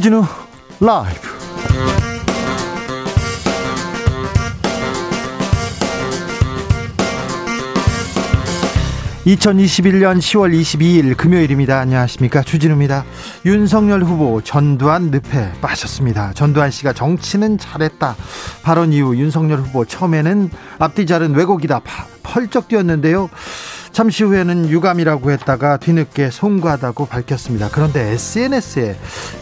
주진우 라이브. (2021년 10월 22일) 금요일입니다. 안녕하십니까? 주진우입니다. 윤석열 후보 전두환 늪에 빠졌습니다. 전두환 씨가 정치는 잘했다. 발언 이후 윤석열 후보 처음에는 앞뒤 자른 왜곡이다. 펄쩍 뛰었는데요 잠시 후에는 유감이라고 했다가 뒤늦게 송구하다고 밝혔습니다. 그런데 SNS에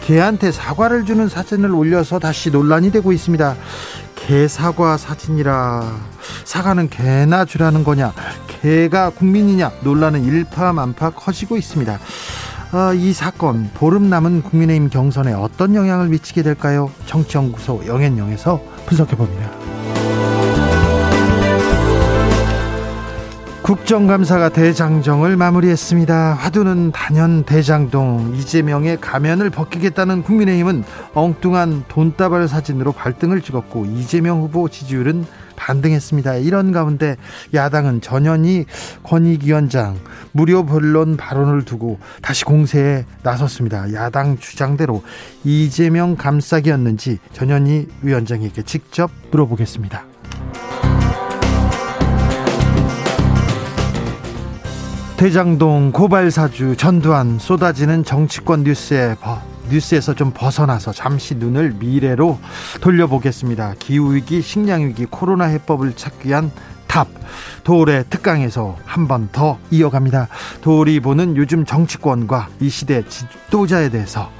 개한테 사과를 주는 사진을 올려서 다시 논란이 되고 있습니다. 개 사과 사진이라 사과는 개나 주라는 거냐 개가 국민이냐 논란은 일파만파 커지고 있습니다. 아, 이 사건 보름 남은 국민의힘 경선에 어떤 영향을 미치게 될까요? 정치연구소 영앤영에서 분석해 봅니다. 국정감사가 대장정을 마무리했습니다. 화두는 단연 대장동 이재명의 가면을 벗기겠다는 국민의힘은 엉뚱한 돈다발 사진으로 발등을 찍었고 이재명 후보 지지율은 반등했습니다. 이런 가운데 야당은 전현희 권익위원장 무료 변론 발언을 두고 다시 공세에 나섰습니다. 야당 주장대로 이재명 감싸기였는지 전현희 위원장에게 직접 물어보겠습니다. 대장동 고발 사주 전두환 쏟아지는 정치권 뉴스에 뉴스에서 좀 벗어나서 잠시 눈을 미래로 돌려보겠습니다. 기후 위기, 식량 위기, 코로나 해법을 찾기 위한 답 도올의 특강에서 한 번 더 이어갑니다. 도올이 보는 요즘 정치권과 이 시대 지도자에 대해서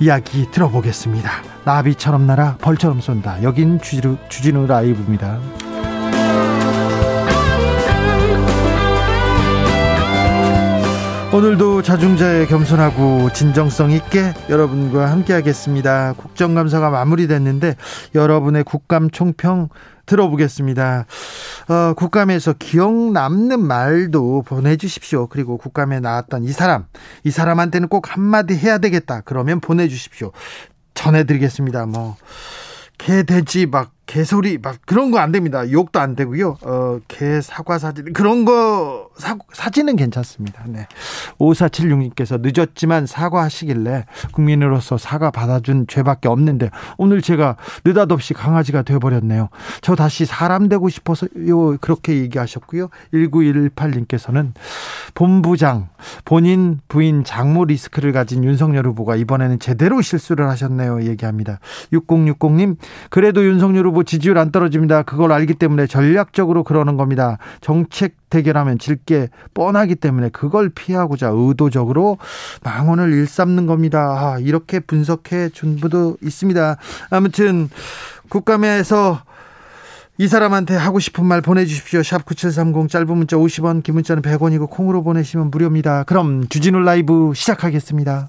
이야기 들어보겠습니다. 나비처럼 날아 벌처럼 쏜다. 여긴 주진우, 주진우 라이브입니다. 오늘도 자중자의 겸손하고 진정성 있게 여러분과 함께하겠습니다. 국정감사가 마무리됐는데 여러분의 국감 총평 들어보겠습니다. 어, 국감에서 기억 남는 말도 보내주십시오. 그리고 국감에 나왔던 이 사람, 이 사람한테는 꼭 한마디 해야 되겠다. 그러면 보내주십시오. 전해드리겠습니다. 뭐, 개, 돼지, 막, 개소리 막 그런 거 안 됩니다. 욕도 안 되고요. 어, 개 사과 사진 그런 거 사, 사진은 괜찮습니다. 네. 5476님께서 늦었지만 사과하시길래 국민으로서 사과 받아준 죄밖에 없는데 오늘 제가 느닷없이 강아지가 되어 버렸네요. 저 다시 사람 되고 싶어서요. 그렇게 얘기하셨고요. 1918님께서는 본부장 본인 부인 장모 리스크를 가진 윤석열 후보가 이번에는 제대로 실수를 하셨네요. 얘기합니다. 6060님 그래도 윤석열 후보 지지율 안 떨어집니다. 그걸 알기 때문에 전략적으로 그러는 겁니다. 정책 대결하면 질 게 뻔하기 때문에 그걸 피하고자 의도적으로 망언을 일삼는 겁니다. 아, 이렇게 분석해 준 분도 있습니다. 아무튼 국감에서 이 사람한테 하고 싶은 말 보내주십시오. 샵 9730 짧은 문자 50원 긴 문자는 100원이고 콩으로 보내시면 무료입니다. 그럼 주진우 라이브 시작하겠습니다.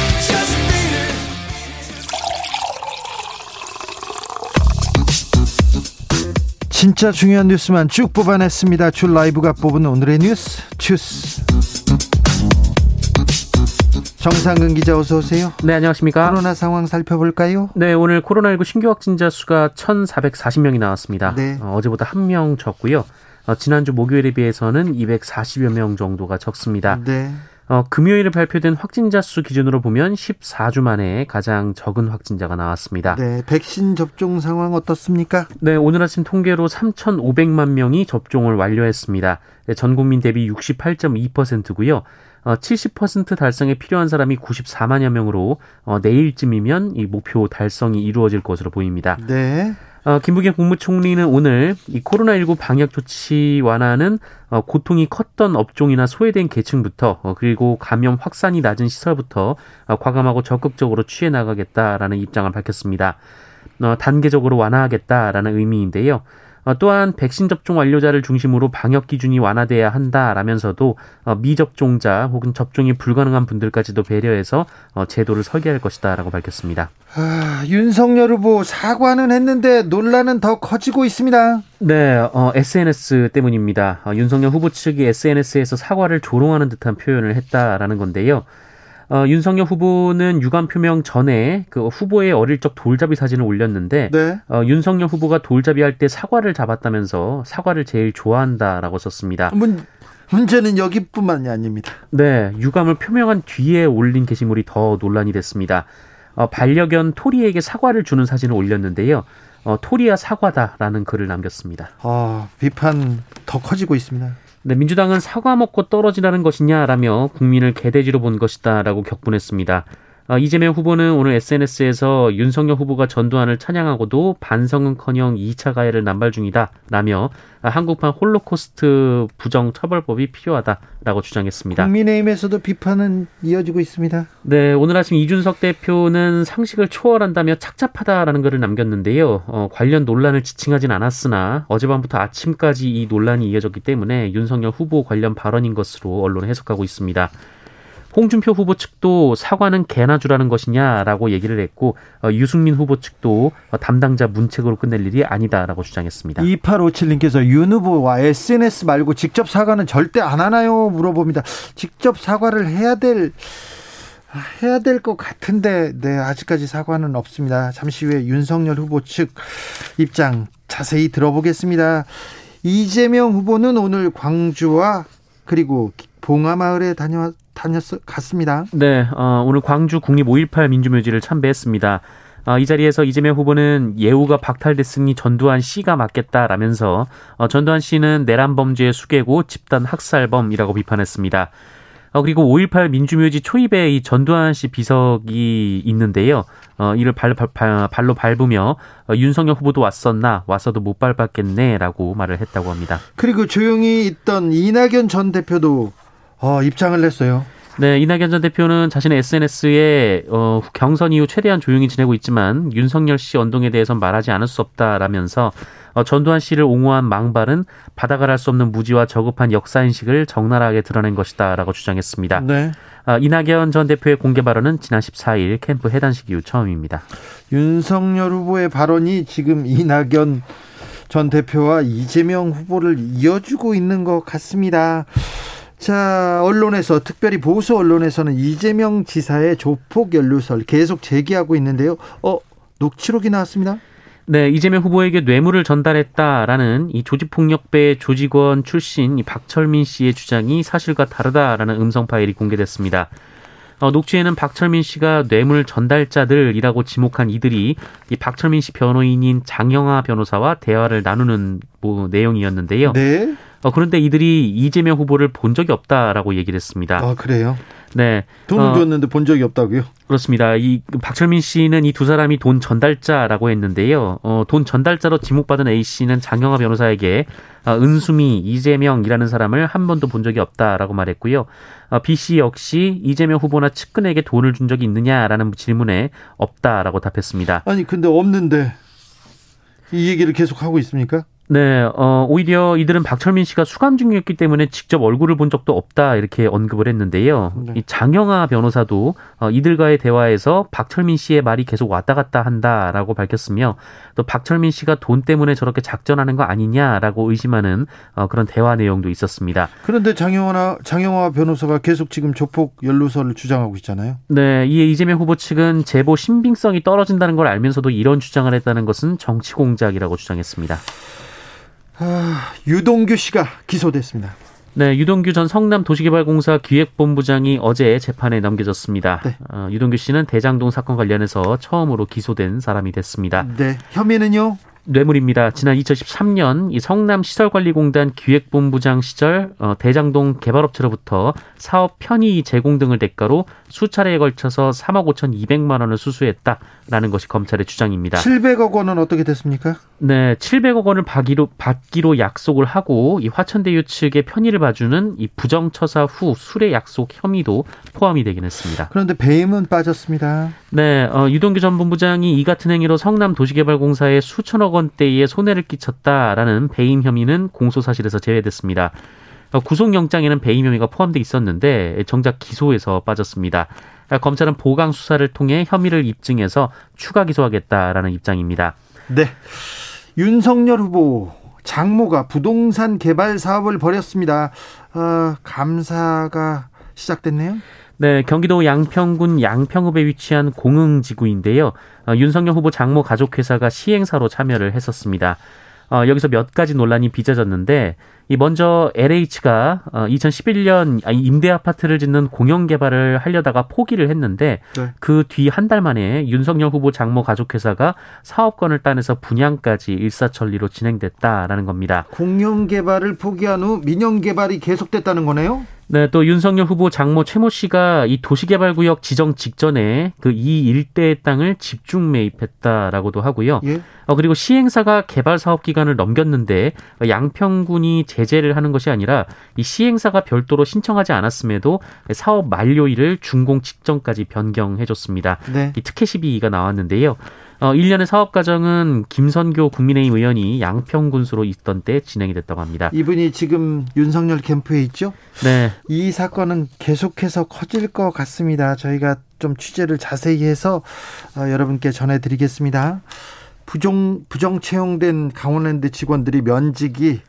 진짜 중요한 뉴스만 쭉 뽑아냈습니다. 줄 라이브가 뽑은 오늘의 뉴스 주스. 정상근 기자 어서 오세요. 네, 안녕하십니까? 코로나 상황 살펴볼까요? 네, 오늘 코로나19 신규 확진자 수가 1,440명이 나왔습니다. 네. 어, 제보다 한 명 적고요. 어, 지난주 목요일에 비해서는 240여 명 정도가 적습니다. 네. 어, 금요일에 발표된 확진자 수 기준으로 보면 14주 만에 가장 적은 확진자가 나왔습니다. 네, 백신 접종 상황 어떻습니까? 네, 오늘 아침 통계로 3,500만 명이 접종을 완료했습니다. 네, 전 국민 대비 68.2%고요. 어, 70% 달성에 필요한 사람이 94만여 명으로 어, 내일쯤이면 이 목표 달성이 이루어질 것으로 보입니다. 네. 어, 김부겸 국무총리는 오늘 이 코로나19 방역 조치 완화는 어, 고통이 컸던 업종이나 소외된 계층부터 어, 그리고 감염 확산이 낮은 시설부터 어, 과감하고 적극적으로 취해 나가겠다라는 입장을 밝혔습니다. 어, 단계적으로 완화하겠다라는 의미인데요. 어, 또한 백신 접종 완료자를 중심으로 방역 기준이 완화돼야 한다라면서도 어, 미접종자 혹은 접종이 불가능한 분들까지도 배려해서 어, 제도를 설계할 것이다라고 밝혔습니다. 아, 윤석열 후보 사과는 했는데 논란은 더 커지고 있습니다. 네, 어, SNS 때문입니다. 어, 윤석열 후보 측이 SNS에서 사과를 조롱하는 듯한 표현을 했다라는 건데요. 어, 윤석열 후보는 유감 표명 전에 그 후보의 어릴 적 돌잡이 사진을 올렸는데 네. 어, 윤석열 후보가 돌잡이 할 때 사과를 잡았다면서 사과를 제일 좋아한다라고 썼습니다. 문, 문제는 여기뿐만이 아닙니다. 네, 유감을 표명한 뒤에 올린 게시물이 더 논란이 됐습니다. 어, 반려견 토리에게 사과를 주는 사진을 올렸는데요. 어, 토리야 사과다라는 글을 남겼습니다. 아, 비판 더 커지고 있습니다. 네, 민주당은 사과 먹고 떨어지라는 것이냐라며 국민을 개돼지로 본 것이다라고 격분했습니다. 어, 이재명 후보는 오늘 SNS에서 윤석열 후보가 전두환을 찬양하고도 반성은커녕 2차 가해를 남발 중이다라며 한국판 홀로코스트 부정 처벌법이 필요하다라고 주장했습니다. 국민의힘에서도 비판은 이어지고 있습니다. 네, 오늘 아침 이준석 대표는 상식을 초월한다며 착잡하다라는 글을 남겼는데요. 어, 관련 논란을 지칭하진 않았으나 어젯밤부터 아침까지 이 논란이 이어졌기 때문에 윤석열 후보 관련 발언인 것으로 언론은 해석하고 있습니다. 홍준표 후보 측도 사과는 개나 주라는 것이냐라고 얘기를 했고 어, 유승민 후보 측도 어, 담당자 문책으로 끝낼 일이 아니다라고 주장했습니다. 2857님께서 윤 후보와 SNS 말고 직접 사과는 절대 안 하나요? 물어봅니다. 직접 사과를 해야 될 해야 될 것 같은데 네 아직까지 사과는 없습니다. 잠시 후에 윤석열 후보 측 입장 자세히 들어보겠습니다. 이재명 후보는 오늘 광주와 그리고 봉하마을에 다녀 다녔 갔습니다. 네, 어, 오늘 광주 국립 5.18 민주묘지를 참배했습니다. 어, 이 자리에서 이재명 후보는 예우가 박탈됐으니 전두환 씨가 맞겠다라면서 어, 전두환 씨는 내란 범죄의 수괴고 집단 학살범이라고 비판했습니다. 어, 그리고 5.18 민주묘지 초입에 이 전두환 씨 비석이 있는데요. 어, 이를 발, 발, 발로 밟으며 어, 윤석열 후보도 왔었나 와서도 못 밟았겠네라고 말을 했다고 합니다. 그리고 조용히 있던 이낙연 전 대표도 어, 입장을 냈어요. 네, 이낙연 전 대표는 자신의 SNS에 어, 경선 이후 최대한 조용히 지내고 있지만 윤석열 씨 언동에 대해선 말하지 않을 수 없다라면서 어, 전두환 씨를 옹호한 망발은 받아갈 수 없는 무지와 저급한 역사인식을 적나라하게 드러낸 것이다라고 주장했습니다. 네. 어, 이낙연 전 대표의 공개 발언은 지난 14일 캠프 해단식 이후 처음입니다. 윤석열 후보의 발언이 지금 이낙연 전 대표와 이재명 후보를 이어주고 있는 것 같습니다. 자, 언론에서 특별히 보수 언론에서는 이재명 지사의 조폭 연루설 계속 제기하고 있는데요. 어, 녹취록이 나왔습니다. 네, 이재명 후보에게 뇌물을 전달했다라는 이 조직폭력배 조직원 출신 이 박철민 씨의 주장이 사실과 다르다라는 음성 파일이 공개됐습니다. 어, 녹취에는 박철민 씨가 뇌물 전달자들이라고 지목한 이들이 이 박철민 씨 변호인인 장영하 변호사와 대화를 나누는 뭐 내용이었는데요. 네. 어, 그런데 이들이 이재명 후보를 본 적이 없다라고 얘기를 했습니다. 아, 그래요? 네. 돈을 어, 줬는데 본 적이 없다고요? 그렇습니다. 이 박철민 씨는 이 두 사람이 돈 전달자라고 했는데요. 어, 돈 전달자로 지목받은 A 씨는 장영하 변호사에게 어, 은수미, 이재명이라는 사람을 한 번도 본 적이 없다라고 말했고요. 어, B 씨 역시 이재명 후보나 측근에게 돈을 준 적이 있느냐라는 질문에 없다라고 답했습니다. 아니 근데 없는데 이 얘기를 계속 하고 있습니까? 네, 어, 오히려 이들은 박철민 씨가 수감 중이었기 때문에 직접 얼굴을 본 적도 없다 이렇게 언급을 했는데요. 네. 이 장영아 변호사도 어, 이들과의 대화에서 박철민 씨의 말이 계속 왔다 갔다 한다라고 밝혔으며 또 박철민 씨가 돈 때문에 저렇게 작전하는 거 아니냐라고 의심하는 어, 그런 대화 내용도 있었습니다. 그런데 장영아 장영아 변호사가 계속 지금 조폭 연루설을 주장하고 있잖아요. 네, 이에 이재명 후보 측은 제보 신빙성이 떨어진다는 걸 알면서도 이런 주장을 했다는 것은 정치 공작이라고 주장했습니다. 아, 유동규 씨가 기소됐습니다. 네, 유동규 전 성남도시개발공사 기획본부장이 어제 재판에 넘겨졌습니다. 네. 어, 유동규 씨는 대장동 사건 관련해서 처음으로 기소된 사람이 됐습니다. 네, 혐의는요? 뇌물입니다. 지난 2013년 이 성남 시설관리공단 기획본부장 시절 어, 대장동 개발업체로부터 사업 편의 제공 등을 대가로 수차례에 걸쳐서 3억 5천2백만 원을 수수했다라는 것이 검찰의 주장입니다. 700억 원은 어떻게 됐습니까? 네, 700억 원을 받기로, 받기로 약속을 하고 이 화천대유 측의 편의를 봐주는 이 부정처사 후 수뢰 약속 혐의도 포함이 되긴 했습니다. 그런데 배임은 빠졌습니다. 네, 어, 유동규 전 본부장이 이 같은 행위로 성남 도시개발공사에 수천억 원대의 손해를 끼쳤다라는 배임 혐의는 공소 사실에서 제외됐습니다. 어, 구속영장에는 배임 혐의가 포함돼 있었는데 정작 기소에서 빠졌습니다. 아, 검찰은 보강 수사를 통해 혐의를 입증해서 추가 기소하겠다라는 입장입니다. 네. 윤석열 후보 장모가 부동산 개발 사업을 벌였습니다. 어, 감사가 시작됐네요. 네, 경기도 양평군 양평읍에 위치한 공흥지구인데요. 어, 윤석열 후보 장모 가족회사가 시행사로 참여를 했었습니다. 어, 여기서 몇 가지 논란이 빚어졌는데 이 먼저 LH가 어, 2011년 임대 아파트를 짓는 공영 개발을 하려다가 포기를 했는데 네. 그뒤 한 달 만에 윤석열 후보 장모 가족회사가 사업권을 따내서 분양까지 일사천리로 진행됐다라는 겁니다. 공영 개발을 포기한 후 민영 개발이 계속됐다는 거네요? 네, 또 윤석열 후보 장모 최모 씨가 이 도시개발구역 지정 직전에 그 이 일대의 땅을 집중 매입했다라고도 하고요. 예? 어, 그리고 시행사가 개발 사업 기간을 넘겼는데 양평군이 제재를 하는 것이 아니라 이 시행사가 별도로 신청하지 않았음에도 사업 만료일을 준공 직전까지 변경해줬습니다. 네. 이 특혜 시비가 나왔는데요. 어, 1년의 사업 과정은 김선교 국민의힘 의원이 양평군수로 있던 때 진행이 됐다고 합니다. 이분이 지금 윤석열 캠프에 있죠? 네. 이 사건은 계속해서 커질 것 같습니다. 저희가 좀 취재를 자세히 해서 어, 여러분께 전해드리겠습니다. 부정 부정 채용된 강원랜드 직원들이 면직이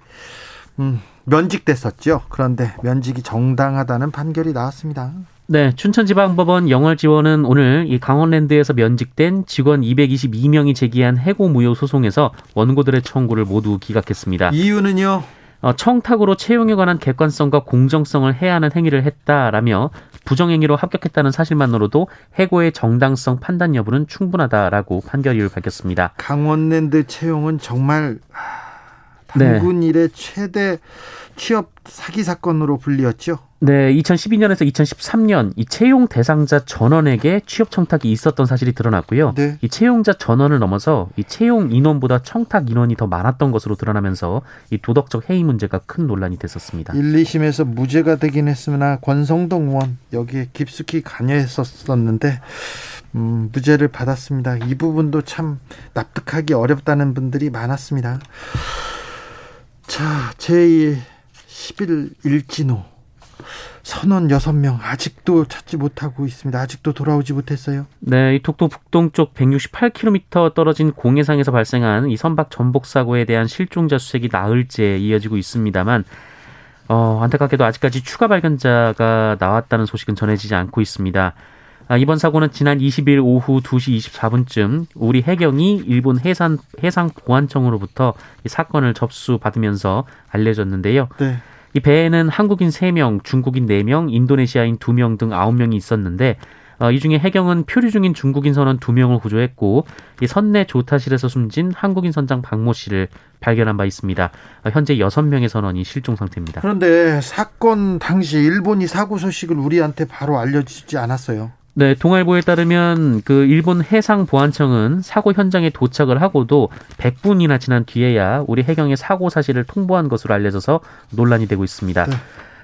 음, 면직됐었죠. 그런데 면직이 정당하다는 판결이 나왔습니다. 네, 춘천지방법원 영월지원은 오늘 이 강원랜드에서 면직된 직원 222명이 제기한 해고 무효 소송에서 원고들의 청구를 모두 기각했습니다. 이유는요? 어, 청탁으로 채용에 관한 객관성과 공정성을 해야 하는 행위를 했다라며 부정행위로 합격했다는 사실만으로도 해고의 정당성 판단 여부는 충분하다라고 판결 이유를 밝혔습니다. 강원랜드 채용은 정말 당군 네. 일의 최대 취업 사기 사건으로 불리었죠. 네, 2012년에서 2013년 이 채용 대상자 전원에게 취업 청탁이 있었던 사실이 드러났고요. 네. 이 채용자 전원을 넘어서 이 채용 인원보다 청탁 인원이 더 많았던 것으로 드러나면서 이 도덕적 해이 문제가 큰 논란이 됐었습니다. 1, 2심에서 무죄가 되긴 했으나 권성동 의원 여기에 깊숙이 관여했었었는데 음, 무죄를 받았습니다. 이 부분도 참 납득하기 어렵다는 분들이 많았습니다. 자, 제2 11 일진호 선원 6명 아직도 찾지 못하고 있습니다. 아직도 돌아오지 못했어요. 네, 이 독도 북동쪽 168km 떨어진 공해상에서 발생한 이 선박 전복 사고에 대한 실종자 수색이 나흘째 이어지고 있습니다만 어, 안타깝게도 아직까지 추가 발견자가 나왔다는 소식은 전해지지 않고 있습니다. 아, 이번 사고는 지난 20일 오후 2시 24분쯤 우리 해경이 일본 해산 해상 보안청으로부터 이 사건을 접수받으면서 알려졌는데요. 네. 이 배에는 한국인 3명, 중국인 4명, 인도네시아인 2명 등 9명이 있었는데 어, 이 중에 해경은 표류 중인 중국인 선원 2명을 구조했고 이 선내 조타실에서 숨진 한국인 선장 박모 씨를 발견한 바 있습니다. 어, 현재 6명의 선원이 실종 상태입니다. 그런데 사건 당시 일본이 사고 소식을 우리한테 바로 알려주지 않았어요. 네, 동아일보에 따르면 그 일본 해상 보안청은 사고 현장에 도착을 하고도 100분이나 지난 뒤에야 우리 해경의 사고 사실을 통보한 것으로 알려져서 논란이 되고 있습니다. 네.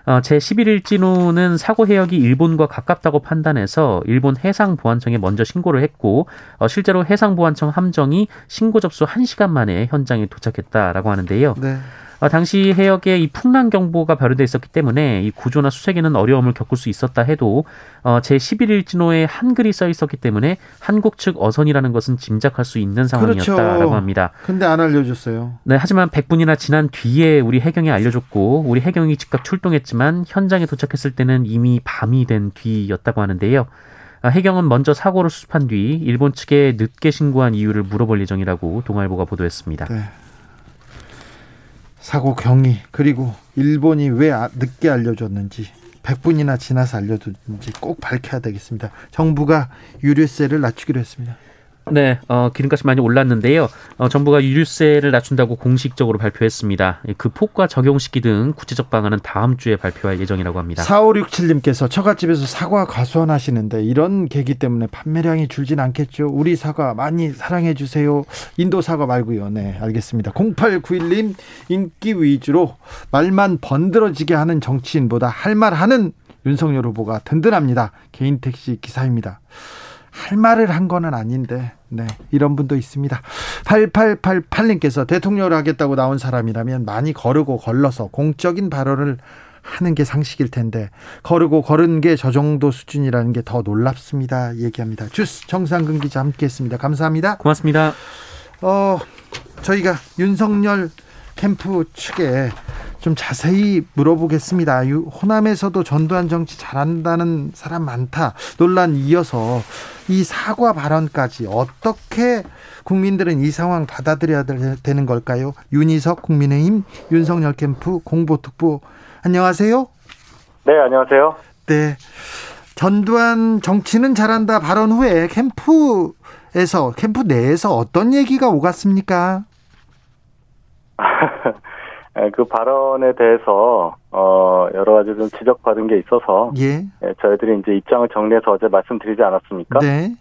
어, 제 11일 진호는 사고 해역이 일본과 가깝다고 판단해서 일본 해상보안청에 먼저 신고를 했고 어, 실제로 해상보안청 함정이 신고 접수 1시간 만에 현장에 도착했다라고 하는데요. 네. 어, 당시 해역에 이 풍랑 경보가 발효돼 있었기 때문에 이 구조나 수색에는 어려움을 겪을 수 있었다 해도 어, 제 11일 진호에 한글이 써 있었기 때문에 한국 측 어선이라는 것은 짐작할 수 있는 상황이었다라고 그렇죠. 합니다. 근데 안 알려줬어요. 네, 하지만 100분이나 지난 뒤에 우리 해경이 알려줬고 우리 해경이 즉각 출동했지만 현장에 도착했을 때는 이미 밤이 된 뒤였다고 하는데요. 아, 해경은 먼저 사고를 수습한 뒤 일본 측에 늦게 신고한 이유를 물어볼 예정이라고 동아일보가 보도했습니다. 네. 사고 경위 그리고 일본이 왜 아, 늦게 알려줬는지 100분이나 지나서 알려줬는지 꼭 밝혀야 되겠습니다. 정부가 유류세를 낮추기로 했습니다. 네, 어, 기름값이 많이 올랐는데요. 어, 정부가 유류세를 낮춘다고 공식적으로 발표했습니다. 그 폭과 적용시키 등 구체적 방안은 다음 주에 발표할 예정이라고 합니다. 4567님께서 처갓집에서 사과 과수원하시는데 이런 계기 때문에 판매량이 줄진 않겠죠. 우리 사과 많이 사랑해 주세요. 인도 사과 말고요. 네, 알겠습니다. 0891님 인기 위주로 말만 번들어지게 하는 정치인보다 할 말 하는 윤석열 후보가 든든합니다. 개인 택시 기사입니다. 할 말을 한 거는 아닌데, 네, 이런 분도 있습니다. 8888님께서 대통령을 하겠다고 나온 사람이라면 많이 거르고 걸러서 공적인 발언을 하는 게 상식일 텐데, 거르고 걸은 게 저 정도 수준이라는 게 더 놀랍습니다. 얘기합니다. 주스 정상근 기자 함께 했습니다. 감사합니다. 고맙습니다. 어, 저희가 윤석열 캠프 측에 좀 자세히 물어보겠습니다. 호남에서도 전두환 정치 잘한다는 사람 많다. 논란 이어서 이 사과 발언까지 어떻게 국민들은 이 상황 받아들여야 되는 걸까요? 윤희석 국민의힘 윤석열 캠프 공보특보 안녕하세요. 네, 안녕하세요. 네. 전두환 정치는 잘한다 발언 후에 캠프에서 캠프 내에서 어떤 얘기가 오갔습니까? 예, 그 발언에 대해서 어 여러 가지 좀 지적받은 게 있어서 예. 예 저희들이 이제 입장을 정리해서 어제 말씀드리지 않았습니까? 네.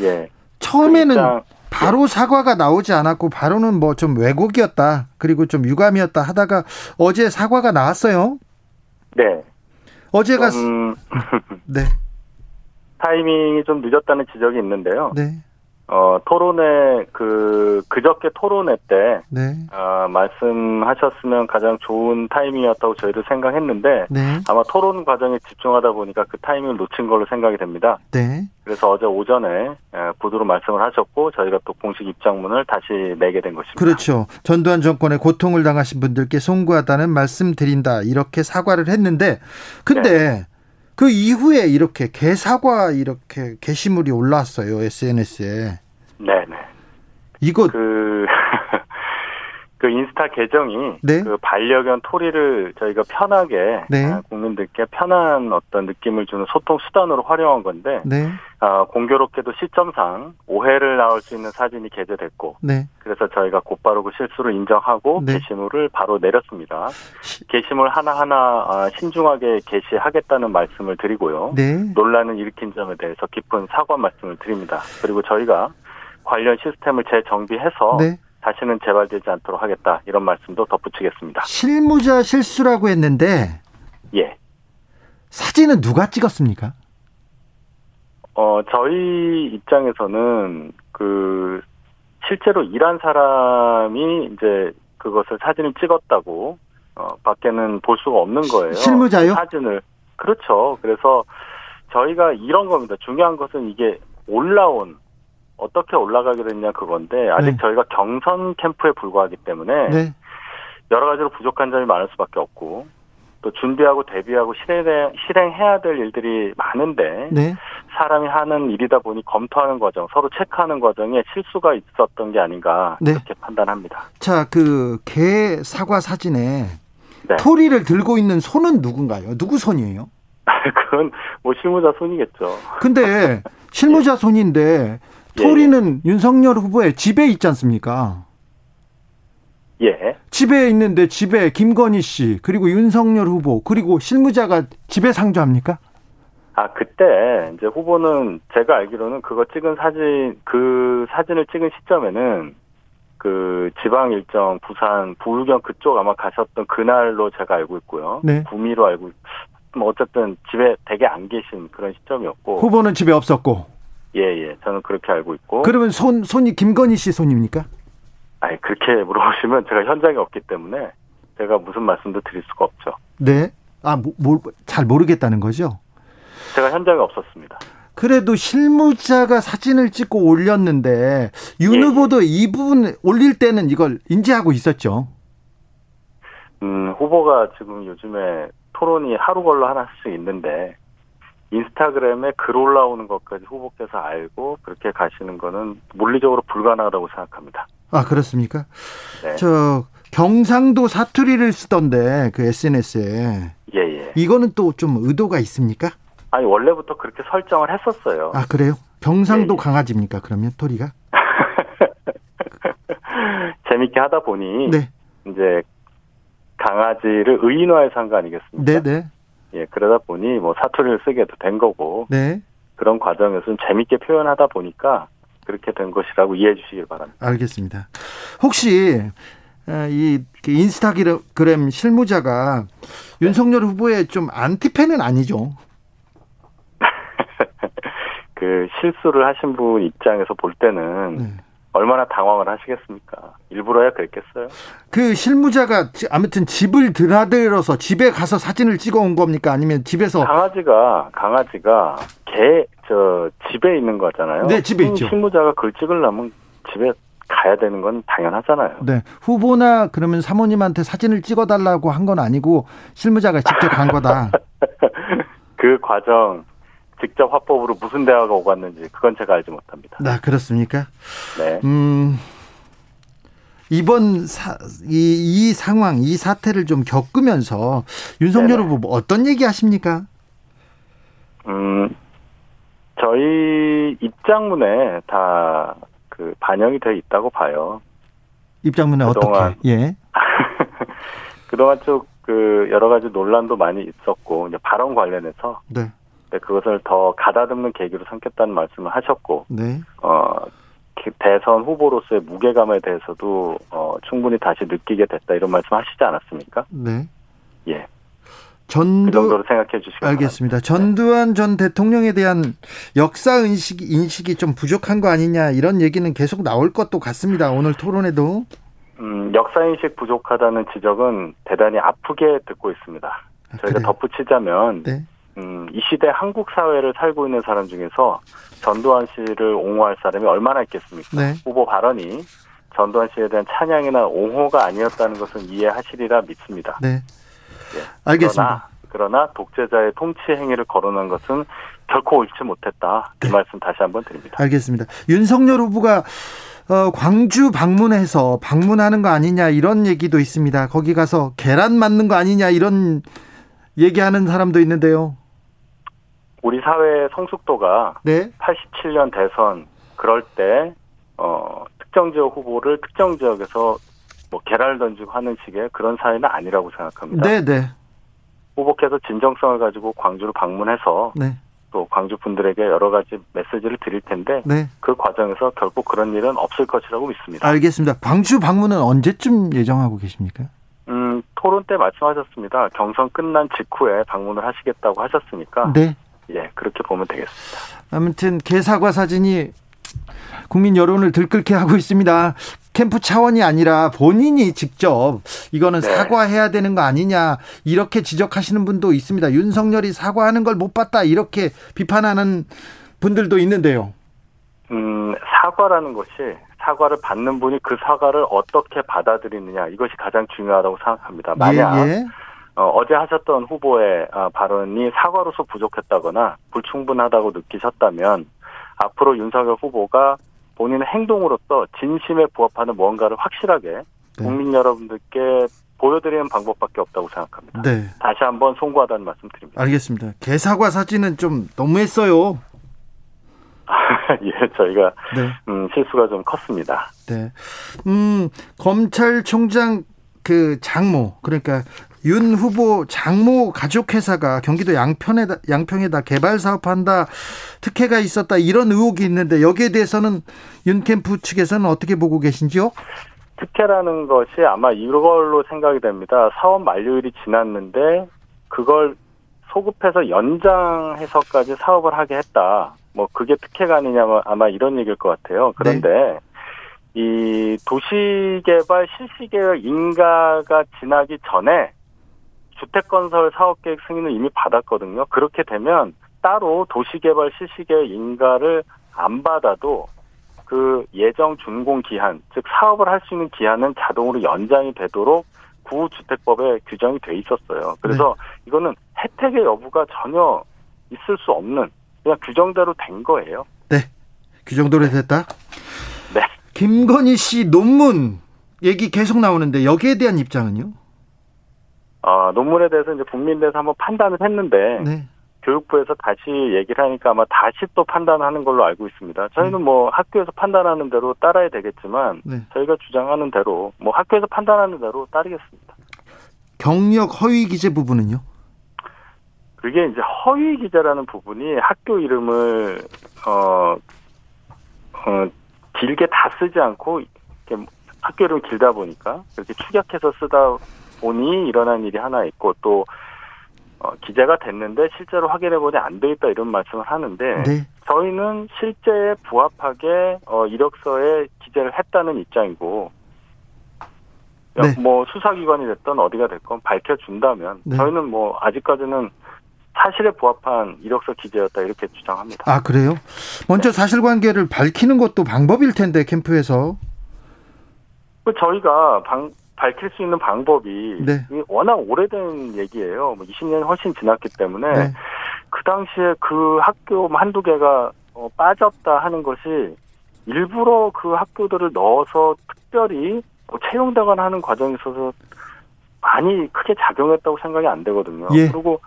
예. 처음에는 그 입장, 바로 사과가 나오지 않았고 바로는 뭐 좀 왜곡이었다 그리고 좀 유감이었다 하다가 어제 사과가 나왔어요. 네. 어제가 좀... 네. 타이밍이 좀 늦었다는 지적이 있는데요. 네. 어, 토론회, 그, 그저께 토론회 때, 네. 어, 말씀하셨으면 가장 좋은 타이밍이었다고 저희도 생각했는데, 네. 아마 토론 과정에 집중하다 보니까 그 타이밍을 놓친 걸로 생각이 됩니다. 네. 그래서 어제 오전에 구두로 말씀을 하셨고, 저희가 또 공식 입장문을 다시 내게 된 것입니다. 그렇죠. 전두환 정권에 고통을 당하신 분들께 송구하다는 말씀 드린다. 이렇게 사과를 했는데, 근데, 네. 그 이후에 이렇게 개사과 이렇게 게시물이 올라왔어요 SNS에. 네네. 이거 그. 그 인스타 계정이 네? 그 반려견 토리를 저희가 편하게 네. 아, 국민들께 편한 어떤 느낌을 주는 소통 수단으로 활용한 건데 네. 아, 공교롭게도 시점상 오해를 나올 수 있는 사진이 게재됐고 네. 그래서 저희가 곧바로 그 실수를 인정하고 네. 게시물을 바로 내렸습니다. 게시물 하나하나 아, 신중하게 게시하겠다는 말씀을 드리고요. 네. 논란을 일으킨 점에 대해서 깊은 사과 말씀을 드립니다. 그리고 저희가 관련 시스템을 재정비해서 네. 다시는 재발되지 않도록 하겠다 이런 말씀도 덧붙이겠습니다. 실무자 실수라고 했는데 예. 사진은 누가 찍었습니까? 어 저희 입장에서는 그 실제로 일한 사람이 이제 그것을 사진을 찍었다고 어 밖에는 볼 수가 없는 거예요. 실무자요? 사진을 그렇죠. 그래서 저희가 이런 겁니다. 중요한 것은 이게 올라온 어떻게 올라가게 됐냐 그건데 아직 네. 저희가 경선 캠프에 불과하기 때문에 네. 여러 가지로 부족한 점이 많을 수밖에 없고 또 준비하고 대비하고 실행, 실행해야 될 일들이 많은데 네. 사람이 하는 일이다 보니 검토하는 과정, 서로 체크하는 과정에 실수가 있었던 게 아닌가 네. 이렇게 판단합니다. 자, 그 개 사과 사진에 네. 토리를 들고 있는 손은 누군가요? 누구 손이에요? 그건 뭐 실무자 손이겠죠. 근데 실무자 손인데 예, 토리는 윤석열 후보의 집에 있지 않습니까? 예. 집에 있는데 집에 김건희 씨 그리고 윤석열 후보 그리고 실무자가 집에 상주합니까? 아 그때 이제 후보는 제가 알기로는 그거 찍은 사진 그 사진을 찍은 시점에는 그 지방 일정 부산 부울경 그쪽 아마 가셨던 그날로 제가 알고 있고요. 네. 구미로 알고 뭐 어쨌든 집에 되게 안 계신 그런 시점이었고 후보는 집에 없었고 예 예 저는 그렇게 알고 있고 그러면 손 손이 김건희 씨 손입니까? 아니 그렇게 물어보시면 제가 현장에 없기 때문에 제가 무슨 말씀도 드릴 수가 없죠. 네. 아, 뭐, 잘 모르겠다는 거죠? 제가 현장에 없었습니다. 그래도 실무자가 사진을 찍고 올렸는데 윤 예, 후보도 이 부분 올릴 때는 이걸 인지하고 있었죠. 음, 후보가 지금 요즘에 토론이 하루 걸로 하나씩 있는데 인스타그램에 글 올라오는 것까지 후보께서 알고 그렇게 가시는 거는 물리적으로 불가능하다고 생각합니다. 아, 그렇습니까? 네. 저 경상도 사투리를 쓰던데 그 SNS에 예, 예. 이거는 또 좀 의도가 있습니까? 아니 원래부터 그렇게 설정을 했었어요. 아, 그래요? 경상도 예, 예. 강아지입니까? 그러면 토리가? 재밌게 하다 보니 네. 이제 강아지를 의인화해서 한 거 아니겠습니까? 네, 네. 예, 그러다 보니 뭐 사투리를 쓰게도 된 거고 네. 그런 과정에서는 재밌게 표현하다 보니까 그렇게 된 것이라고 이해해 주시길 바랍니다. 알겠습니다. 혹시 어, 이 인스타그램 실무자가 윤석열 후보의 좀 안티팬은 아니죠? 그 실수를 하신 분 입장에서 볼 때는 네. 얼마나 당황을 하시겠습니까? 일부러야 그랬겠어요? 그 실무자가 지- 아무튼 집을 드나들어서 집에 가서 사진을 찍어 온 겁니까? 아니면 집에서 강아지가 강아지가 개 저 집에 있는 거잖아요. 네, 집에 실- 있죠. 실무자가 그걸 찍으려면 집에 가야 되는 건 당연하잖아요. 네 후보나 그러면 사모님한테 사진을 찍어 달라고 한 건 아니고 실무자가 직접 간 거다. 그 과정 직접 화법으로 무슨 대화가 오갔는지 그건 제가 알지 못합니다. 나 그렇습니까? 네. 음 이번 사, 이, 이 상황 이 사태를 좀 겪으면서 윤석열 네네. 후보 뭐 어떤 얘기 하십니까? 음, 저희 입장문에 다 그 반영이 돼 있다고 봐요. 입장문에 그동안- 어떻게? 예. 그동안 쭉 그 여러 가지 논란도 많이 있었고 이제 발언 관련해서 네. 네, 그것을 더 가다듬는 계기로 삼겠다는 말씀을 하셨고 네. 어그 대선 후보로서의 무게감에 대해서도 어 충분히 다시 느끼게 됐다 이런 말씀 하시지 않았습니까? 네. 예. 그 전두 정도로 생각해 주시기 바랍니다. 알겠습니다. 전두환 전 대통령에 대한 역사 인식 인식이 좀 부족한 거 아니냐 이런 얘기는 계속 나올 것도 같습니다. 오늘 토론에도 음, 역사 인식 부족하다는 지적은 대단히 아프게 듣고 있습니다. 아, 저희가 그래요? 덧붙이자면 네. 음, 이 시대 한국 사회를 살고 있는 사람 중에서 전두환 씨를 옹호할 사람이 얼마나 있겠습니까? 네. 후보 발언이 전두환 씨에 대한 찬양이나 옹호가 아니었다는 것은 이해하시리라 믿습니다. 네. 예. 알겠습니다. 그러나, 그러나 독재자의 통치 행위를 거론한 것은 결코 옳지 못했다. 네. 이 말씀 다시 한번 드립니다. 알겠습니다. 윤석열 후보가 어, 광주 방문해서 방문하는 거 아니냐 이런 얘기도 있습니다. 거기 가서 계란 맞는 거 아니냐 이런 얘기하는 사람도 있는데요. 우리 사회의 성숙도가 네. 87년 대선 그럴 때 어, 특정 지역 후보를 특정 지역에서 뭐 계란을 던지고 하는 식의 그런 사회는 아니라고 생각합니다. 네, 네. 후보께서 진정성을 가지고 광주를 방문해서 네. 또 광주 분들에게 여러 가지 메시지를 드릴 텐데 네. 그 과정에서 결국 그런 일은 없을 것이라고 믿습니다. 알겠습니다. 광주 방문은 언제쯤 예정하고 계십니까? 음, 토론 때 말씀하셨습니다. 경선 끝난 직후에 방문을 하시겠다고 하셨으니까 네. 예, 그렇게 보면 되겠습니다. 아무튼 개사과 사진이 국민 여론을 들끓게 하고 있습니다. 캠프 차원이 아니라 본인이 직접 이거는 네. 사과해야 되는 거 아니냐 이렇게 지적하시는 분도 있습니다. 윤석열이 사과하는 걸 못 봤다 이렇게 비판하는 분들도 있는데요. 음, 사과라는 것이 사과를 받는 분이 그 사과를 어떻게 받아들이느냐 이것이 가장 중요하다고 생각합니다. 만약 예, 예. 어, 제 하셨던 후보의 아, 발언이 사과로서 부족했다거나 불충분하다고 느끼셨다면 앞으로 윤석열 후보가 본인의 행동으로서 진심에 부합하는 무언가를 확실하게 네. 국민 여러분들께 보여드리는 방법밖에 없다고 생각합니다. 네. 다시 한번 송구하다는 말씀 드립니다. 알겠습니다. 개사과 사진은 좀 너무했어요. 예, 저희가 네. 음, 실수가 좀 컸습니다. 네. 음, 검찰총장 그 장모, 그러니까 윤 후보 장모 가족회사가 경기도 양편에다, 양평에다 개발 사업한다, 특혜가 있었다, 이런 의혹이 있는데 여기에 대해서는 윤 캠프 측에서는 어떻게 보고 계신지요? 특혜라는 것이 아마 이걸로 생각이 됩니다. 사업 만료일이 지났는데 그걸 소급해서 연장해서까지 사업을 하게 했다. 뭐 그게 특혜가 아니냐면 아마 이런 얘기일 것 같아요. 그런데 이 도시개발 실시계획 인가가 지나기 전에 주택건설 사업계획 승인을 이미 받았거든요. 그렇게 되면 따로 도시개발 실시계획 인가를 안 받아도 그 예정 준공 기한, 즉 사업을 할 수 있는 기한은 자동으로 연장이 되도록 구주택법에 규정이 돼 있었어요. 그래서 이거는 혜택의 여부가 전혀 있을 수 없는 그냥 규정대로 된 거예요. 규정도로 됐다? 네. 김건희 씨 논문 얘기 계속 나오는데 여기에 대한 입장은요? 아, 논문에 대해서 이제 국민대에서 한번 판단을 했는데 네. 교육부에서 다시 얘기를 하니까 아마 다시 또 판단하는 걸로 알고 있습니다. 저희는 뭐 학교에서 판단하는 대로 따라야 되겠지만 네. 저희가 주장하는 대로 뭐 학교에서 판단하는 대로 따르겠습니다. 경력 허위 기재 부분은요? 그게 이제 허위 기재라는 부분이 학교 이름을 어, 어 길게 다 쓰지 않고 이렇게 학교 이름 길다 보니까 그렇게 축약해서 쓰다 보니 일어난 일이 하나 있고 또 어, 기재가 됐는데 실제로 확인해 보니 안 돼 있다 이런 말씀을 하는데 네. 저희는 실제에 부합하게 어, 이력서에 기재를 했다는 입장이고 네. 뭐 수사기관이 됐던 어디가 됐건 밝혀준다면 네. 저희는 뭐 아직까지는 사실에 부합한 이력서 기재였다 이렇게 주장합니다. 아 그래요? 먼저 사실관계를 밝히는 것도 방법일 텐데 캠프에서 그 저희가 방- 밝힐 수 있는 방법이 네. 워낙 오래된 얘기예요. 뭐 20년 훨씬 지났기 때문에 네. 그 당시에 그 학교 한두 개가 어, 빠졌다 하는 것이 일부러 그 학교들을 넣어서 특별히 뭐 채용되거나 하는 과정에 있어서 많이 크게 작용했다고 생각이 안 되거든요. 예. 그리고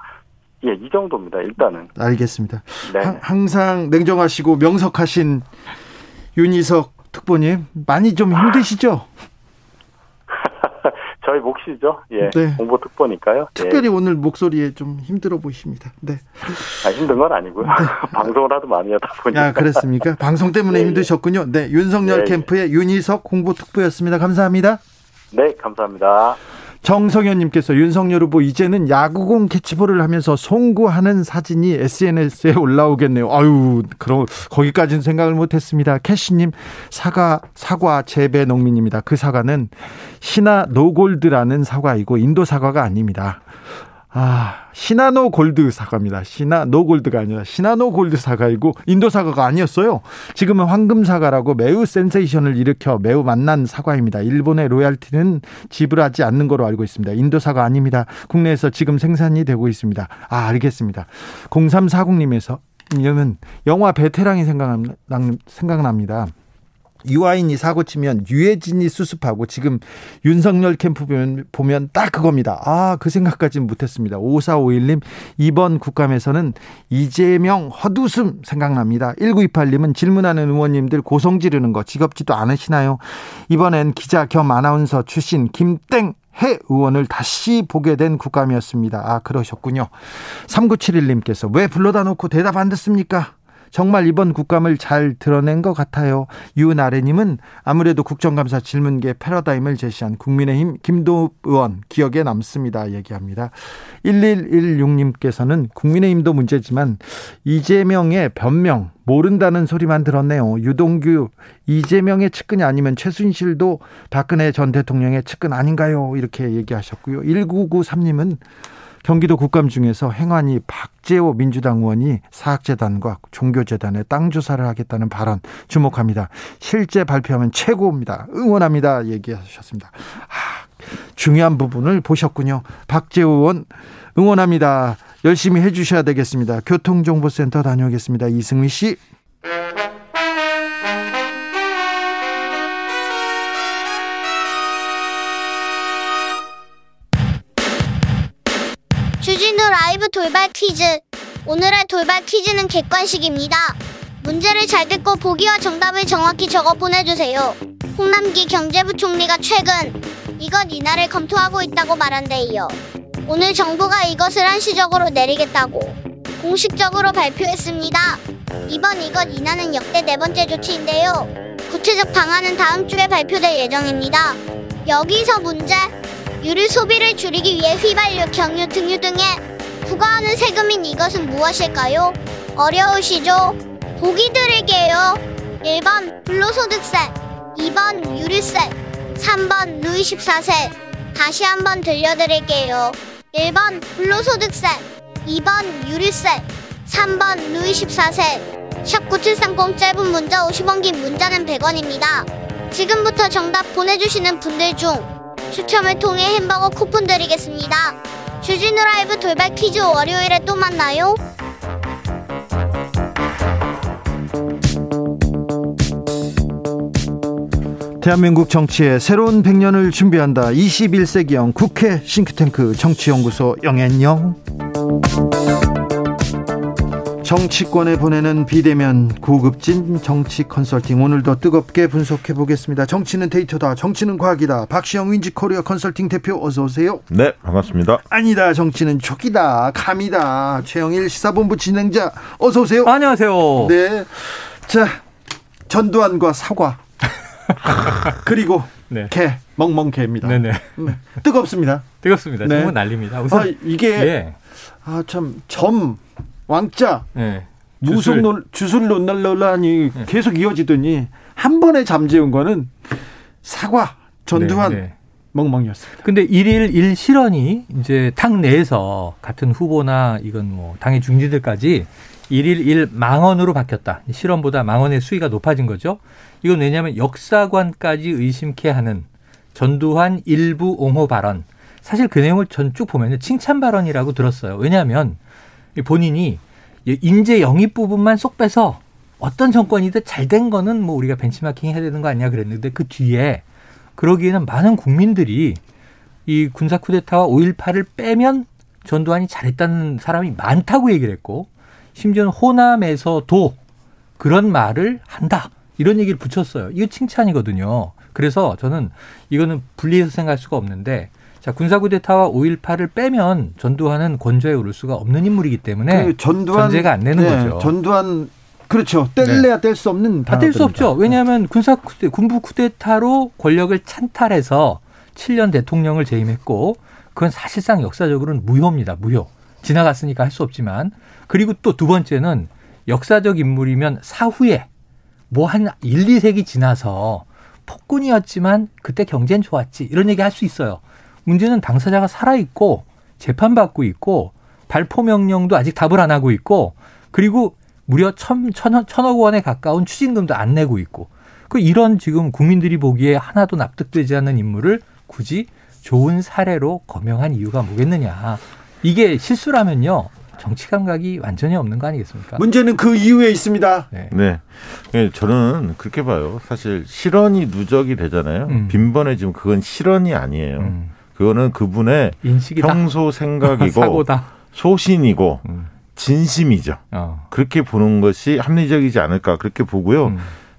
예, 이 정도입니다. 일단은. 알겠습니다. 네. 하- 항상 냉정하시고 명석하신 윤희석 특보님 많이 좀 힘드시죠? 저희 몫이죠. 예. 네. 공보 특보니까요. 특별히 오늘 목소리에 좀 힘들어 보이십니다. 네. 예. 아, 힘든 건 아니고요. 방송을 하도 많이 하다 보니까. 아, 그랬습니까? 방송 때문에 예, 예. 힘드셨군요. 네, 윤석열 예, 예. 캠프의 윤희석 홍보특보였습니다. 감사합니다. 네, 감사합니다. 정성현님께서 윤석열 후보 이제는 야구공 캐치볼을 하면서 송구하는 사진이 SNS에 올라오겠네요. 아유, 그럼 거기까지는 생각을 못했습니다. 캐시님 사과 사과 재배 농민입니다. 그 사과는 시나노 골드라는 사과이고 인도 사과가 아닙니다. 아, 시나노 골드 사과입니다. 시나노 골드가 아니라 시나노 골드 사과이고 인도 사과가 아니었어요. 지금은 황금 사과라고 매우 센세이션을 일으켜 매우 맛난 사과입니다. 일본의 로얄티는 지불하지 않는 거로 알고 있습니다. 인도 사과 아닙니다. 국내에서 지금 생산이 되고 있습니다. 아, 알겠습니다. 0340님에서 이러면 영화 베테랑이 생각납, 생각납니다. 유아인이 사고 치면 유해진이 수습하고 지금 윤석열 캠프 보면, 보면 딱 그겁니다. 아, 그 생각까지는 못했습니다. 5451님, 이번 국감에서는 이재명 헛웃음 생각납니다. 1928님은 질문하는 의원님들 고성 지르는 거 지겹지도 않으시나요? 이번엔 기자 겸 아나운서 출신 김땡 해 의원을 다시 보게 된 국감이었습니다. 아, 그러셨군요. 3971님께서 왜 불러다 놓고 대답 안 듣습니까? 정말 이번 국감을 잘 드러낸 것 같아요. 유나래님은 아무래도 국정감사 질문계 패러다임을 제시한 국민의힘 김도 의원 기억에 남습니다. 얘기합니다. 1116님께서는 국민의힘도 문제지만 이재명의 변명 모른다는 소리만 들었네요. 유동규 이재명의 측근이 아니면 최순실도 박근혜 전 대통령의 측근 아닌가요? 이렇게 얘기하셨고요. 1993님은 경기도 국감 중에서 행안위 박재호 민주당 의원이 사학재단과 종교재단에 땅 조사를 하겠다는 발언 주목합니다. 실제 발표하면 최고입니다. 응원합니다. 얘기하셨습니다. 아, 중요한 부분을 보셨군요. 박재호 의원 응원합니다. 열심히 해주셔야 되겠습니다. 교통정보센터 다녀오겠습니다. 이승미 씨. 라이브 돌발 퀴즈. 오늘의 돌발 퀴즈는 객관식입니다. 문제를 잘 듣고 보기와 정답을 정확히 적어 보내주세요. 홍남기 경제부총리가 최근 이것 인하를 검토하고 있다고 말한 데 이어 오늘 정부가 이것을 한시적으로 내리겠다고 공식적으로 발표했습니다. 이번 이것 인하는 역대 네 번째 조치인데요. 구체적 방안은 다음 주에 발표될 예정입니다. 여기서 문제. 유류 소비를 줄이기 위해 휘발유, 경유, 등유 등에 부과하는 세금인 이것은 무엇일까요? 어려우시죠? 보기 드릴게요. 1번 불로소득세, 2번 유류세, 3번 루이 14세. 다시 한번 들려드릴게요. 1번 불로소득세, 2번 유류세, 3번 루이 14세. 샵9730 짧은 문자 50원 긴 문자는 100원입니다. 지금부터 정답 보내주시는 분들 중 추첨을 통해 햄버거 쿠폰 드리겠습니다. 주진우 라이브 돌발 퀴즈 월요일에 또 만나요. 대한민국 정치의 새로운 100년을 준비한다. 21세기형 국회 싱크탱크 정치연구소 영앤영. 정치권에 보내는 비대면 고급진 정치 컨설팅 오늘도 뜨겁게 분석해 보겠습니다. 정치는 데이터다. 정치는 과학이다. 박시영 윈지 코리아 컨설팅 대표 어서 오세요. 네, 반갑습니다. 아니다. 정치는 촉이다. 감이다. 최영일 시사본부 진행자 어서 오세요. 안녕하세요. 네. 자, 전두환과 사과. 그리고 네. 개, 멍멍개입니다. 네네. 네. 뜨겁습니다. 뜨겁습니다. 네. 정말 난립니다. 우선 아, 이게 예. 아, 참, 점, 왕자, 예. 무속 논, 주술 논란 논란이 네. 계속 이어지더니 한 번에 잠재운 거는 사과, 전두환, 네, 네. 멍멍이었습니다. 근데 일일 일실현이 이제 당 내에서 같은 후보나 이건 뭐 당의 중지들까지 일일 일 망언으로 바뀌었다. 실현보다 망언의 수위가 높아진 거죠. 이건 왜냐하면 역사관까지 의심케 하는 전두환 일부 옹호 발언. 사실 그 내용을 전 쭉 보면 칭찬 발언이라고 들었어요. 왜냐하면 본인이 인재 영입 부분만 쏙 빼서 어떤 정권이든 잘 된 거는 뭐 우리가 벤치마킹 해야 되는 거 아니냐 그랬는데 그 뒤에 그러기에는 많은 국민들이 이 군사 쿠데타와 5.18을 빼면 전두환이 잘했다는 사람이 많다고 얘기를 했고 심지어는 호남에서도 그런 말을 한다. 이런 얘기를 붙였어요. 이거 칭찬이거든요. 그래서 저는 이거는 분리해서 생각할 수가 없는데 자, 군사구데타와 5.18을 빼면 전두환은 권좌에 오를 수가 없는 인물이기 때문에 그 전두환, 전제가 안 되는 네, 거죠. 전두환 그렇죠. 뗄래야 네. 뗄수 없는 다뗄수 없죠. 왜냐하면 군사 쿠데, 군부 쿠데타로 권력을 찬탈해서 7년 대통령을 재임했고 그건 사실상 역사적으로는 무효입니다. 무효. 지나갔으니까 할 수 없지만 그리고 또 두 번째는 역사적 인물이면 사후에 뭐 한 1, 2세기 지나서 폭군이었지만 그때 경제는 좋았지. 이런 얘기 할 수 있어요. 문제는 당사자가 살아있고 재판받고 있고 발포 명령도 아직 답을 안 하고 있고 그리고 무려 천, 천, 천억 원에 가까운 추징금도 안 내고 있고 그 이런 지금 국민들이 보기에 하나도 납득되지 않는 인물을 굳이 좋은 사례로 거명한 이유가 뭐겠느냐. 이게 실수라면요. 정치 감각이 완전히 없는 거 아니겠습니까? 문제는 그 이유에 있습니다. 네. 네. 네. 저는 그렇게 봐요. 사실 실언이 누적이 되잖아요. 음. 빈번해지면 그건 실언이 아니에요. 음. 그거는 그분의 인식이다. 평소 생각이고 소신이고 음. 진심이죠. 어. 그렇게 보는 것이 합리적이지 않을까 그렇게 보고요. 음.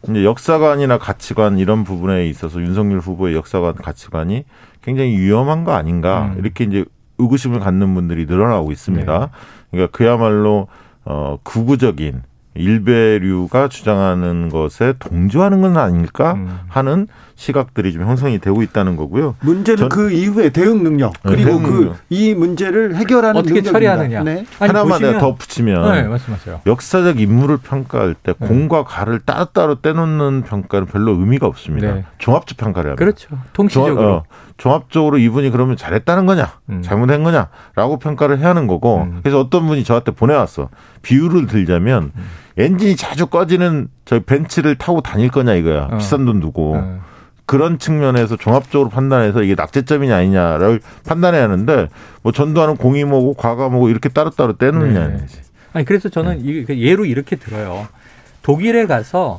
이제 역사관이나 가치관 이런 부분에 있어서 윤석열 후보의 역사관 가치관이 굉장히 위험한 거 아닌가 음. 이렇게 이제 의구심을 갖는 분들이 늘어나고 있습니다. 네. 그러니까 그야말로 어 구구적인 일베류가 주장하는 것에 동조하는 건 아닐까 음. 하는 시각들이 좀 형성이 되고 있다는 거고요. 문제는 그 이후에 대응 능력 네, 그리고 그이 문제를 해결하는 어떻게 능력입니다. 처리하느냐. 네. 하나만 보시면, 더 붙이면 네, 말씀하세요. 역사적 인물을 평가할 때 네. 공과 가를 따로따로 떼놓는 평가는 별로 의미가 없습니다. 네. 종합적 평가를 합니다. 그렇죠. 통시적으로 종합, 어, 종합적으로 이분이 그러면 잘했다는 거냐, 음. 잘못한 거냐라고 평가를 해야 하는 거고. 음. 그래서 어떤 분이 저한테 보내왔어. 비유를 들자면 음. 엔진이 자주 꺼지는 저 벤츠를 타고 다닐 거냐 이거야. 어. 비싼 돈 두고. 어. 그런 측면에서 종합적으로 판단해서 이게 낙제점이냐 아니냐를 판단해야 하는데 뭐 전두환은 공이 뭐고 과가 뭐고 이렇게 따로따로 떼놓느냐. 네. 아니 그래서 저는 네. 예로 이렇게 들어요. 독일에 가서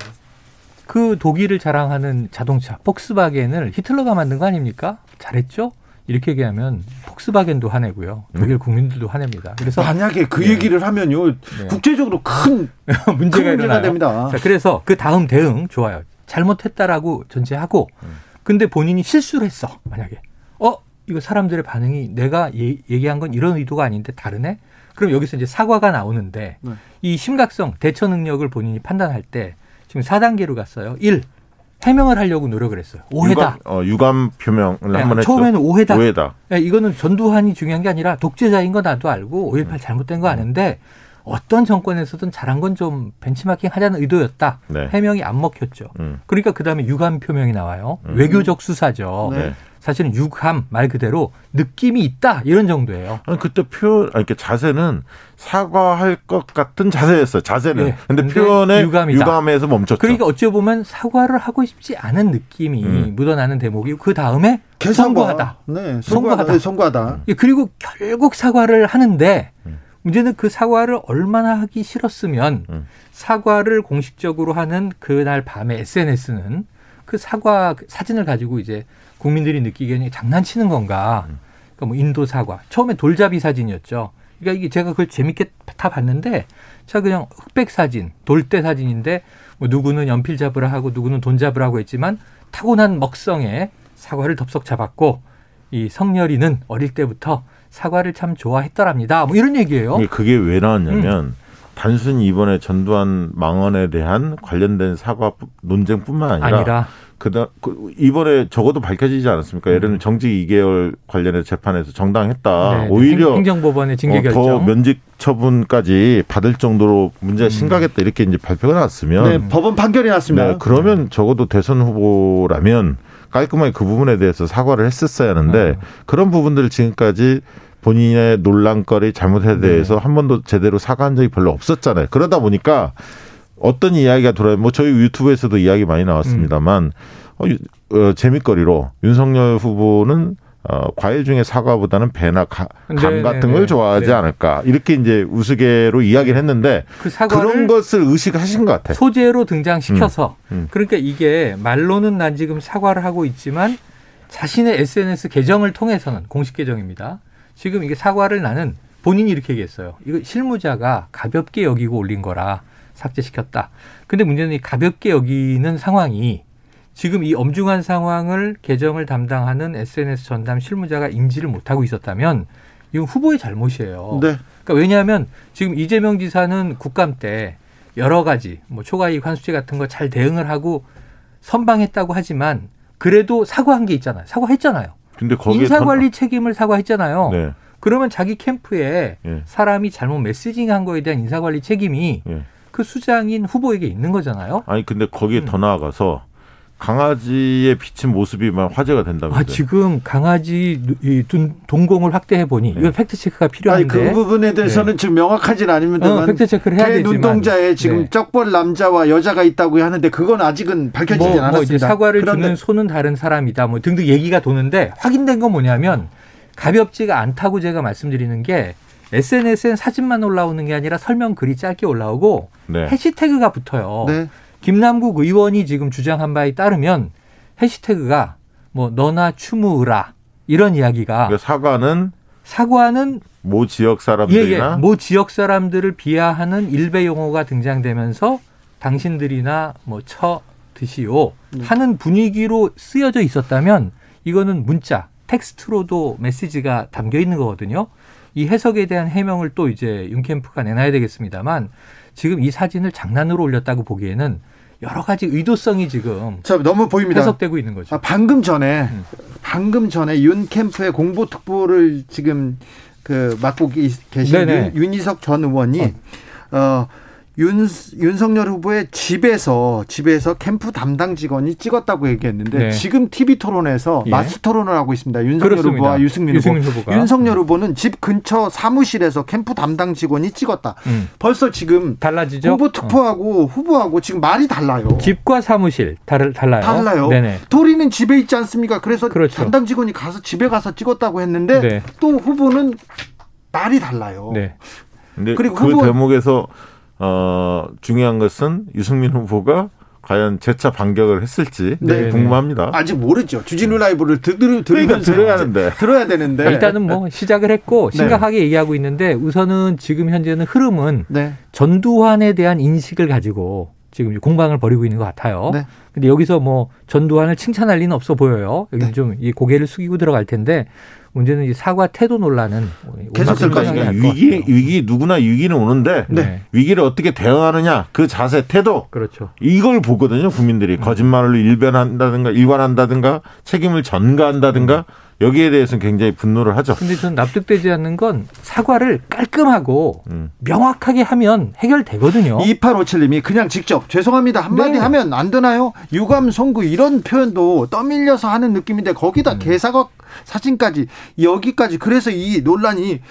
그 독일을 자랑하는 자동차 폭스바겐을 히틀러가 만든 거 아닙니까? 잘했죠? 이렇게 얘기하면 폭스바겐도 화내고요. 독일 국민들도 화냅니다. 그래서 만약에 그 네. 얘기를 하면요. 네. 국제적으로 큰 문제가, 큰 문제가 됩니다. 자, 그래서 그 다음 대응 좋아요. 잘못했다라고 전제하고 근데 본인이 실수를 했어. 만약에 어 이거 사람들의 반응이 내가 예, 얘기한 건 이런 의도가 아닌데 다르네. 그럼 여기서 이제 사과가 나오는데 네. 이 심각성 대처 능력을 본인이 판단할 때 지금 4단계로 갔어요. 1. 해명을 하려고 노력을 했어요. 오해다. 유감, 어, 유감 표명을 네, 한번 했죠. 처음에는 오해다. 오해다. 네, 이거는 전두환이 중요한 게 아니라 독재자인 거 나도 알고 5.18 잘못된 거 아는데 어떤 정권에서든 잘한 건 좀 벤치마킹 하자는 의도였다. 네. 해명이 안 먹혔죠. 음. 그러니까 그 다음에 유감 표명이 나와요. 음. 외교적 수사죠. 네. 사실은 유감 말 그대로 느낌이 있다 이런 정도예요. 아니 그때 표현 아니 그 자세는 사과할 것 같은 자세였어요. 자세는. 네. 근데, 근데 표현에 유감이다. 유감에서 멈췄죠. 그러니까 어찌 보면 사과를 하고 싶지 않은 느낌이 음. 묻어나는 대목이고 그 다음에 선거하다. 네, 선거하다. 선거하다. 네, 그리고 결국 사과를 하는데 음. 문제는 그 사과를 얼마나 하기 싫었으면 음. 사과를 공식적으로 하는 그날 밤에 SNS는 그 사과 사진을 가지고 이제 국민들이 느끼기에는 장난치는 건가. 음. 그러니까 뭐 인도 사과. 처음에 돌잡이 사진이었죠. 그러니까 이게 제가 그걸 재밌게 다 봤는데 자 그냥 흑백 사진, 돌대 사진인데 뭐 누구는 연필 잡으라 하고 누구는 돈 잡으라고 했지만 타고난 먹성에 사과를 덥석 잡았고 이 성렬이는 어릴 때부터 사과를 참 좋아했더랍니다. 뭐 이런 얘기예요. 그게 왜 나왔냐면 음. 단순히 이번에 전두환 망언에 대한 관련된 사과 논쟁뿐만 아니라, 아니라. 그다 그 이번에 적어도 밝혀지지 않았습니까? 예를 들면 음. 정직 2개월 관련해서 재판에서 정당했다. 네, 네. 오히려 행정법원의 징계 결정 어, 더 면직 처분까지 받을 정도로 문제가 음. 심각했다 이렇게 이제 발표가 났으면 네, 법원 판결이 났습니다. 네, 그러면 적어도 대선 후보라면 깔끔하게 그 부분에 대해서 사과를 했었어야 하는데 음. 그런 부분들을 지금까지 본인의 논란거리 잘못에 대해서 네. 한 번도 제대로 사과한 적이 별로 없었잖아요. 그러다 보니까 어떤 이야기가 돌아요. 뭐 저희 유튜브에서도 이야기 많이 나왔습니다만 어, 어, 재밌거리로 윤석열 후보는 어, 과일 중에 사과보다는 배나 가, 감 네, 같은 네, 걸 네. 좋아하지 네. 않을까 이렇게 이제 우스개로 이야기를 했는데 그 그런 것을 의식하신 것 같아요. 소재로 등장시켜서 음, 음. 그러니까 이게 말로는 난 지금 사과를 하고 있지만 자신의 SNS 계정을 통해서는 공식 계정입니다. 지금 이게 사과를 나는 본인이 이렇게 얘기했어요. 이거 실무자가 가볍게 여기고 올린 거라 삭제시켰다. 근데 문제는 이 가볍게 여기는 상황이 지금 이 엄중한 상황을 개정을 담당하는 SNS 전담 실무자가 인지를 못하고 있었다면 이건 후보의 잘못이에요. 네. 그러니까 왜냐하면 지금 이재명 지사는 국감 때 여러 가지 뭐 초과이익 환수제 같은 거 잘 대응을 하고 선방했다고 하지만 그래도 사과한 게 있잖아요. 사과했잖아요. 근데 인사관리 전... 책임을 사과했잖아요. 네. 그러면 자기 캠프에 네. 사람이 잘못 messaging한 거에 대한 인사관리 책임이 네. 그 수장인 후보에게 있는 거잖아요. 아니 근데 거기에 음. 더 나아가서 강아지의 비친 모습이만 화제가 된다면서요? 아, 지금 강아지 이 동공을 확대해 보니 네. 이건 팩트 체크가 필요한데 아니, 그 부분에 대해서는 네. 지금 명확하지는 않습니다만 어, 팩트 체크를 해야 되지만 눈동자에 지금 네. 쩍벌 남자와 여자가 있다고 하는데 그건 아직은 밝혀지지 뭐, 않았습니다. 뭐 이제 사과를 그런데. 주는 손은 다른 사람이다 뭐 등등 얘기가 도는데 확인된 건 뭐냐면 가볍지가 않다고 제가 말씀드리는 게 SNS엔 사진만 올라오는 게 아니라 설명 글이 짧게 올라오고 네. 해시태그가 붙어요. 네. 김남국 의원이 지금 주장한 바에 따르면 해시태그가 뭐 너나 추무으라 이런 이야기가 그러니까 사과는 사과는 모 지역 사람들이나 예, 예. 모 지역 사람들을 비하하는 일배 용어가 등장되면서 당신들이나 뭐쳐 드시오 네. 하는 분위기로 쓰여져 있었다면 이거는 문자 텍스트로도 메시지가 담겨 있는 거거든요. 이 해석에 대한 해명을 또 이제 윤캠프가 내놔야 되겠습니다만 지금 이 사진을 장난으로 올렸다고 보기에는 여러 가지 의도성이 지금 저 너무 보입니다. 해석되고 있는 거죠. 아, 방금 전에 음. 방금 전에 윤 캠프의 공보 특보를 지금 그 맡고 계신 윤, 윤희석 전 의원이 어. 어 윤, 윤석열 후보의 집에서 집에서 캠프 담당 직원이 찍었다고 얘기했는데 네. 지금 TV 토론에서 예. 마스 토론을 하고 있습니다. 윤석열 그렇습니다. 후보와 유승민, 유승민 후보. 후보가. 윤석열 후보는 집 근처 사무실에서 캠프 담당 직원이 찍었다. 음. 벌써 지금 달라지죠. 후보 특보하고 어. 후보하고 지금 말이 달라요. 집과 사무실 달, 달라요. 달라요. 네네. 도리는 집에 있지 않습니까? 그래서 그렇죠. 담당 직원이 가서 집에 가서 찍었다고 했는데 네. 또 후보는 말이 달라요. 네. 그리고 그 후보, 대목에서 어, 중요한 것은 유승민 후보가 과연 재차 반격을 했을지 네, 궁금합니다. 아직 모르죠. 주진우 라이브를 들, 들, 그러니까 들어야 하는데 들어야 되는데 일단은 뭐 시작을 했고 네. 심각하게 네. 얘기하고 있는데 우선은 지금 현재는 흐름은 네. 전두환에 대한 인식을 가지고 지금 공방을 벌이고 있는 것 같아요. 네. 근데 여기서 뭐 전두환을 칭찬할 리는 없어 보여요. 여기 네. 좀이 고개를 숙이고 들어갈 텐데 문제는 이 사과 태도 논란은 계속 될 것이니까 위기 위기 누구나 위기는 오는데 네. 위기를 어떻게 대응하느냐 그 자세 태도 그렇죠. 이걸 보거든요 국민들이 음. 거짓말로 일변한다든가 일관한다든가 책임을 전가한다든가 음. 여기에 대해서는 굉장히 분노를 하죠. 근데 저는 납득되지 않는 건 사과를 깔끔하고 음. 명확하게 하면 해결되거든요. 2857님이 그냥 직접 죄송합니다 한마디 네. 하면 안 되나요? 유감 송구 이런 표현도 떠밀려서 하는 느낌인데 거기다 음. 개사과 사진까지 여기까지 그래서 이 논란이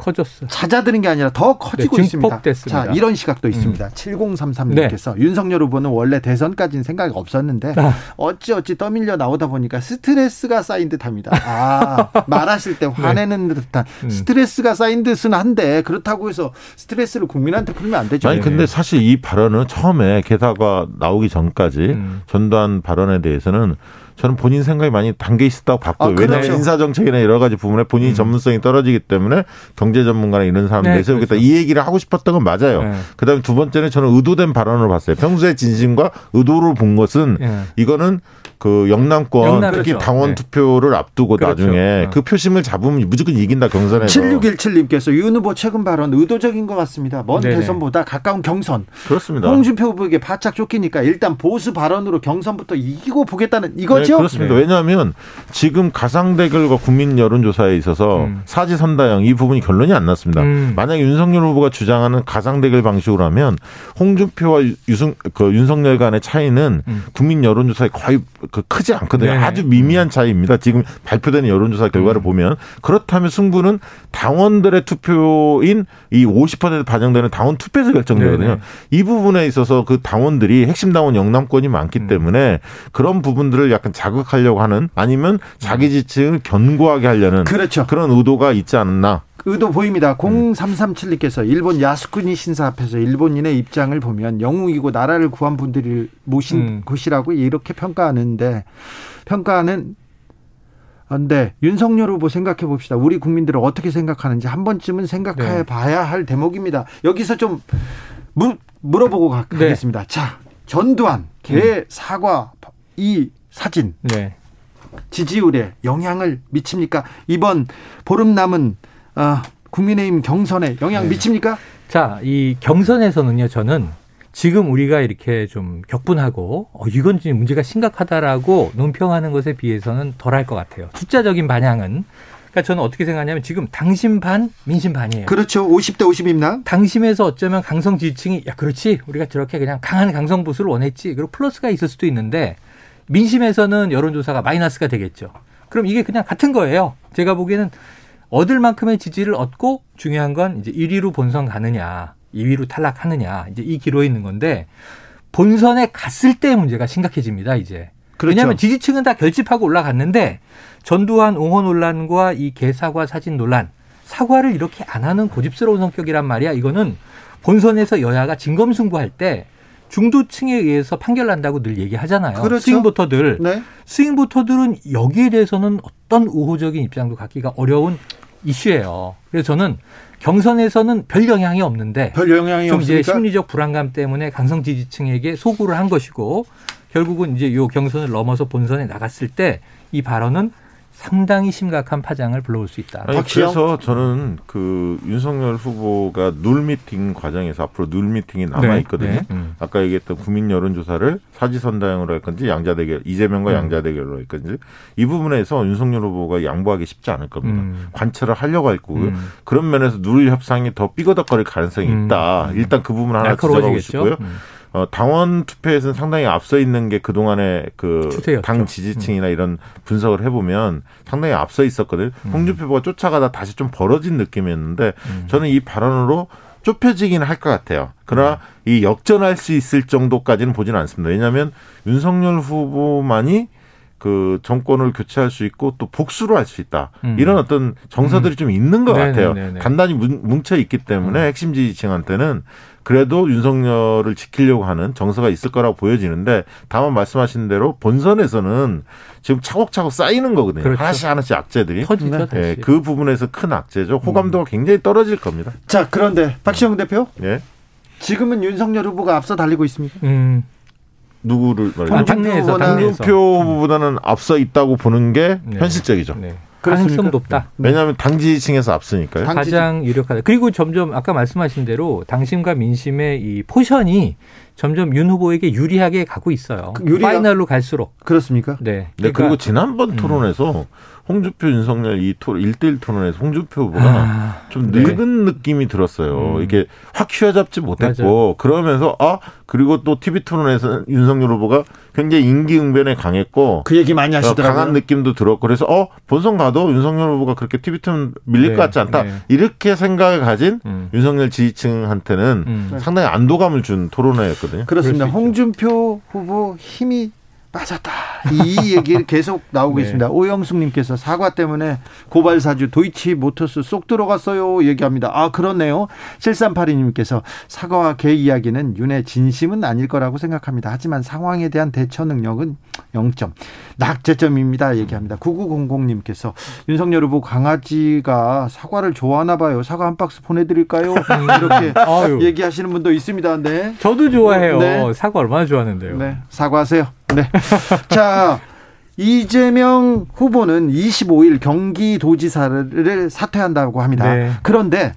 커졌어. 잦아드는 게 아니라 더 커지고 네, 있습니다. 됐습니다. 자, 이런 시각도 음. 있습니다. 7033님께서 네. 윤석열 후보는 원래 대선까지는 생각이 없었는데 아. 어찌어찌 떠밀려 나오다 보니까 스트레스가 쌓인 듯합니다. 아, 말하실 때 네. 화내는 네. 듯한 음. 스트레스가 쌓인 듯은 한데 그렇다고 해서 스트레스를 국민한테 풀면 안 되죠. 아니 근데 사실 이 발언은 처음에 개사가 나오기 전까지 음. 전두환 발언에 대해서는 저는 본인 생각이 많이 담겨 있었다고 봤고요. 아, 왜냐하면 그렇죠. 인사 정책이나 여러 가지 부분에 본인이 음. 전문성이 떨어지기 때문에 경제 전문가나 이런 사람들 네, 내세우겠다 그렇죠. 이 얘기를 하고 싶었던 건 맞아요. 네. 그 다음에 두 번째는 저는 의도된 발언을 봤어요. 평소에 진심과 의도를 본 것은 네. 이거는 그 영남권 영남, 특히 그렇죠. 당원 네. 투표를 앞두고 그렇죠. 나중에 어. 그 표심을 잡으면 무조건 이긴다 경선에서. 7617님께서 윤 후보 최근 발언 의도적인 것 같습니다. 먼 네네. 대선보다 가까운 경선. 그렇습니다. 홍준표 후보에게 바짝 쫓기니까 일단 보수 발언으로 경선부터 이기고 보겠다는 이거 죠? 네, 그렇습니다. 네. 왜냐하면 지금 가상 대결과 국민 여론조사에 있어서 음. 사지 선다형 이 부분이 결론이 안 났습니다. 음. 만약 윤석열 후보가 주장하는 가상 대결 방식으로 하면 홍준표와 유승 그 윤석열 간의 차이는 음. 국민 여론조사에 거의 그 크지 않거든요. 네. 아주 미미한 차이입니다. 지금 발표되는 여론조사 결과를 음. 보면 그렇다면 승부는 당원들의 투표인 이 50% 반영되는 당원 투표에서 결정되거든요. 네네. 이 부분에 있어서 그 당원들이 핵심 당원 영남권이 많기 음. 때문에 그런 부분들을 약간 자극하려고 하는 아니면 자기 음. 지층을 견고하게 하려는 그렇죠. 그런 의도가 있지 않나. 의도 보입니다. 0337님께서 일본 야스쿠니 신사 앞에서 일본인의 입장을 보면 영웅이고 나라를 구한 분들을 모신 음. 곳이라고 이렇게 평가하는데 평가하는 근데 윤석열 후보 생각해 봅시다. 우리 국민들은 어떻게 생각하는지 한 번쯤은 생각해 네. 봐야 할 대목입니다. 여기서 좀 무, 물어보고 가, 네. 겠습니다 자, 전두환, 개, 음. 사과, 이 사진. 네. 지지율에 영향을 미칩니까? 이번 보름 남은 아, 국민의힘 경선에 영향 네. 미칩니까? 자, 이 경선에서는요, 저는 지금 우리가 이렇게 좀 격분하고 어, 이건 좀 문제가 심각하다라고 논평하는 것에 비해서는 덜할 것 같아요. 숫자적인 반향은. 그러니까 저는 어떻게 생각하냐면 지금 당심 반, 민심 반이에요. 그렇죠. 50대 50입니다. 당심에서 어쩌면 강성 지지층이 야 그렇지 우리가 저렇게 그냥 강한 강성 보수를 원했지. 그리고 플러스가 있을 수도 있는데 민심에서는 여론조사가 마이너스가 되겠죠. 그럼 이게 그냥 같은 거예요. 제가 보기에는 얻을 만큼의 지지를 얻고 중요한 건 이제 1위로 본선 가느냐, 2위로 탈락하느냐, 이제 이 기로에 있는 건데 본선에 갔을 때 문제가 심각해집니다, 이제. 그렇죠. 왜냐하면 지지층은 다 결집하고 올라갔는데 전두환 옹호 논란과 이 개사과 사진 논란, 사과를 이렇게 안 하는 고집스러운 성격이란 말이야. 이거는 본선에서 여야가 진검승부할 때 중도층에 의해서 판결난다고 늘 얘기하잖아요. 그렇죠. 스윙보터들. 네. 스윙보터들은 여기에 대해서는 어떤 우호적인 입장도 갖기가 어려운 이슈예요. 그래서 저는 경선에서는 별 영향이 없는데 별 영향이 좀 없으니까? 이제 심리적 불안감 때문에 강성 지지층에게 소구를 한 것이고 결국은 이제 요 경선을 넘어서 본선에 나갔을 때 이 발언은 상당히 심각한 파장을 불러올 수 있다. 아니, 그래서 저는 그 윤석열 후보가 눌 미팅 과정에서 앞으로 눌 미팅이 남아 네. 있거든요. 네. 음. 아까 얘기했던 국민 여론 조사를 사지선다형으로 할 건지 양자 대결 이재명과 음. 양자 대결로 할 건지 이 부분에서 윤석열 후보가 양보하기 쉽지 않을 겁니다. 음. 관철을 하려고 할 거고요. 음. 그런 면에서 눌 협상이 더 삐거덕거릴 가능성이 음. 있다. 일단 그 부분 하나 지적하고 싶고요. 음. 어, 당원 투표에서는 상당히 앞서 있는 게 그동안의 그 당 지지층이나 음. 이런 분석을 해보면 상당히 앞서 있었거든요. 음. 홍준표 후보가 쫓아가다 다시 좀 벌어진 느낌이었는데 음. 저는 이 발언으로 좁혀지긴 할 것 같아요. 그러나 음. 이 역전할 수 있을 정도까지는 보지는 않습니다. 왜냐하면 윤석열 후보만이 그 정권을 교체할 수 있고 또 복수를 할수 있다. 음. 이런 어떤 정서들이 음. 좀 있는 것 네네네네. 같아요. 단단히 뭉 쳐 있기 때문에 음. 핵심 지지층한테는 그래도 윤석열을 지키려고 하는 정서가 있을 거라고 보여지는데 다만 말씀하신 대로 본선에서는 지금 차곡차곡 쌓이는 거거든요. 그렇죠. 하나씩 하나씩 악재들이. 터지죠. 네, 그 부분에서 큰 악재죠. 호감도가 음. 굉장히 떨어질 겁니다. 자, 그런데 박시영 대표. 예. 지금은 윤석열 후보가 앞서 달리고 있습니다. 음. 누구를 말해요? 당내에서 당내표 후보보다는 앞서 있다고 보는 게 네. 현실적이죠. 네. 가능성 높다. 네. 왜냐하면 당 지지층에서 앞서니까요. 가장 유력하다. 그리고 점점 아까 말씀하신 대로 당심과 민심의 이 포션이 점점 윤 후보에게 유리하게 가고 있어요. 그 유리가... final로 갈수록. 그렇습니까? 네. 네 그러니까... 그리고 지난번 음. 토론에서 홍준표 윤석열 이 토, 1대1 토론에서 홍준표 후보가 아, 좀 네. 늙은 네. 느낌이 들었어요. 음. 이게 확 휘어잡지 못했고 맞아. 그러면서 아 그리고 또 TV 토론에서 윤석열 후보가 굉장히 임기응변에 강했고 그 얘기 많이 하시더라고요. 강한 느낌도 들었고 그래서 어 본선 가도 윤석열 후보가 그렇게 TV 토론 밀릴 네. 것 같지 않다. 네. 이렇게 생각을 가진 음. 윤석열 지지층한테는 음. 상당히 안도감을 준 토론회였거든요. 그렇습니다. 홍준표 후보 힘이 빠졌다. 이 얘기 계속 나오고 네. 있습니다. 오영숙님께서 사과 때문에 고발사주 도이치 모터스 쏙 들어갔어요. 얘기합니다. 아, 그렇네요. 7382님께서 사과와 개 이야기는 윤의 진심은 아닐 거라고 생각합니다. 하지만 상황에 대한 대처 능력은 0점. 낙제점입니다. 얘기합니다. 9900님께서 윤석열 후보 강아지가 사과를 좋아하나 봐요. 사과 한 박스 보내드릴까요? 이렇게 얘기하시는 분도 있습니다. 네. 저도 좋아해요. 네. 사과 얼마나 좋아하는데요. 네. 사과하세요. 네. 자, 이재명 후보는 25일 경기도지사를 사퇴한다고 합니다. 네. 그런데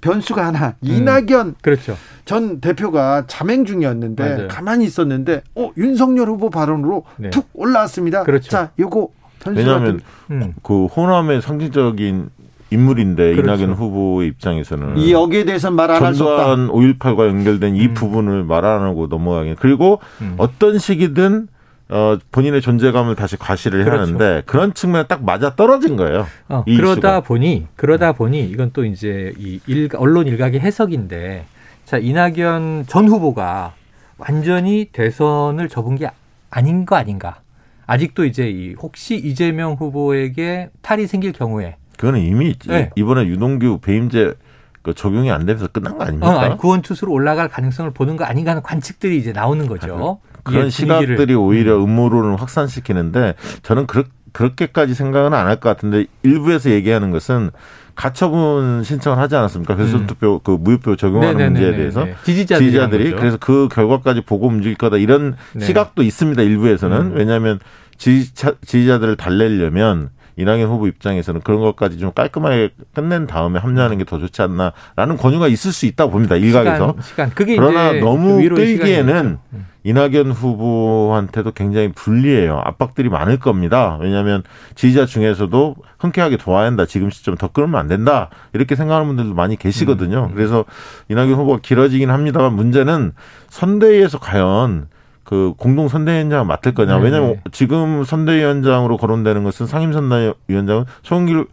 변수가 하나 음. 이낙연 그렇죠. 전 대표가 자맹 중이었는데 맞아요. 가만히 있었는데 어 윤석열 후보 발언으로 네. 툭 올라왔습니다. 그렇죠. 자, 요거 왜냐하면 음. 그 호남의 상징적인 인물인데 그렇죠. 이낙연 후보의 입장에서는 이 여기에 대해서는 말안 할 수 없다. 5.18과 연결된 이 음. 부분을 말 안 하고 넘어가긴 그리고 음. 어떤 시기든 어, 본인의 존재감을 다시 과시를 그렇죠. 하는데 그런 측면에 딱 맞아 떨어진 거예요. 어, 그러다 이슈가. 보니 그러다 보니 이건 또 이제 이 일, 언론 일각의 해석인데 자 이낙연 전 후보가 완전히 대선을 접은 게 아닌 거 아닌가? 아직도 이제 이 혹시 이재명 후보에게 탈이 생길 경우에 그거는 이미 네. 이번에 유동규 배임제 그 적용이 안 되면서 끝난 거 아닙니까? 어, 아니, 구원 투수로 올라갈 가능성을 보는 거 아닌가 하는 관측들이 이제 나오는 거죠. 그런 시각들이 오히려 음. 음모론을 확산시키는데 저는 그렇, 그렇게까지 생각은 안 할 것 같은데 일부에서 얘기하는 것은 가처분 신청을 하지 않았습니까? 그래서 음. 투표 그 무효표 적용하는 네네네네. 문제에 대해서 지지자들이, 지지자들이 그래서 그 결과까지 보고 움직일 거다 이런 네. 시각도 있습니다. 일부에서는 음. 왜냐하면 지지자, 지지자들을 달래려면 이낙연 후보 입장에서는 그런 것까지 좀 깔끔하게 끝낸 다음에 합류하는 게 더 좋지 않나라는 권유가 있을 수 있다 고 봅니다. 일각에서. 시간, 시간. 그러나 너무 끌기에는 음. 이낙연 후보한테도 굉장히 불리해요. 압박들이 많을 겁니다. 왜냐하면 지지자 중에서도 흔쾌하게 도와야 한다. 지금 시점 더 끌면 안 된다. 이렇게 생각하는 분들도 많이 계시거든요. 음. 그래서 이낙연 후보가 길어지긴 합니다만 문제는 선대위에서 과연 그 공동 선대위원장을 맡을 거냐. 네 왜냐하면 지금 선대위원장으로 거론되는 것은 상임 선대위원장은 송길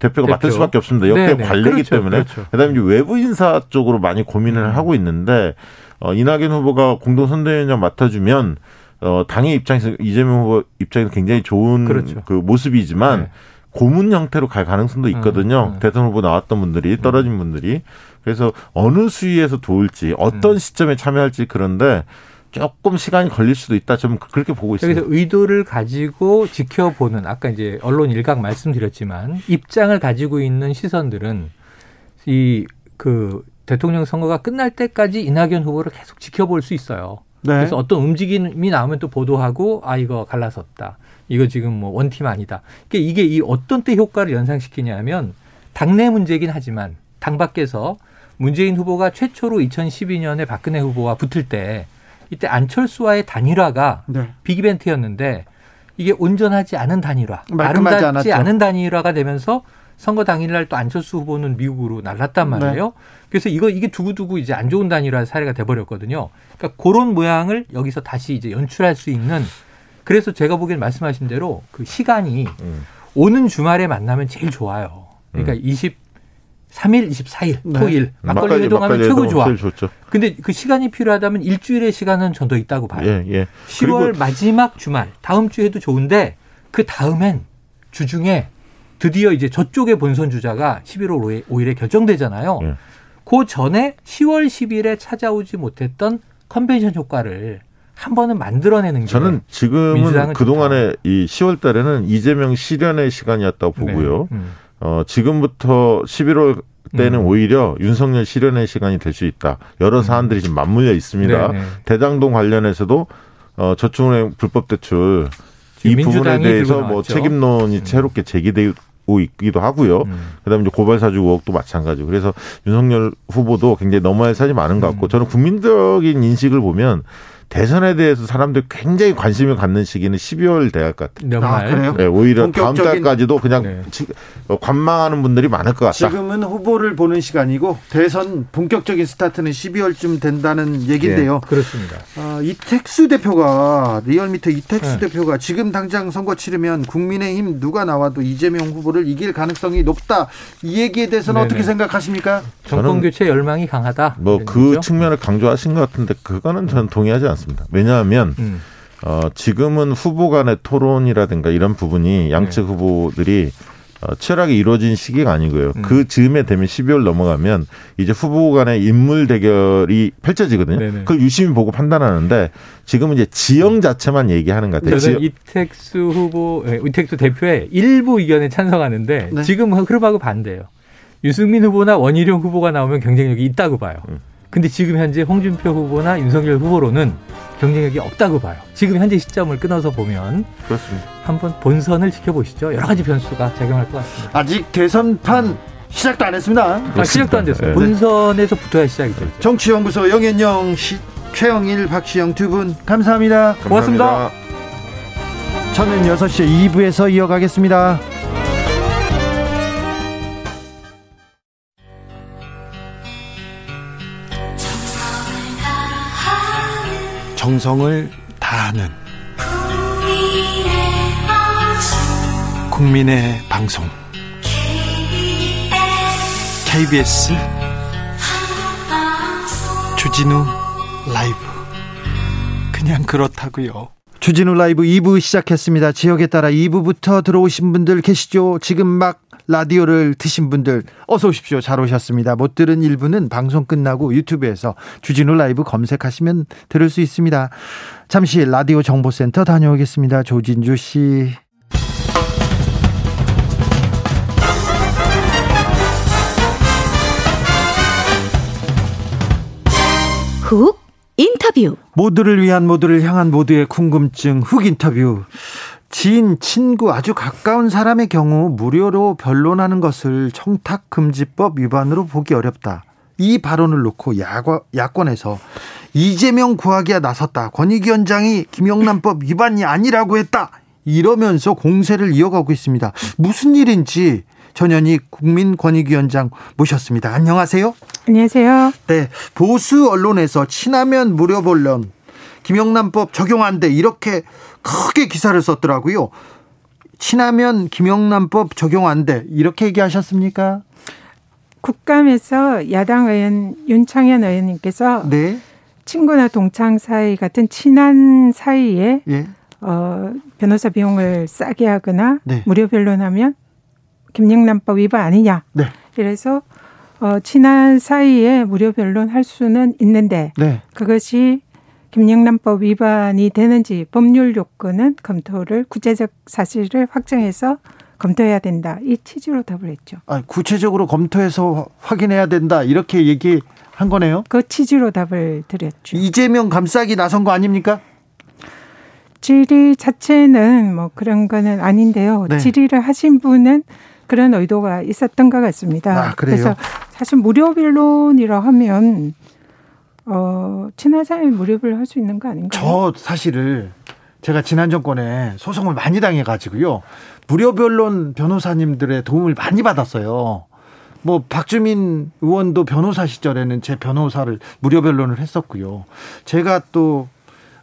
대표가 대표. 맡을 수밖에 없습니다. 역대 네네. 관리기 그렇죠. 때문에. 그렇죠. 그다음에 이제 외부 인사 쪽으로 많이 고민을 음. 하고 있는데 어, 이낙연 후보가 공동 선대위원장 맡아주면 어, 당의 입장에서 이재명 후보 입장에서 굉장히 좋은 그렇죠. 그 모습이지만 네. 고문 형태로 갈 가능성도 있거든요. 음, 음. 대선 후보 나왔던 분들이 떨어진 분들이 그래서 어느 수위에서 도울지 어떤 음. 시점에 참여할지 그런데 조금 시간이 걸릴 수도 있다. 좀 그렇게 보고 있습니다. 그래서 의도를 가지고 지켜보는 아까 이제 언론 일각 말씀드렸지만 입장을 가지고 있는 시선들은 이 그 대통령 선거가 끝날 때까지 이낙연 후보를 계속 지켜볼 수 있어요. 네. 그래서 어떤 움직임이 나오면 또 보도하고 아 이거 갈라섰다. 이거 지금 뭐 원팀 아니다. 그러니까 이게 이 어떤 때 효과를 연상시키냐면 당내 문제긴 하지만 당 밖에서 문재인 후보가 최초로 2012년에 박근혜 후보와 붙을 때 이때 안철수와의 단일화가 네. 빅이벤트였는데 이게 온전하지 않은 단일화, 아름답지 않은 단일화가 되면서 선거 당일날 또 안철수 후보는 미국으로 날랐단 네. 말이에요. 네. 그래서 이거 이게 두고두고 이제 안 좋은 단일화 사례가 돼버렸거든요. 그러니까 그런 모양을 여기서 다시 이제 연출할 수 있는 그래서 제가 보기엔 말씀하신 대로 그 시간이 음. 오는 주말에 만나면 제일 좋아요. 그러니까 음. 20 3일, 24일, 네. 토일 막걸리 회동하면 최고 좋아. 좋죠. 근데 그 시간이 필요하다면 일주일의 시간은 전 더 있다고 봐요. 예, 예. 10월 마지막 주말 다음 주에도 좋은데 그 다음엔 주중에 드디어 이제 저쪽의 본선 주자가 11월 5일에 결정되잖아요. 예. 그 전에 10월 10일에 찾아오지 못했던 컨벤션 효과를 한 번은 만들어내는 게 저는 지금은 그동안에 이 10월 달에는 이재명 실현의 시간이었다고 보고요. 네. 음. 어, 지금부터 11월 때는 음. 오히려 윤석열 실현의 시간이 될 수 있다. 여러 음. 사안들이 지금 맞물려 있습니다. 네네. 대장동 관련해서도 어, 저축은행 불법 대출 이 부분에 대해서 뭐 책임론이 음. 새롭게 제기되고 있기도 하고요. 음. 그다음에 이제 고발사주 의혹도 마찬가지고. 그래서 윤석열 후보도 굉장히 넘어야 할 사안이 많은 것 같고 음. 저는 국민적인 인식을 보면 대선에 대해서 사람들이 굉장히 관심을 갖는 시기는 12월 대학 같아요. 아, 그래요? 네, 오히려 본격적인... 다음 달까지도 그냥 네. 어, 관망하는 분들이 많을 것 같다. 지금은 후보를 보는 시간이고 대선 본격적인 스타트는 12월쯤 된다는 얘기인데요. 네, 그렇습니다. 아, 이택수 대표가 리얼미터 이택수 네. 대표가 지금 당장 선거 치르면 국민의힘 누가 나와도 이재명 후보를 이길 가능성이 높다. 이 얘기에 대해서는 네네. 어떻게 생각하십니까? 정권 교체 열망이 강하다. 뭐 그 측면을 강조하신 것 같은데 그거는 저는 동의하지 않습니다. 않습니다. 왜냐하면 음. 어, 지금은 후보 간의 토론이라든가 이런 부분이 양측 네. 후보들이 어, 치열하게 이루어진 시기가 아니고요. 음. 그 즈음에 되면 12월 넘어가면 이제 후보 간의 인물 대결이 펼쳐지거든요. 네네. 그걸 유심히 보고 판단하는데 지금은 이제 지형 자체만 얘기하는 것 같아요. 저는 이택수 후보, 네, 이택수 대표의 일부 의견에 찬성하는데 네. 지금 흐름하고 반대예요. 유승민 후보나 원희룡 후보가 나오면 경쟁력이 있다고 봐요. 음. 근데 지금 현재 홍준표 후보나 윤석열 후보로는 경쟁력이 없다고 봐요. 지금 현재 시점을 끊어서 보면 그렇습니다. 한번 본선을 지켜보시죠. 여러 가지 변수가 작용할 것 같습니다. 아직 대선판 시작도 안 했습니다. 아, 시작도 안 됐어요. 네. 본선에서 붙어야 시작이 되죠. 정치연구소 영현영 씨, 최영일, 박시영 두 분 감사합니다. 감사합니다. 고맙습니다. 저는 6시 2부에서 이어가겠습니다. 정성을 다하는 국민의 방송 KBS 주진우 라이브 그냥 그렇다고요. 주진우 라이브 2부 시작했습니다. 지역에 따라 2부부터 들어오신 분들 계시죠? 지금 막 라디오를 드신 분들 어서 오십시오. 잘 오셨습니다. 못 들은 1부는 방송 끝나고 유튜브에서 주진우 라이브 검색하시면 들을 수 있습니다. 잠시 라디오 정보센터 다녀오겠습니다. 조진주 씨. 훅 인터뷰. 모두를 위한 모두를 향한 모두의 궁금증 훅 인터뷰. 지인, 친구, 아주 가까운 사람의 경우 무료로 변론하는 것을 청탁금지법 위반으로 보기 어렵다. 이 발언을 놓고 야권에서 이재명 구하기에 나섰다. 권익위원장이 김영란법 위반이 아니라고 했다. 이러면서 공세를 이어가고 있습니다. 무슨 일인지 전현희 국민권익위원장 모셨습니다. 안녕하세요. 안녕하세요. 네. 보수 언론에서 친하면 무료 본론 김영란법 적용한대 이렇게 크게 기사를 썼더라고요. 친하면 김영란법 적용한대 이렇게 얘기하셨습니까? 국감에서 야당 의원 윤창현 의원님께서 네. 친구나 동창 사이 같은 친한 사이에 예. 어, 변호사 비용을 싸게 하거나 네. 무료 변론하면 김영란법 위반 아니냐. 네. 그래서 어, 친한 사이에 무료 변론할 수는 있는데 네. 그것이 김영란법 위반이 되는지 법률 요건은 검토를 구체적 사실을 확정해서 검토해야 된다. 이 취지로 답을 했죠. 아, 구체적으로 검토해서 확인해야 된다. 이렇게 얘기한 거네요. 그 취지로 답을 드렸죠. 이재명 감싸기 나선 거 아닙니까? 질의 자체는 뭐 그런 거는 아닌데요. 네. 질의를 하신 분은 그런 의도가 있었던 것 같습니다. 아, 그래서 사실 무료 변론이라 하면 어, 사람이 무료를 할수 있는 거 아닌가요? 저 사실을 제가 지난 정권에 소송을 많이 당해가지고요. 무료 변론 변호사님들의 도움을 많이 받았어요. 뭐 박주민 의원도 변호사 시절에는 제 변호사를 무료 변론을 했었고요. 제가 또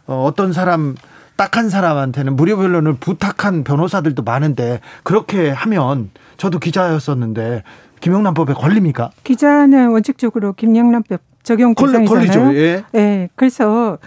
어, 어떤 사람 딱한 사람한테는 무료 변론을 부탁한 변호사들도 많은데 그렇게 하면 저도 기자였었는데 김영란법에 걸립니까? 기자는 원칙적으로 김영란법 적용 대상이잖아요. 예. 네, 그래서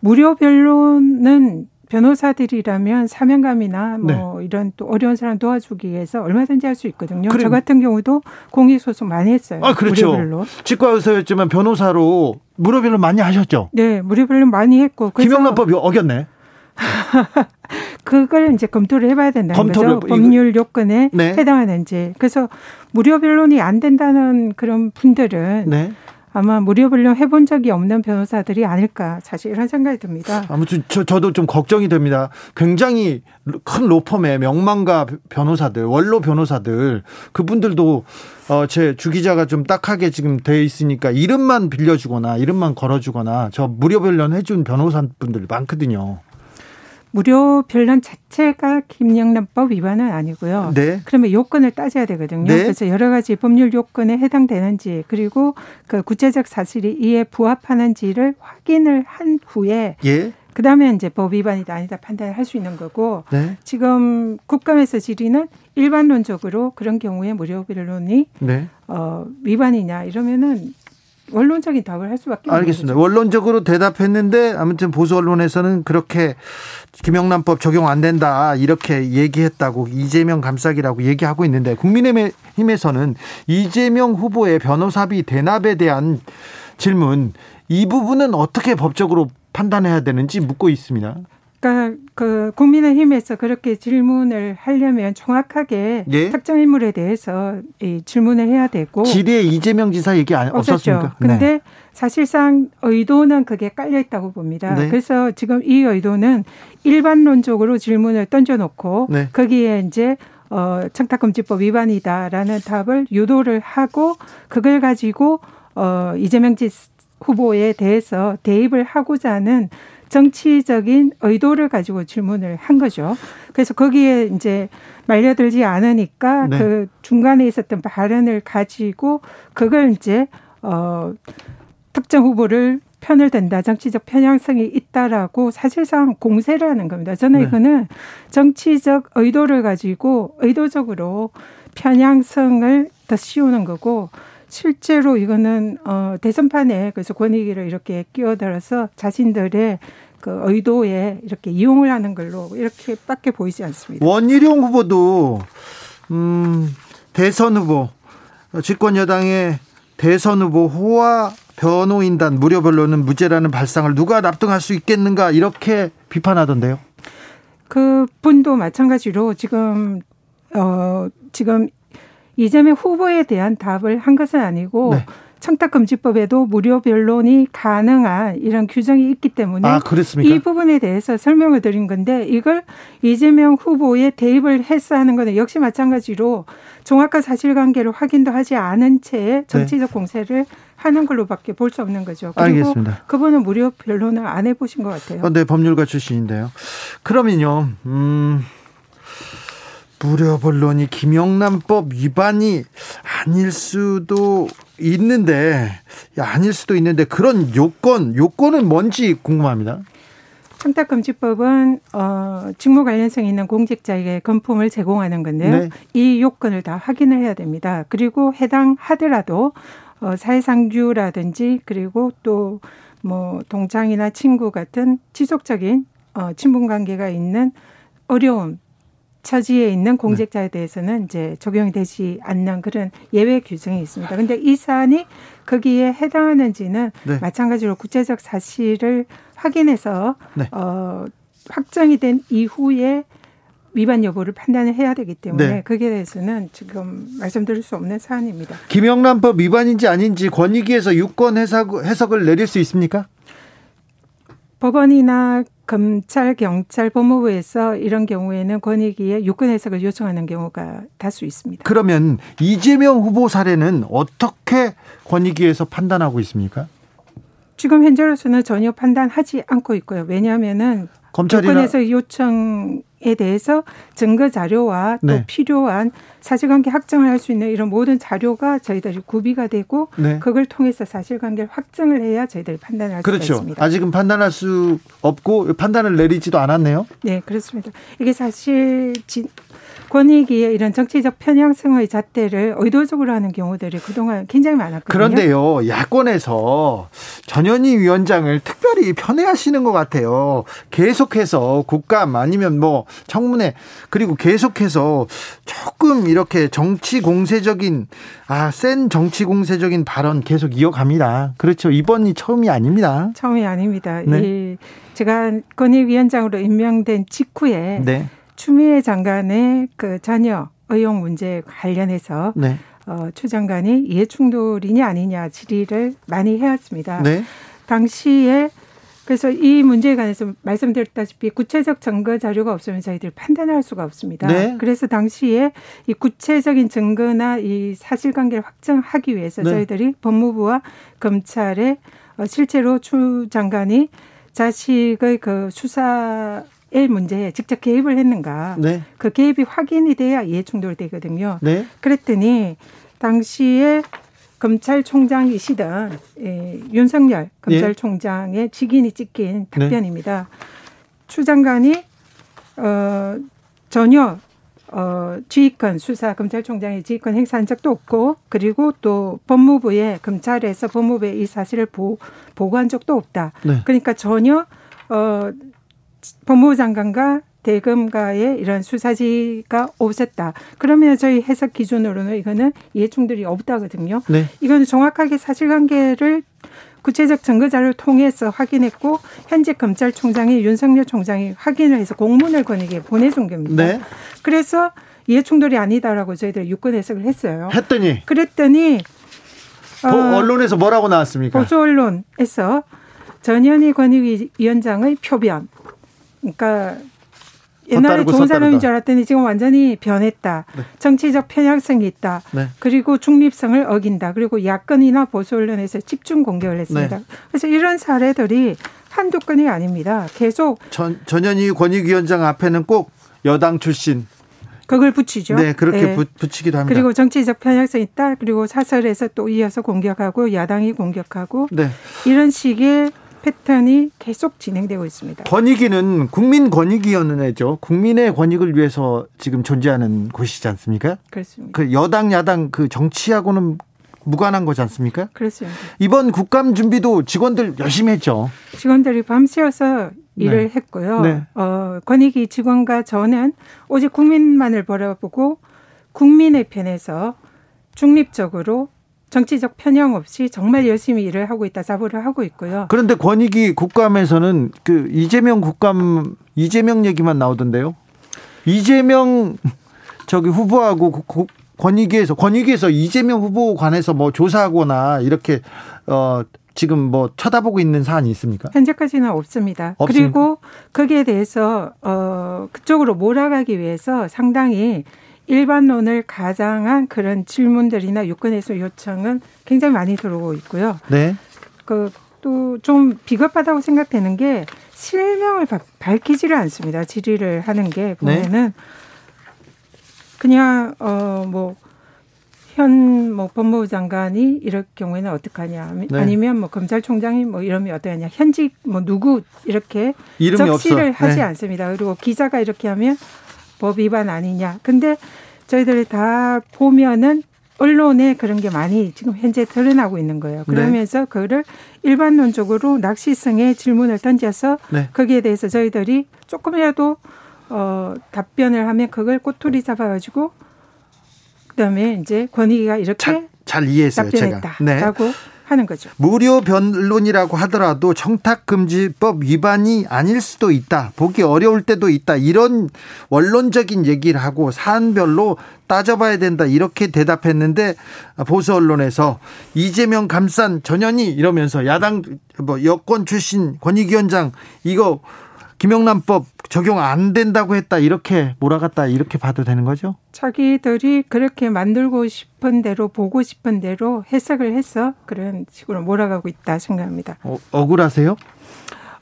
무료 변론은 변호사들이라면 사명감이나 뭐 네. 이런 또 어려운 사람 도와주기 위해서 얼마든지 할 수 있거든요. 그래. 저 같은 경우도 공익 소송 많이 했어요. 아, 그렇죠. 무료. 치과 의사였지만 변호사로 무료 변론 많이 하셨죠? 네, 무료 변론 많이 했고. 김영란법이 어겼네. 그걸 이제 검토를 해봐야 된다는 검토를, 거죠. 법률 요건에 네. 해당하는지. 그래서 무료 변론이 안 된다는 그런 분들은 네. 아마 무료 변론 해본 적이 없는 변호사들이 아닐까 사실 이런 생각이 듭니다. 아무튼 저, 저도 좀 걱정이 됩니다. 굉장히 큰 로펌의 명망가 변호사들, 원로 변호사들 그분들도 어, 제 주기자가 좀 딱하게 지금 돼 있으니까 이름만 빌려주거나 이름만 걸어주거나 저 무료 변론 해준 변호사분들 많거든요. 무료 변론 자체가 김영란법 위반은 아니고요. 네. 그러면 요건을 따져야 되거든요. 네. 그래서 여러 가지 법률 요건에 해당되는지 그리고 그 구체적 사실이 이에 부합하는지를 확인을 한 후에 예. 그다음에 이제 법 위반이다 아니다 판단을 할 수 있는 거고 네. 지금 국감에서 질의는 일반론적으로 그런 경우에 무료 변론이 네. 어, 위반이냐 이러면은 원론적인 답을 할 수밖에 없는 알겠습니다. 거죠. 원론적으로 대답했는데 아무튼 보수 언론에서는 그렇게 김영란법 적용 안 된다 이렇게 얘기했다고 이재명 감싸기라고 얘기하고 있는데 국민의힘에서는 이재명 후보의 변호사비 대납에 대한 질문 이 부분은 어떻게 법적으로 판단해야 되는지 묻고 있습니다. 그러니까 그 국민의힘에서 그렇게 질문을 하려면 정확하게 예? 특정 인물에 대해서 이 질문을 해야 되고 지리에 이재명 지사 얘기 안, 없었습니까? 근데 네. 사실상 의도는 그게 깔려 있다고 봅니다. 네. 그래서 지금 이 의도는 일반론적으로 질문을 던져놓고 네. 거기에 이제 어, 청탁금지법 위반이다라는 답을 유도를 하고 그걸 가지고 어, 이재명 지 후보에 대해서 대입을 하고자 하는 정치적인 의도를 가지고 질문을 한 거죠. 그래서 거기에 이제 말려들지 않으니까 네. 그 중간에 있었던 발언을 가지고 그걸 이제 어 특정 후보를 편을 댄다, 정치적 편향성이 있다라고 사실상 공세를 하는 겁니다. 저는 네. 이거는 정치적 의도를 가지고 의도적으로 편향성을 더 씌우는 거고 실제로 이거는 어 대선판에 그래서 권익위를 이렇게 끼어들어서 자신들의 그 의도에 이렇게 이용을 하는 걸로 이렇게밖에 보이지 않습니다. 원희룡 후보도 음 대선 후보 집권 여당의 대선 후보 호화 변호인단 무료 변론은 무죄라는 발상을 누가 납득할 수 있겠는가 이렇게 비판하던데요. 그 분도 마찬가지로 지금 어 지금 이재명 후보에 대한 답을 한 것은 아니고 네. 청탁금지법에도 무료 변론이 가능한 이런 규정이 있기 때문에 아, 이 부분에 대해서 설명을 드린 건데 이걸 이재명 후보에 대입을 해서 하는 것은 역시 마찬가지로 정확한 사실관계를 확인도 하지 않은 채 정치적 네. 공세를 하는 걸로밖에 볼 수 없는 거죠. 그리고 알겠습니다. 그분은 무료 변론을 안 해보신 것 같아요. 어, 네, 법률가 출신인데요. 그러면요, 음. 무료 본론이 김영란법 위반이 아닐 수도 있는데 아닐 수도 있는데 그런 요건 요건은 뭔지 궁금합니다. 청탁금지법은 어, 직무 관련성 있는 공직자에게 건품을 제공하는 건데요. 네. 이 요건을 다 확인을 해야 됩니다. 그리고 해당 하더라도 어, 사회상규라든지 그리고 또 뭐 동창이나 친구 같은 지속적인 어, 친분 관계가 있는 어려움 처지에 있는 공직자에 대해서는 이제 적용이 되지 않는 그런 예외 규정이 있습니다. 근데 이 사안이 거기에 해당하는지는 네. 마찬가지로 구체적 사실을 확인해서 네. 어 확정이 된 이후에 위반 여부를 판단을 해야 되기 때문에 네. 거기에 대해서는 지금 말씀드릴 수 없는 사안입니다. 김영란법 위반인지 아닌지 권익위에서 유권 해석, 해석을 내릴 수 있습니까? 법원이나 검찰, 경찰, 법무부에서 이런 경우에는 권익위에 유권 해석을 요청하는 경우가 다수 있습니다. 그러면 이재명 후보 사례는 어떻게 권익위에서 판단하고 있습니까? 지금 현재로서는 전혀 판단하지 않고 있고요. 왜냐하면은 검찰이나 유권해석 요청 에 대해서 증거 자료와 또 네. 필요한 사실관계 확정을 할 수 있는 이런 모든 자료가 저희들이 구비가 되고 네. 그걸 통해서 사실관계를 확정을 해야 저희들이 판단할 그렇죠. 수 있습니다. 아직은 판단할 수 없고 판단을 내리지도 않았네요. 네, 그렇습니다. 이게 사실 권익위의 이런 정치적 편향성의 잣대를 의도적으로 하는 경우들이 그동안 굉장히 많았거든요. 그런데요, 야권에서 전현희 위원장을 특별히 편애하시는 것 같아요. 계속해서 국감 아니면 뭐 청문회 그리고 계속해서 조금 이렇게 정치 공세적인 아, 센 정치 공세적인 발언 계속 이어갑니다. 그렇죠. 이번이 처음이 아닙니다. 처음이 아닙니다. 네. 이 제가 권익위원장으로 임명된 직후에 네. 추미애 장관의 그 자녀 의혹 문제 관련해서 네. 어, 추 장관이 이해충돌이냐 아니냐 질의를 많이 해왔습니다. 네. 당시에 그래서 이 문제에 관해서 말씀드렸다시피 구체적 증거 자료가 없으면 저희들 판단할 수가 없습니다. 네. 그래서 당시에 이 구체적인 증거나 이 사실관계를 확정하기 위해서 네. 저희들이 법무부와 검찰에 어, 실제로 추 장관이 자식의 그 수사 의 문제에 직접 개입을 했는가. 네. 그 개입이 확인이 돼야 이해 충돌되거든요. 네. 그랬더니 당시에 검찰총장이시던 예, 윤석열 검찰총장의 예. 직인이 찍힌 네. 답변입니다. 네. 추 장관이 어, 전혀 어, 지휘권 수사 검찰총장의 지휘권 행사한 적도 없고 그리고 또 법무부에 검찰에서 법무부에 이 사실을 보, 보고한 적도 없다. 네. 그러니까 전혀 어, 법무부 장관과 대검과의 이런 수사지가 없었다. 그러면 저희 해석 기준으로는 이거는 이해충돌이 없다거든요. 네. 이거는 정확하게 사실관계를 구체적 증거 자료를 통해서 확인했고 현재 검찰총장이 윤석열 총장이 확인을 해서 공문을 권에게 보내준 겁니다. 네. 그래서 이해충돌이 아니다라고 저희들 유권 해석을 했어요. 했더니 그랬더니 어, 언론에서 뭐라고 나왔습니까? 보수 언론에서 전현희 권익위원장의 표변. 그러니까 옛날에 좋은 사람인 줄 알았더니 지금 완전히 변했다. 네. 정치적 편향성이 있다. 네. 그리고 중립성을 어긴다. 그리고 야권이나 보수 언론에서 집중 공격을 했습니다. 네. 그래서 이런 사례들이 한두 건이 아닙니다. 계속 전, 전현희 권익위원장 앞에는 꼭 여당 출신 그걸 붙이죠. 네, 그렇게 네. 붙이기도 합니다. 그리고 정치적 편향성 있다. 그리고 사설에서 또 이어서 공격하고 야당이 공격하고 네. 이런 식의 패턴이 계속 진행되고 있습니다. 권익위는 국민 권익위원회죠. 국민의 권익을 위해서 지금 존재하는 곳이지 않습니까? 그렇습니다. 그 여당 야당 그 정치하고는 무관한 거지 않습니까? 그렇습니다. 이번 국감 준비도 직원들 열심히 했죠. 직원들이 밤새워서 일을 네. 했고요. 네. 어, 권익위 직원과 저는 오직 국민만을 바라보고 국민의 편에서 중립적으로 정치적 편향 없이 정말 열심히 일을 하고 있다 자부를 하고 있고요. 그런데 권익위 국감에서는 그 이재명 국감 이재명 얘기만 나오던데요. 이재명 저기 후보하고 권익위에서 권익위에서 이재명 후보 관해서 뭐 조사하거나 이렇게 어 지금 뭐 쳐다보고 있는 사안이 있습니까? 현재까지는 없습니다. 없습니까? 그리고 거기에 대해서 어 그쪽으로 몰아가기 위해서 상당히 일반론을 가장한 그런 질문들이나 유권에서 요청은 굉장히 많이 들어오고 있고요. 네. 그 또 좀 비겁하다고 생각되는 게 실명을 밝히지를 않습니다. 질의를 하는 게 보면은 네. 그냥 어뭐 현뭐 법무부 장관이 이럴 경우에는 어떡하냐 네. 아니면 뭐 검찰총장이 뭐 이러면 어떡하냐 현직 뭐 누구 이렇게 적시를 없어. 하지 네. 않습니다. 그리고 기자가 이렇게 하면 법 위반 아니냐. 근데 저희들이 다 보면은 언론에 그런 게 많이 지금 현재 드러나고 있는 거예요. 네. 그러면서 네. 그거를 일반론적으로 낚시성의 질문을 던져서 네. 거기에 대해서 저희들이 조금이라도 어 답변을 하면 그걸 꼬투리 잡아가지고 그다음에 이제 권익위가 이렇게 잘, 잘 이해했어요. 답변했다라고 네. 하는 거죠. 무료 변론이라고 하더라도 청탁금지법 위반이 아닐 수도 있다. 보기 어려울 때도 있다. 이런 원론적인 얘기를 하고 사안별로 따져봐야 된다. 이렇게 대답했는데 보수 언론에서 이재명 감싼 전현희 이러면서 야당 뭐 여권 출신 권익위원장 이거 김영란법 적용 안 된다고 했다 이렇게 몰아갔다 이렇게 봐도 되는 거죠? 자기들이 그렇게 만들고 싶은 대로 보고 싶은 대로 해석을 해서 그런 식으로 몰아가고 있다 생각합니다. 어, 억울하세요?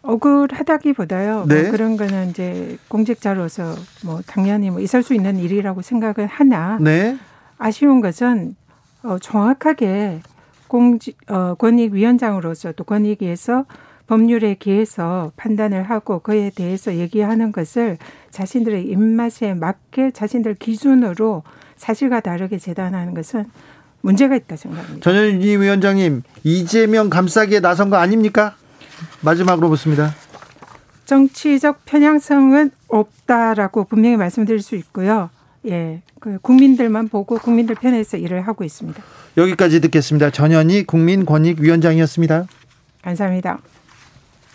억울하다기보다요. 뭐 네. 뭐 그런 거는 이제 공직자로서 뭐 당연히 뭐 있을 수 있는 일이라고 생각을 하나 네. 아쉬운 것은 어, 정확하게 공직 어, 권익위원장으로서 또 권익위에서 법률에 기해서 판단을 하고 그에 대해서 얘기하는 것을 자신들의 입맛에 맞게 자신들 기준으로 사실과 다르게 재단하는 것은 문제가 있다 생각합니다. 전현희 위원장님 이재명 감싸기에 나선 거 아닙니까? 마지막으로 묻습니다. 정치적 편향성은 없다라고 분명히 말씀드릴 수 있고요. 예, 그 국민들만 보고 국민들 편에서 일을 하고 있습니다. 여기까지 듣겠습니다. 전현희 국민권익위원장이었습니다. 감사합니다.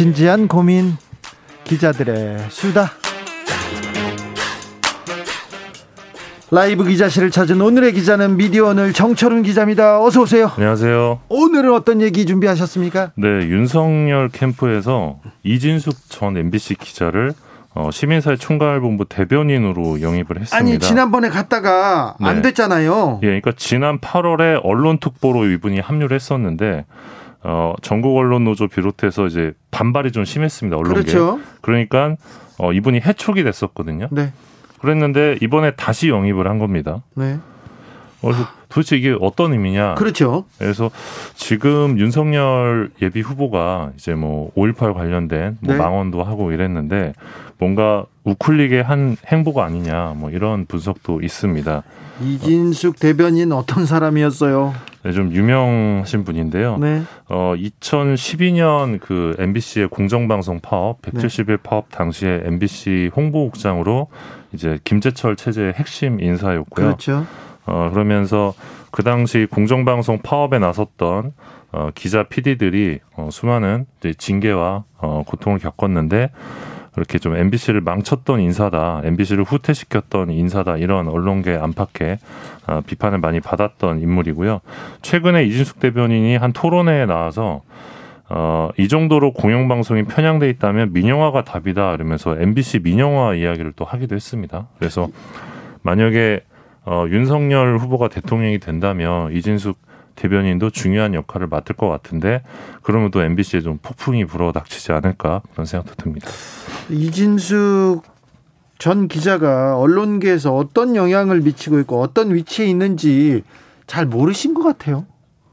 진지한 고민 기자들의 수다 라이브 기자실을 찾은 오늘의 기자는 미디어 오늘 정철은 기자입니다. 어서 오세요. 안녕하세요. 오늘은 어떤 얘기 준비하셨습니까? 네, 윤석열 캠프에서 이진숙 전 MBC 기자를 어, 시민사회 총괄본부 대변인으로 영입을 했습니다. 아니 지난번에 갔다가 네. 안 됐잖아요. 예, 그러니까 지난 8월에 언론특보로 이분이 합류를 했었는데 어, 전국 언론 노조 비롯해서 이제 반발이 좀 심했습니다. 언론계. 그렇죠. 그러니까 어, 이분이 해촉이 됐었거든요. 네. 그랬는데 이번에 다시 영입을 한 겁니다. 네. 그래서 도대체 이게 어떤 의미냐? 그렇죠. 그래서 지금 윤석열 예비 후보가 이제 뭐 5.18 관련된 뭐 네. 망언도 하고 이랬는데 뭔가 우클릭의 한 행보가 아니냐 뭐 이런 분석도 있습니다. 이진숙 대변인 어떤 사람이었어요? 네, 좀 유명하신 분인데요. 네. 어, 2012년 그 MBC의 공정방송 파업 170일 네. 파업 당시에 MBC 홍보국장으로 이제 김재철 체제의 핵심 인사였고요. 그렇죠. 어, 그러면서 그 당시 공정방송 파업에 나섰던 어, 기자 PD들이 어, 수많은 징계와 어, 고통을 겪었는데 그렇게 좀 MBC를 망쳤던 인사다, MBC를 후퇴시켰던 인사다 이런 언론계 안팎에 어, 비판을 많이 받았던 인물이고요. 최근에 이진숙 대변인이 한 토론회에 나와서 어, 이 정도로 공영방송이 편향돼 있다면 민영화가 답이다 이러면서 MBC 민영화 이야기를 또 하기도 했습니다. 그래서 만약에 어, 윤석열 후보가 대통령이 된다면 이진숙 대변인도 중요한 역할을 맡을 것 같은데 그러면 또 MBC에 좀 폭풍이 불어닥치지 않을까 그런 생각도 듭니다. 이진숙 전 기자가 언론계에서 어떤 영향을 미치고 있고 어떤 위치에 있는지 잘 모르신 것 같아요.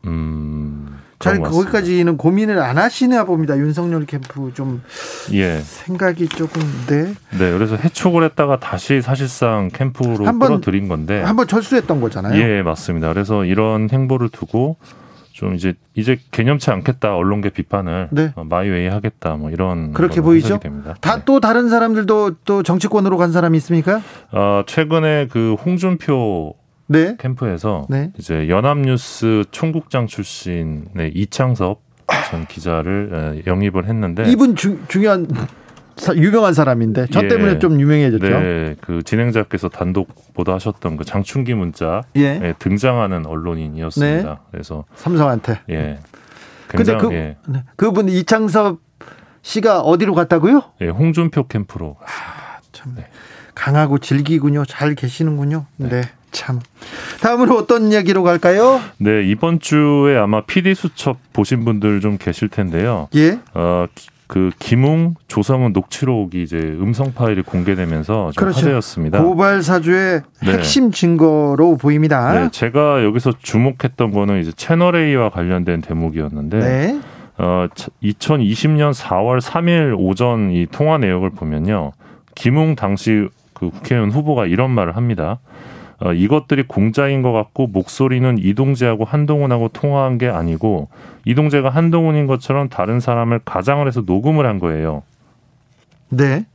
음. 잘 거기까지는 고민을 안 하시나 봅니다. 윤석열 캠프 좀 예. 생각이 조금 네. 네, 그래서 해촉을 했다가 다시 사실상 캠프로 끌어들인 건데 한번 철수했던 거잖아요. 예, 맞습니다. 그래서 이런 행보를 두고 좀 이제 이제 개념치 않겠다 언론계 비판을 네. 어, 마이웨이 하겠다 뭐 이런 그렇게 보이죠. 다또 네. 다른 사람들도 또 정치권으로 간 사람이 있습니까? 어, 최근에 그 홍준표 네. 캠프에서 네. 이제 연합뉴스 총국장 출신의 이창섭 전 기자를 영입을 했는데 이분 주, 중요한 유명한 사람인데 저 예. 때문에 좀 유명해졌죠. 네, 그 진행자께서 단독 보도하셨던 그 장충기 문자에 예. 등장하는 언론인이었습니다. 네. 그래서 삼성한테. 예. 근데 그 예. 네. 그분 이창섭 씨가 어디로 갔다고요? 예, 홍준표 캠프로. 아, 참 네. 강하고 질기군요. 잘 계시는군요. 네. 네. 참. 다음으로 어떤 이야기로 갈까요? 네, 이번 주에 아마 PD 수첩 보신 분들 좀 계실 텐데요. 예. 어, 그 김웅 조성은 녹취록이 이제 음성 파일이 공개되면서 좀 그렇죠. 화제였습니다. 고발 사주의 네. 핵심 증거로 보입니다. 네, 제가 여기서 주목했던 거는 이제 채널 A와 관련된 대목이었는데 네. 어, 2020년 4월 3일 오전 이 통화 내역을 보면요. 김웅 당시 그 국회의원 후보가 이런 말을 합니다. 어, 이것들이 공짜인 것 같고 목소리는 이동재하고 한동훈하고 통화한 게 아니고 이동재가 한동훈인 것처럼 다른 사람을 가장을 해서 녹음을 한 거예요. 네.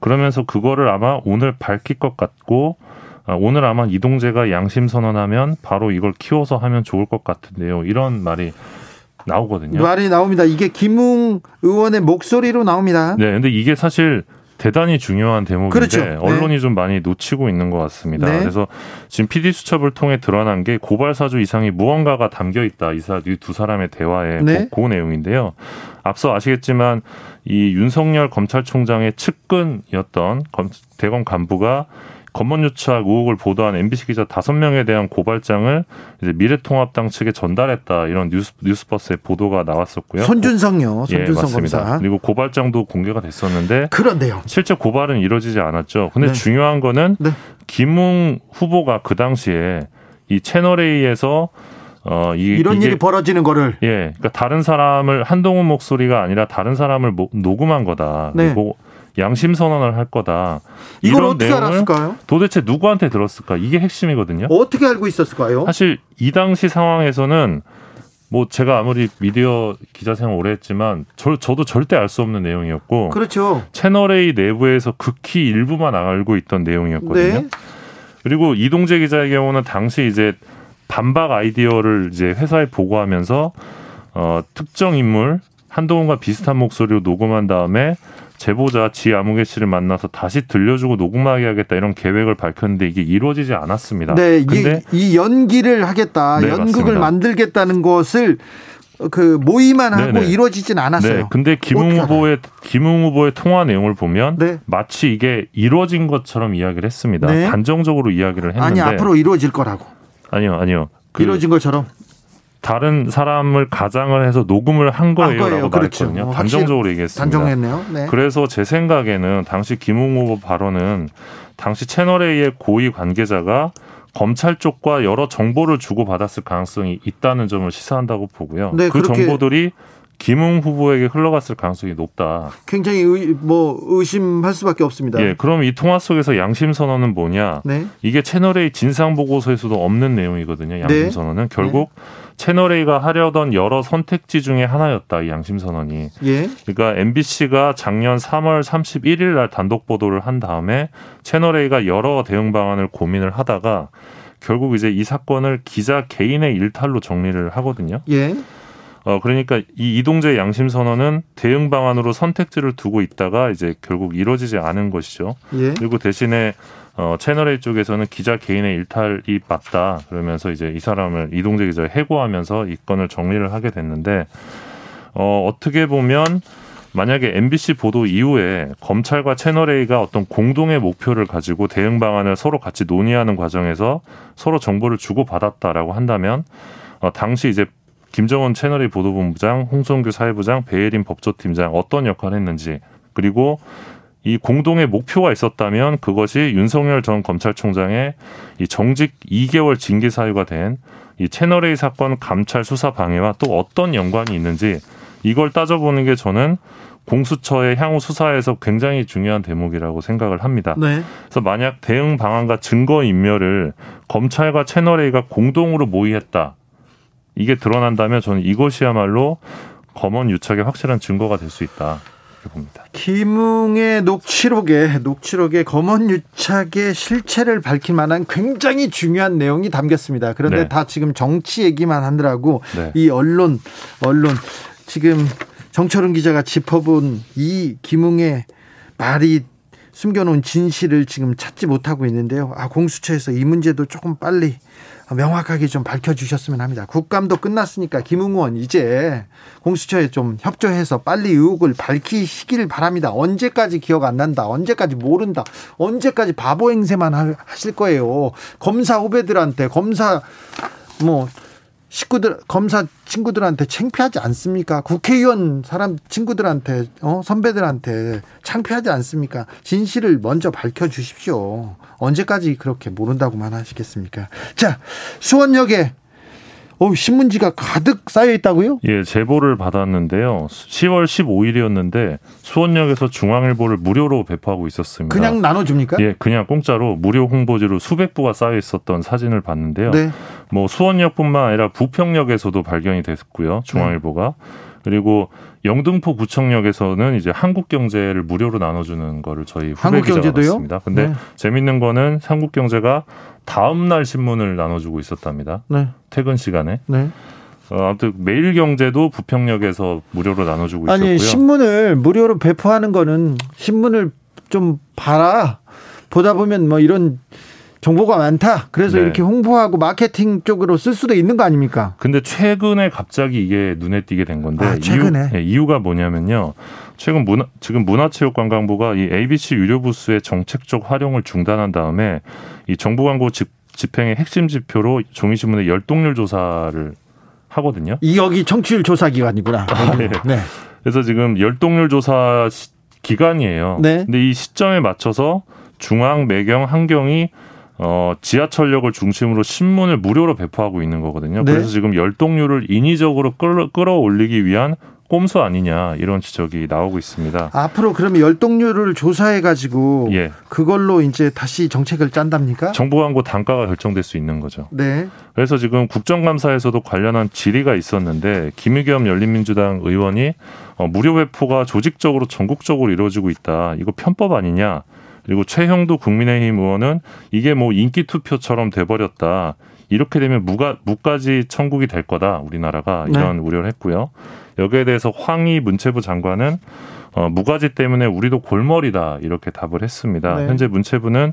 그러면서 그거를 아마 오늘 밝힐 것 같고 아, 오늘 아마 이동재가 양심 선언하면 바로 이걸 키워서 하면 좋을 것 같은데요. 이런 말이 나오거든요. 말이 나옵니다. 이게 김웅 의원의 목소리로 나옵니다. 네, 근데 이게 사실 대단히 중요한 대목인데 그렇죠. 네. 언론이 좀 많이 놓치고 있는 것 같습니다. 네. 그래서 지금 PD 수첩을 통해 드러난 게 고발 사주 이상의 무언가가 담겨 있다. 이두 사람의 대화의 네. 그, 그 내용인데요. 앞서 아시겠지만 이 윤석열 검찰총장의 측근이었던 대검 간부가 검언 유착 의혹을 보도한 MBC 기자 다섯 명에 대한 고발장을 이제 미래통합당 측에 전달했다 이런 뉴스 뉴스버스에 보도가 나왔었고요. 손준성요. 손준성 예, 맞습니다. 검사. 그리고 고발장도 공개가 됐었는데 그런데요. 실제 고발은 이루어지지 않았죠. 근데 네. 중요한 거는 네. 김웅 후보가 그 당시에 이 채널 A에서 어, 이, 이런 이게, 일이 벌어지는 거를 예, 그러니까 다른 사람을 한동훈 목소리가 아니라 다른 사람을 녹음한 거다. 네. 그리고 양심 선언을 할 거다. 이걸 어떻게 알았을까요? 도대체 누구한테 들었을까? 이게 핵심이거든요. 어떻게 알고 있었을까요? 사실 이 당시 상황에서는 뭐 제가 아무리 미디어 기자 생활 오래 했지만 저, 저도 절대 알 수 없는 내용이었고 그렇죠. 채널 A 내부에서 극히 일부만 알고 있던 내용이었거든요. 네. 그리고 이동재 기자의 경우는 당시 이제 반박 아이디어를 이제 회사에 보고하면서 어 특정 인물 한동훈과 비슷한 목소리로 녹음한 다음에 제보자 지 아무개 씨를 만나서 다시 들려주고 녹음하게 하겠다 이런 계획을 밝혔는데 이게 이루어지지 않았습니다. 네, 근데 이, 이 연기를 하겠다, 네, 연극을 맞습니다. 만들겠다는 것을 그 모의만 하고 네네. 이루어지진 않았어요. 네. 근데 김웅 후보의 김웅 후보의 통화 내용을 보면 네. 마치 이게 이루어진 것처럼 이야기를 했습니다. 네. 단정적으로 이야기를 했는데 아니 앞으로 이루어질 거라고. 아니요, 아니요. 그 이루어진 것처럼 다른 사람을 가장을 해서 녹음을 한 거예요라고 그렇죠. 말했거든요. 어, 단정적으로 얘기했습니다. 단정했네요. 네. 그래서 제 생각에는 당시 김웅 후보 발언은 당시 채널 A의 고위 관계자가 검찰 쪽과 여러 정보를 주고 받았을 가능성이 있다는 점을 시사한다고 보고요. 네, 그 정보들이 김웅 후보에게 흘러갔을 가능성이 높다. 굉장히 의, 뭐 의심할 수밖에 없습니다. 예, 그럼 이 통화 속에서 양심 선언은 뭐냐? 네. 이게 채널 A 진상 보고서에서도 없는 내용이거든요. 양심 네. 선언은 결국 네. 채널 A가 하려던 여러 선택지 중에 하나였다. 이 양심 선언이. 예. 그러니까 MBC가 작년 3월 31일 날 단독 보도를 한 다음에 채널 A가 여러 대응 방안을 고민을 하다가 결국 이제 이 사건을 기자 개인의 일탈로 정리를 하거든요. 예. 어 그러니까 이 이동재 양심 선언은 대응 방안으로 선택지를 두고 있다가 이제 결국 이루어지지 않은 것이죠. 예. 그리고 대신에 어, 채널A 쪽에서는 기자 개인의 일탈이 맞다. 그러면서 이제 이 사람을 이동재 기자를 해고하면서 이 건을 정리를 하게 됐는데, 어, 어떻게 보면 만약에 MBC 보도 이후에 검찰과 채널A가 어떤 공동의 목표를 가지고 대응 방안을 서로 같이 논의하는 과정에서 서로 정보를 주고받았다라고 한다면, 어, 당시 이제 김정은 채널A 보도본부장, 홍성규 사회부장, 배예린 법조팀장 어떤 역할을 했는지, 그리고 이 공동의 목표가 있었다면 그것이 윤석열 전 검찰총장의 이 정직 2개월 징계 사유가 된 이 채널A 사건 감찰 수사 방해와 또 어떤 연관이 있는지 이걸 따져보는 게 저는 공수처의 향후 수사에서 굉장히 중요한 대목이라고 생각을 합니다. 네. 그래서 만약 대응 방안과 증거 인멸을 검찰과 채널A가 공동으로 모의했다. 이게 드러난다면 저는 이것이야말로 검언 유착의 확실한 증거가 될 수 있다. 봅니다. 김웅의 녹취록에 녹취록에 검언 유착의 실체를 밝힐 만한 굉장히 중요한 내용이 담겼습니다. 그런데 네. 다 지금 정치 얘기만 하느라고 네. 이 언론 언론 지금 정철은 기자가 짚어본 이 김웅의 말이 숨겨놓은 진실을 지금 찾지 못하고 있는데요. 아 공수처에서 이 문제도 조금 빨리 명확하게 좀 밝혀주셨으면 합니다. 국감도 끝났으니까 김웅원 이제 공수처에 좀 협조해서 빨리 의혹을 밝히시길 바랍니다. 언제까지 기억 안 난다. 언제까지 모른다. 언제까지 바보 행세만 하실 거예요. 검사 후배들한테 검사 뭐 식구들 검사 친구들한테 창피하지 않습니까? 국회의원 사람 친구들한테 어 선배들한테 창피하지 않습니까? 진실을 먼저 밝혀 주십시오. 언제까지 그렇게 모른다고만 하시겠습니까? 자, 수원역에 어, 신문지가 가득 쌓여 있다고요? 예, 제보를 받았는데요. 10월 15일이었는데 수원역에서 중앙일보를 무료로 배포하고 있었습니다. 그냥 나눠줍니까? 예, 그냥 공짜로 무료 홍보지로 수백 부가 쌓여 있었던 사진을 봤는데요. 네. 뭐 수원역뿐만 아니라 부평역에서도 발견이 됐고요. 중앙일보가. 네. 그리고 영등포 구청역에서는 이제 한국경제를 무료로 나눠주는 거를 저희 후배 기자가 봤습니다. 근데 네. 재밌는 거는 한국경제가 다음 날 신문을 나눠주고 있었답니다. 네. 퇴근 시간에. 네. 어, 아무튼 매일경제도 부평역에서 무료로 나눠주고 있었고요. 아니 신문을 무료로 배포하는 거는 신문을 좀 봐라. 보다 보면 뭐 이런 정보가 많다. 그래서 네. 이렇게 홍보하고 마케팅 쪽으로 쓸 수도 있는 거 아닙니까? 근데 최근에 갑자기 이게 눈에 띄게 된 건데 아, 최근에 이유, 네, 이유가 뭐냐면요. 최근 문화, 지금 문화체육관광부가 이 ABC 유료 부스의 정책적 활용을 중단한 다음에 이 정부 광고 집, 집행의 핵심 지표로 종이신문의 열동률 조사를 하거든요. 이 여기 청취율 조사 기관이구나. 아, 네. 네. 그래서 지금 열동률 조사 기간이에요. 네. 근데 이 시점에 맞춰서 중앙, 매경, 한경이 어, 지하철역을 중심으로 신문을 무료로 배포하고 있는 거거든요. 네. 그래서 지금 열동률을 인위적으로 끌어, 끌어올리기 위한 꼼수 아니냐 이런 지적이 나오고 있습니다. 앞으로 그러면 열동률을 조사해 가지고 예. 그걸로 이제 다시 정책을 짠답니까? 정부 광고 단가가 결정될 수 있는 거죠. 네. 그래서 지금 국정감사에서도 관련한 질의가 있었는데 김의겸 열린민주당 의원이 어, 무료 배포가 조직적으로 전국적으로 이루어지고 있다. 이거 편법 아니냐? 그리고 최형도 국민의힘 의원은 이게 뭐 인기 투표처럼 돼버렸다. 이렇게 되면 무가 무가지 천국이 될 거다 우리나라가 네. 이런 네. 우려를 했고요. 여기에 대해서 황희 문체부 장관은 어, 무가지 때문에 우리도 골머리다 이렇게 답을 했습니다. 네. 현재 문체부는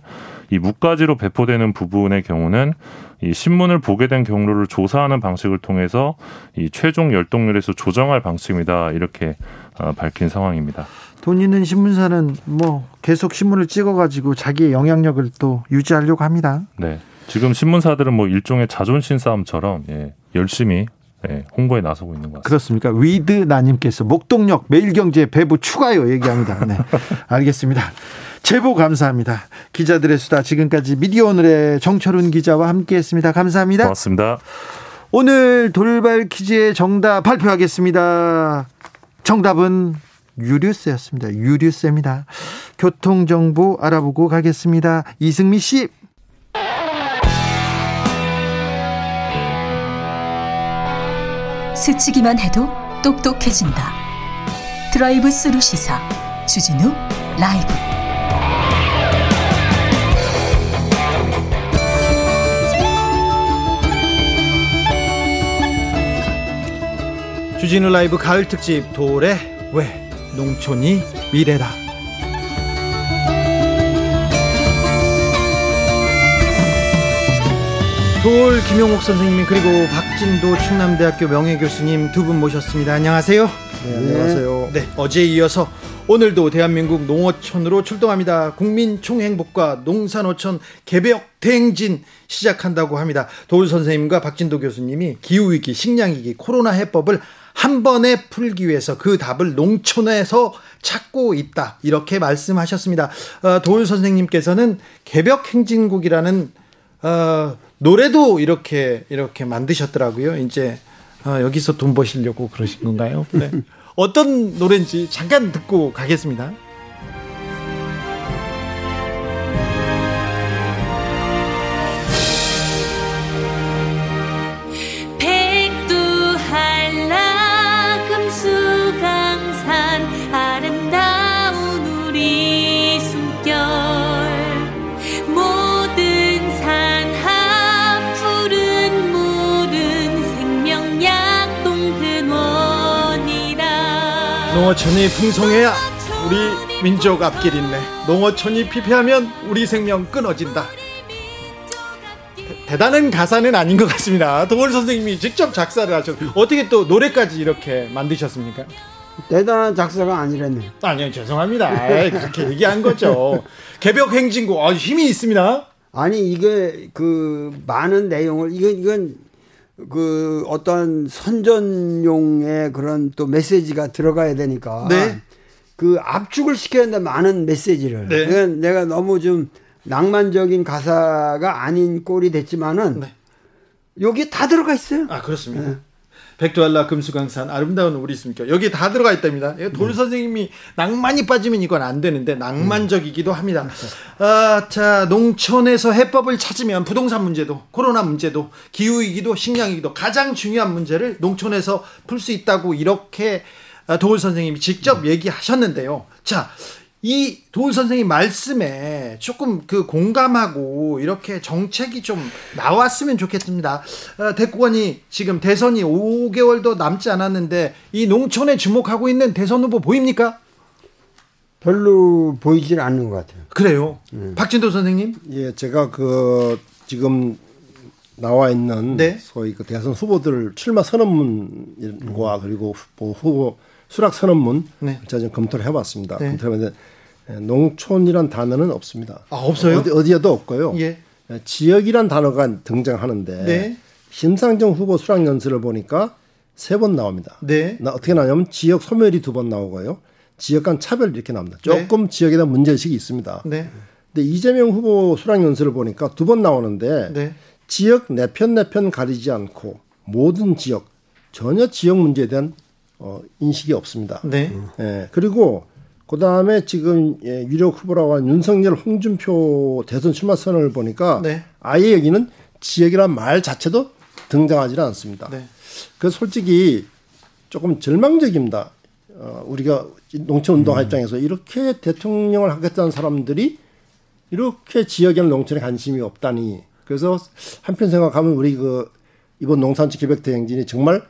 이 무가지로 배포되는 부분의 경우는 이 신문을 보게 된 경로를 조사하는 방식을 통해서 이 최종 열독률에서 조정할 방식입니다. 이렇게 어, 밝힌 상황입니다. 돈 있는 신문사는 뭐 계속 신문을 찍어가지고 자기의 영향력을 또 유지하려고 합니다. 네. 지금 신문사들은 뭐 일종의 자존심 싸움처럼 예, 열심히 예, 홍보에 나서고 있는 것 같습니다. 그렇습니까? 위드 나님께서 목동역 매일경제 배부 추가요 얘기합니다. 네, 알겠습니다. 제보 감사합니다. 기자들의 수다 지금까지 미디어 오늘의 정철운 기자와 함께했습니다. 감사합니다. 고맙습니다. 오늘 돌발 퀴즈의 정답 발표하겠습니다. 정답은 유류세였습니다. 유류세입니다. 교통정보 알아보고 가겠습니다. 이승미 씨. 스치기만 해도 똑똑해진다. 드라이브 스루 시사 주진우 라이브. 주진우 라이브 가을 특집 돌에 왜 농촌이 미래다. 돌 김용옥 선생님 그리고 박진도 충남대학교 명예교수님 두 분 모셨습니다. 안녕하세요. 네, 안녕하세요. 네, 어제 이어서 오늘도 대한민국 농어촌으로 출동합니다. 국민 총행복과 농산어촌 개벽 대행진 시작한다고 합니다. 도울 선생님과 박진도 교수님이 기후위기, 식량위기, 코로나 해법을 한 번에 풀기 위해서 그 답을 농촌에서 찾고 있다. 이렇게 말씀하셨습니다. 어, 도울 선생님께서는 개벽 행진국이라는 어, 노래도 이렇게 이렇게 만드셨더라고요. 이제 어, 여기서 돈 버시려고 그러신 건가요? 네. 어떤 노래인지 잠깐 듣고 가겠습니다. 농어촌이 풍성해야 우리 민족 앞길 있네. 농어촌이 피폐하면 우리 생명 끊어진다. 대단한 가사는 아닌 것 같습니다. 동원 선생님이 직접 작사를 하셨. 어떻게 또 노래까지 이렇게 만드셨습니까? 대단한 작사가 아니랬네. 아니요, 죄송합니다. 그렇게 얘기한 거죠. 개벽 행진곡, 아, 힘이 있습니다. 아니 이게 그 많은 내용을 이건 이건 그 어떤 선전용의 그런 또 메시지가 들어가야 되니까 네. 그 압축을 시켜야 된다 많은 메시지를 네. 내가, 내가 너무 좀 낭만적인 가사가 아닌 꼴이 됐지만은 네. 여기 다 들어가 있어요. 아 그렇습니다. 네. 백두알라 금수강산 아름다운 우리 숨겨 여기 다 들어가 있답니다. 돌 네. 선생님이 낭만이 빠지면 이건 안 되는데 낭만적이기도 합니다. 아, 자 농촌에서 해법을 찾으면 부동산 문제도 코로나 문제도 기후 위기도 식량 위기도 가장 중요한 문제를 농촌에서 풀 수 있다고 이렇게 아, 도울 선생님이 직접 얘기하셨는데요. 자, 이 도훈 선생님 말씀에 조금 그 공감하고 이렇게 정책이 좀 나왔으면 좋겠습니다. 어, 대구원이 지금 대선이 5개월도 남지 않았는데 이 농촌에 주목하고 있는 대선 후보 보입니까? 별로 보이질 않는 것 같아요. 그래요. 네. 박진도 선생님? 예, 제가 그 지금 나와 있는 네. 소위 그 대선 후보들 출마 선언문과 음. 그리고 후보 수락 선언문 네. 제가 좀 검토를 해봤습니다. 네. 검토해봤는데 농촌이란 단어는 없습니다. 아 없어요? 어디, 어디 에도 없고요. 예. 지역이란 단어가 등장하는데 네. 심상정 후보 수락 연설을 보니까 세 번 나옵니다. 네. 나 어떻게 나냐면 지역 소멸이 두 번 나오고요. 지역 간 차별 이렇게 나옵니다. 네. 조금 네. 지역에 대한 문제 의식이 있습니다. 네. 근데 이재명 후보 수락 연설을 보니까 두 번 나오는데 네. 지역 내편 내편 가리지 않고 모든 지역 전혀 지역 문제에 대한 어, 인식이 없습니다. 네. 예, 그리고 그 다음에 지금 예, 유력 후보라고 한 윤석열, 홍준표 대선 출마 선언을 보니까 네. 아예 여기는 지역이란 말 자체도 등장하지 않습니다. 네. 그 솔직히 조금 절망적입니다. 어, 우리가 농촌 운동화 음. 입장에서 이렇게 대통령을 하겠다는 사람들이 이렇게 지역에는 농촌에 관심이 없다니 그래서 한편 생각하면 우리 그 이번 농산지 기획 대행진이 정말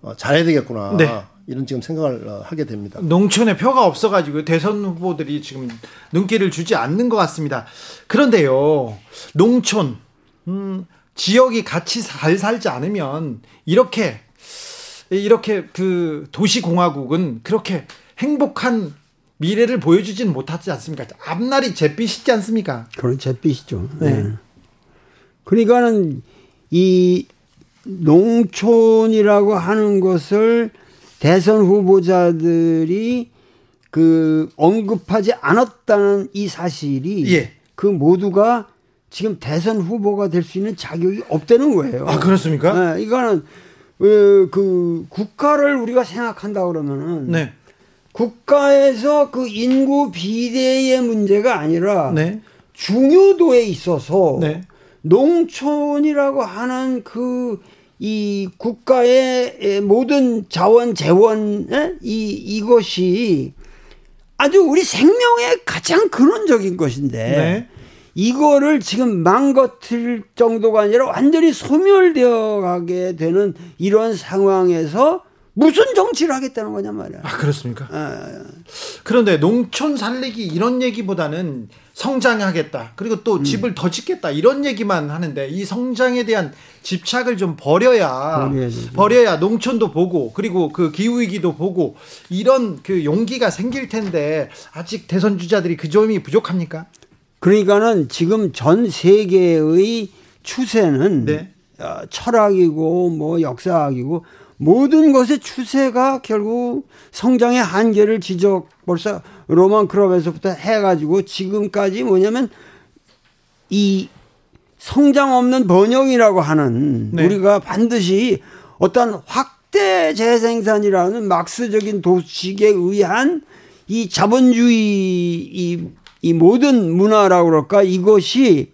어, 잘해야 되겠구나. 네. 이런 지금 생각을 어, 하게 됩니다. 농촌에 표가 없어가지고 대선 후보들이 지금 눈길을 주지 않는 것 같습니다. 그런데요, 농촌 음, 지역이 같이 잘 살지 않으면 이렇게 이렇게 그 도시 공화국은 그렇게 행복한 미래를 보여주지는 못하지 않습니까? 앞날이 잿빛이지 않습니까? 그런 잿빛이죠. 네. 네. 그러니까는 이 농촌이라고 하는 것을 대선 후보자들이 그 언급하지 않았다는 이 사실이 예. 그 모두가 지금 대선 후보가 될 수 있는 자격이 없다는 거예요. 아 그렇습니까? 네, 이거는 그, 그 국가를 우리가 생각한다 그러면은 네. 국가에서 그 인구 비대의 문제가 아니라 네. 중요도에 있어서 네. 농촌이라고 하는 그 이 국가의 모든 자원 재원 이 이것이 아주 우리 생명의 가장 근원적인 것인데 네. 이거를 지금 망가뜨릴 정도가 아니라 완전히 소멸되어 가게 되는 이런 상황에서 무슨 정치를 하겠다는 거냐 말이야. 아 그렇습니까? 아, 그런데 농촌 살리기 이런 얘기보다는 성장하겠다. 그리고 또 음. 집을 더 짓겠다. 이런 얘기만 하는데 이 성장에 대한 집착을 좀 버려야 버려야 농촌도 보고 그리고 그 기후 위기도 보고 이런 그 용기가 생길 텐데 아직 대선 주자들이 그 점이 부족합니까? 그러니까는 지금 전 세계의 추세는 네. 어, 철학이고 뭐 역사학이고 모든 것의 추세가 결국 성장의 한계를 지적 벌써 로만 클럽에서부터 해가지고 지금까지 뭐냐면 이 성장 없는 번영이라고 하는 네. 우리가 반드시 어떤 확대 재생산이라는 막스적인 도식에 의한 이 자본주의 이, 이 모든 문화라고 그럴까 이것이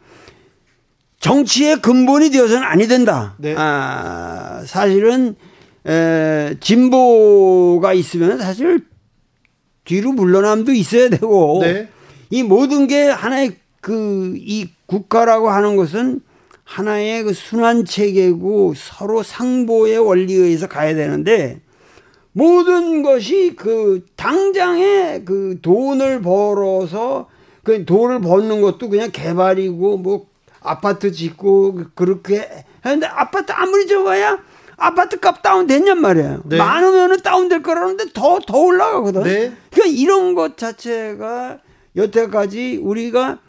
정치의 근본이 되어서는 아니 된다. 네. 아, 사실은 에, 진보가 있으면 사실 뒤로 물러남도 있어야 되고 네. 이 모든 게 하나의 그 이 국가라고 하는 것은 하나의 그 순환 체계고 서로 상보의 원리에 의해서 가야 되는데 모든 것이 그 당장에 그 돈을 벌어서 그 돈을 버는 것도 그냥 개발이고 뭐 아파트 짓고 그렇게 하는데 아파트 아무리 적어야 아파트 값 다운됐냔 말이에요. 네. 많으면은 다운될 거라는데 더, 더 올라가거든. 네. 그러니까 이런 것 자체가 여태까지 우리가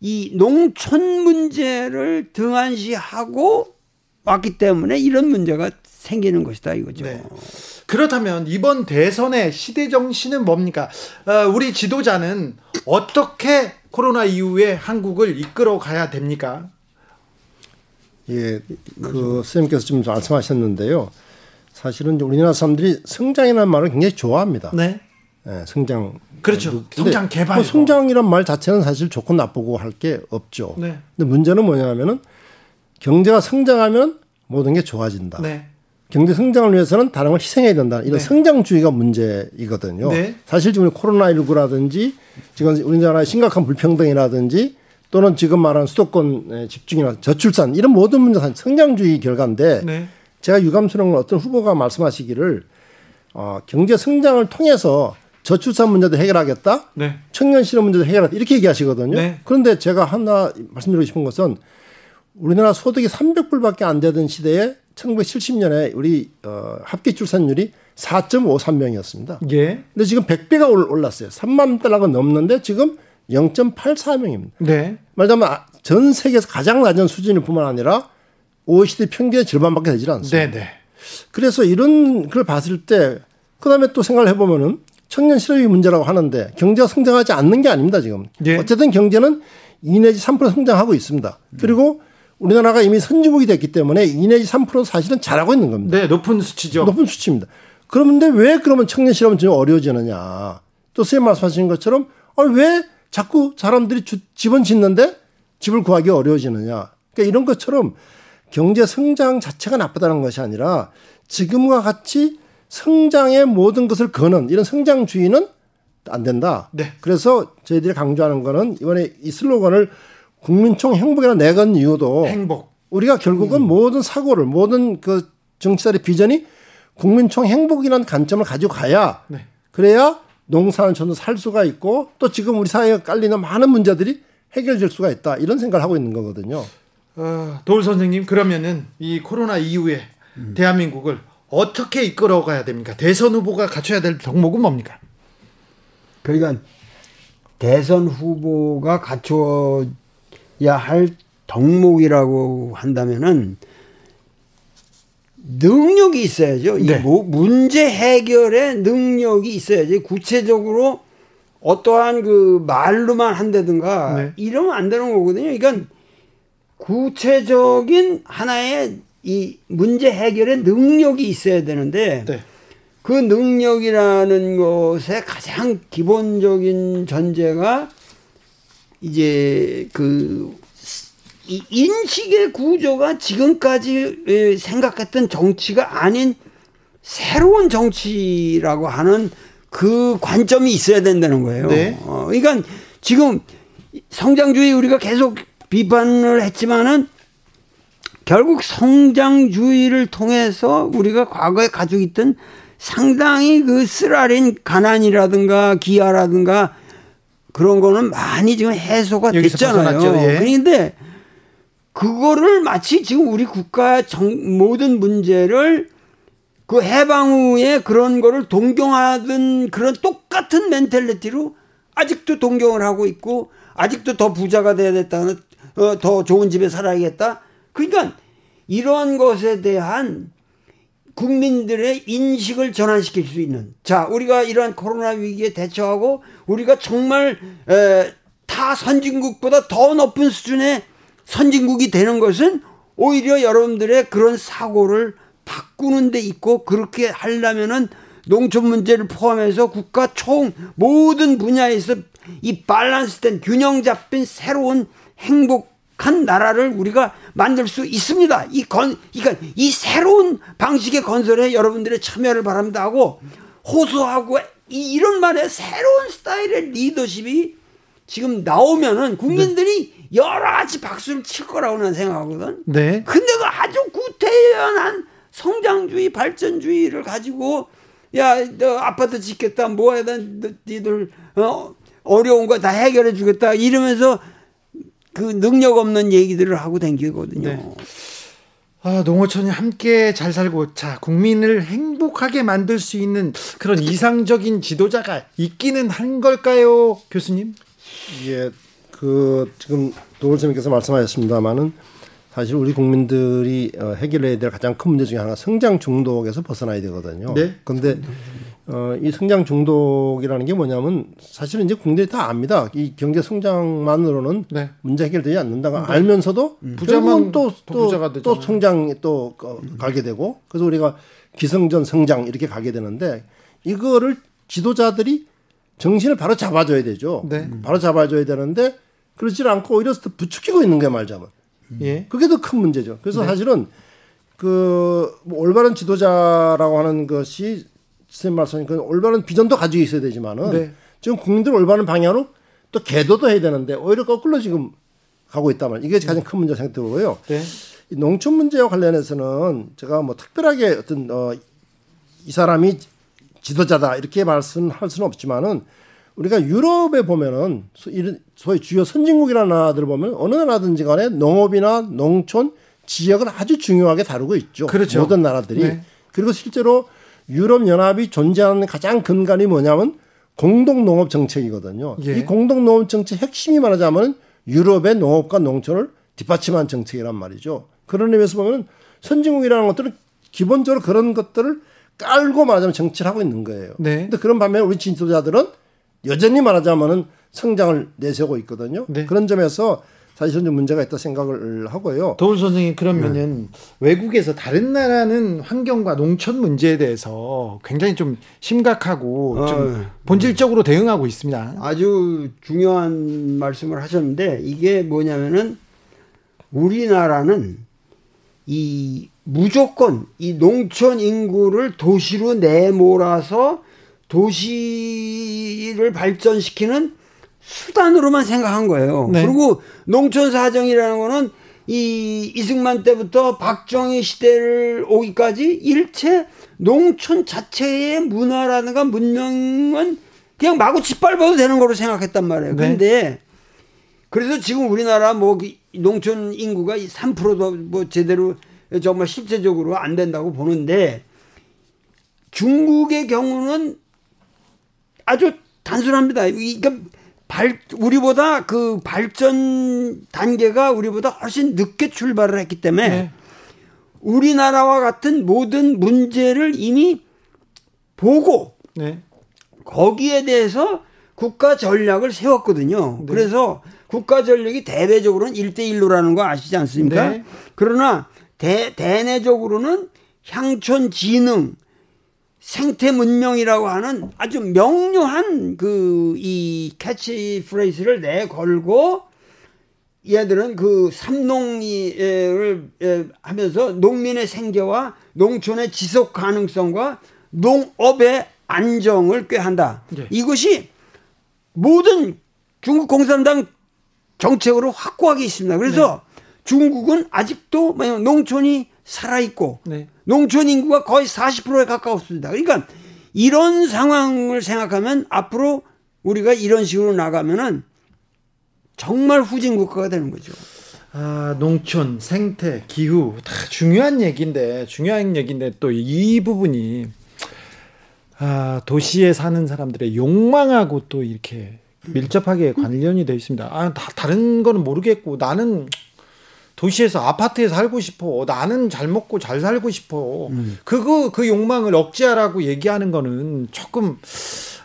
이 농촌 문제를 등한시하고 왔기 때문에 이런 문제가 생기는 것이다 이거죠. 네. 그렇다면 이번 대선의 시대 정신은 뭡니까? 어, 우리 지도자는 어떻게 코로나 이후에 한국을 이끌어 가야 됩니까? 예, 그 선생님께서 지금 말씀하셨는데요. 사실은 우리나라 사람들이 성장이라는 말을 굉장히 좋아합니다. 네. 예, 성장. 그렇죠. 성장 개발. 뭐 성장이란 말 자체는 사실 좋고 나쁘고 할 게 없죠. 네. 근데 문제는 뭐냐면은 경제가 성장하면 모든 게 좋아진다. 네. 경제 성장을 위해서는 다른 걸 희생해야 된다. 이런 네. 성장주의가 문제이거든요. 네. 사실 지금 코로나19라든지 지금 우리나라의 심각한 불평등이라든지 또는 지금 말하는 수도권 집중이나 저출산 이런 모든 문제가 성장주의 결과인데 네. 제가 유감스러운 건 어떤 후보가 말씀하시기를 어, 경제 성장을 통해서 저출산 문제도 해결하겠다. 네. 청년 실업 문제도 해결하겠다. 이렇게 얘기하시거든요. 네. 그런데 제가 하나 말씀드리고 싶은 것은 우리나라 소득이 300불밖에 안 되던 시대에 1970년에 우리 어, 합계 출산율이 4.53명이었습니다. 예. 근데 지금 100배가 올랐어요. 3만 달러가 넘는데 지금 0.84명입니다. 네. 말하자면 아, 전 세계에서 가장 낮은 수준일 뿐만 아니라 OECD 평균의 절반밖에 되질 않습니다. 네, 네. 그래서 이런 걸 봤을 때 그다음에 또 생각을 해보면은 청년 실업이 문제라고 하는데 경제가 성장하지 않는 게 아닙니다 지금. 네. 어쨌든 경제는 2 내지 3% 성장하고 있습니다. 그리고 우리나라가 이미 선진국이 됐기 때문에 2 내지 3% 사실은 잘하고 있는 겁니다. 네, 높은 수치죠. 높은 수치입니다. 그런데 왜 그러면 청년 실업은 좀 어려워지느냐. 또 선생님 말씀하신 것처럼 아, 왜 자꾸 사람들이 주, 집은 짓는데 집을 구하기 어려워지느냐. 그러니까 이런 것처럼 경제 성장 자체가 나쁘다는 것이 아니라 지금과 같이 성장의 모든 것을 거는 이런 성장주의는 안 된다. 네. 그래서 저희들이 강조하는 거는 이번에 이 슬로건을 국민총 행복이라는 내건 이유도 행복. 우리가 결국은 음. 모든 사고를 모든 그 정치자의 비전이 국민총 행복이라는 관점을 가지고 가야 네. 그래야 농사는 전도 살 수가 있고 또 지금 우리 사회에 깔리는 많은 문제들이 해결될 수가 있다 이런 생각을 하고 있는 거거든요. 어, 도울 선생님 그러면은 이 코로나 이후에 음. 대한민국을 어떻게 이끌어가야 됩니까? 대선 후보가 갖춰야 될 덕목은 뭡니까? 그러니까 대선 후보가 갖춰야 할 덕목이라고 한다면은 능력이 있어야죠. 네. 뭐 문제 해결의 능력이 있어야지. 구체적으로 어떠한 그 말로만 한다든가 네. 이러면 안 되는 거거든요. 그러니까 구체적인 하나의 이 문제 해결의 능력이 있어야 되는데 네. 그 능력이라는 것의 가장 기본적인 전제가 이제 그 인식의 구조가 지금까지 생각했던 정치가 아닌 새로운 정치라고 하는 그 관점이 있어야 된다는 거예요. 네. 어, 그러니까 지금 성장주의 우리가 계속 비판을 했지만은 결국 성장주의를 통해서 우리가 과거에 가지고 있던 상당히 그 쓰라린 가난이라든가 기아라든가 그런 거는 많이 지금 해소가 됐잖아요. 예. 그런데 그거를 마치 지금 우리 국가 정, 모든 문제를 그 해방 후에 그런 거를 동경하던 그런 똑같은 멘탈리티로 아직도 동경을 하고 있고 아직도 더 부자가 돼야 됐다. 어, 더 좋은 집에 살아야겠다. 그러니까 이런 것에 대한 국민들의 인식을 전환시킬 수 있는 자 우리가 이러한 코로나 위기에 대처하고 우리가 정말 에, 타 선진국보다 더 높은 수준의 선진국이 되는 것은 오히려 여러분들의 그런 사고를 바꾸는 데 있고 그렇게 하려면은 농촌 문제를 포함해서 국가 총 모든 분야에서 이 밸런스된 균형 잡힌 새로운 행복한 나라를 우리가 만들 수 있습니다. 이 건, 그러니까 이 새로운 방식의 건설에 여러분들의 참여를 바랍니다 하고 호소하고 이, 이런 말에 새로운 스타일의 리더십이 지금 나오면은 국민들이 네. 여러 가지 박수를 칠 거라고 는 생각하거든. 네. 근데 그 아주 구태연한 성장주의, 발전주의를 가지고 야, 너 아파트 짓겠다, 뭐 해다, 니들 어, 어려운 거 다 해결해 주겠다 이러면서 그 능력 없는 얘기들을 하고 댕기거든요. 네. 아, 농어촌이 함께 잘 살고 자 국민을 행복하게 만들 수 있는 그런 이상적인 지도자가 있기는 한 걸까요, 교수님? 예, 그 지금 도울쌤께서 말씀하셨습니다만은 사실 우리 국민들이 어, 해결해야 될 가장 큰 문제 중에 하나가 성장 중독에서 벗어나야 되거든요. 네. 그런데 어, 이 성장 중독이라는 게 뭐냐면 사실은 이제 국민들이 다 압니다. 이 경제 성장만으로는 네. 문제 해결되지 않는다가 네. 알면서도 음. 부자만 또또 또 성장 또 어, 가게 되고 그래서 우리가 기성전 성장 이렇게 가게 되는데 이거를 지도자들이 정신을 바로 잡아줘야 되죠. 네. 바로 잡아줘야 되는데 그렇지 않고 오히려 부추기고 있는 게 말자면. 예. 그게 더 큰 문제죠. 그래서 네. 사실은 그 뭐 올바른 지도자라고 하는 것이 선생님 말씀하신 그 올바른 비전도 가지고 있어야 되지만은 네. 지금 국민들 올바른 방향으로 또 개도도 해야 되는데 오히려 거꾸로 지금 가고 있단 말이에요. 이게 가장 큰 문제 생각되고요. 네. 이 농촌 문제와 관련해서는 제가 뭐 특별하게 어떤 어, 이 사람이 지도자다 이렇게 말씀할 수는 없지만은 우리가 유럽에 보면은 소위 주요 선진국이라는 나라들을 보면 어느 나라든지 간에 농업이나 농촌 지역을 아주 중요하게 다루고 있죠. 그렇죠. 모든 나라들이. 네. 그리고 실제로 유럽 연합이 존재하는 가장 근간이 뭐냐면 공동 농업 정책이거든요. 예. 이 공동 농업 정책 핵심이 말하자면 유럽의 농업과 농촌을 뒷받침한 정책이란 말이죠. 그런 의미에서 보면 선진국이라는 것들은 기본적으로 그런 것들을 깔고 말하자면 정치를 하고 있는 거예요. 네. 근데 그런 반면에 우리 지도자들은 여전히 말하자면은 성장을 내세우고 있거든요. 네. 그런 점에서 사실은 좀 문제가 있다 생각을 하고요. 도훈 선생님 그러면은 네. 외국에서 다른 나라는 환경과 농촌 문제에 대해서 굉장히 좀 심각하고 어, 좀 본질적으로 대응하고 있습니다. 아주 중요한 말씀을 하셨는데 이게 뭐냐면은 우리나라는 이 무조건 이 농촌 인구를 도시로 내몰아서 도시를 발전시키는 수단으로만 생각한 거예요. 네. 그리고 농촌 사정이라는 거는 이 이승만 때부터 박정희 시대를 오기까지 일체 농촌 자체의 문화라든가 문명은 그냥 마구 짓밟아도 되는 거로 생각했단 말이에요. 네. 근데 그래서 지금 우리나라 뭐 농촌 인구가 3%도 뭐 제대로 정말 실제적으로 안 된다고 보는데 중국의 경우는 아주 단순합니다. 그러니까 발, 우리보다 그 발전 단계가 우리보다 훨씬 늦게 출발을 했기 때문에 네. 우리나라와 같은 모든 문제를 이미 보고 네. 거기에 대해서 국가 전략을 세웠거든요. 네. 그래서 국가 전략이 대외적으로는 일대일로라는 거 아시지 않습니까? 네. 그러나 대, 대내적으로는 향촌 진흥, 생태 문명이라고 하는 아주 명료한 그 이 캐치 프레이즈를 내걸고 얘들은 그 삼농을 하면서 농민의 생계와 농촌의 지속 가능성과 농업의 안정을 꾀한다. 네. 이것이 모든 중국 공산당 정책으로 확고하게 있습니다. 그래서 네. 중국은 아직도 농촌이 살아있고 네. 농촌 인구가 거의 40%에 가까웠습니다. 그러니까 이런 상황을 생각하면 앞으로 우리가 이런 식으로 나가면은 정말 후진 국가가 되는 거죠. 아, 농촌, 생태, 기후 다 중요한 얘기인데 중요한 얘기인데 또 이 부분이 아, 도시에 사는 사람들의 욕망하고 또 이렇게 밀접하게 관련이 되어 있습니다. 아, 다, 다른 거는 모르겠고 나는 도시에서 아파트에 살고 싶어. 나는 잘 먹고 잘 살고 싶어. 음. 그거 그 욕망을 억제하라고 얘기하는 거는 조금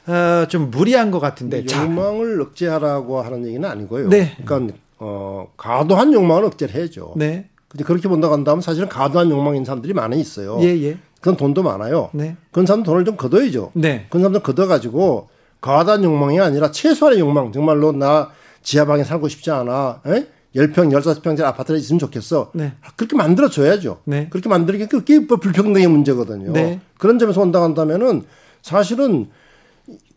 어, 좀 무리한 것 같은데. 욕망을 자. 억제하라고 하는 얘기는 아니고요. 네. 그러니까 어, 과도한 욕망을 억제를 해야죠. 네. 근데 그렇게 본다고 한다면 사실은 과도한 욕망인 사람들이 많이 있어요. 예, 예. 그건 돈도 많아요. 네. 그런 사람 돈을 좀 걷어야죠. 네. 그런 사람들 걷어가지고 과다한 욕망이 아니라 최소한의 욕망. 정말로 나 지하방에 살고 싶지 않아. 에? 10평, 15평짜리 아파트가 있으면 좋겠어. 네. 그렇게 만들어줘야죠. 네. 그렇게 만들기 그게 뭐 불평등의 문제거든요. 네. 그런 점에서 온다간다면은 사실은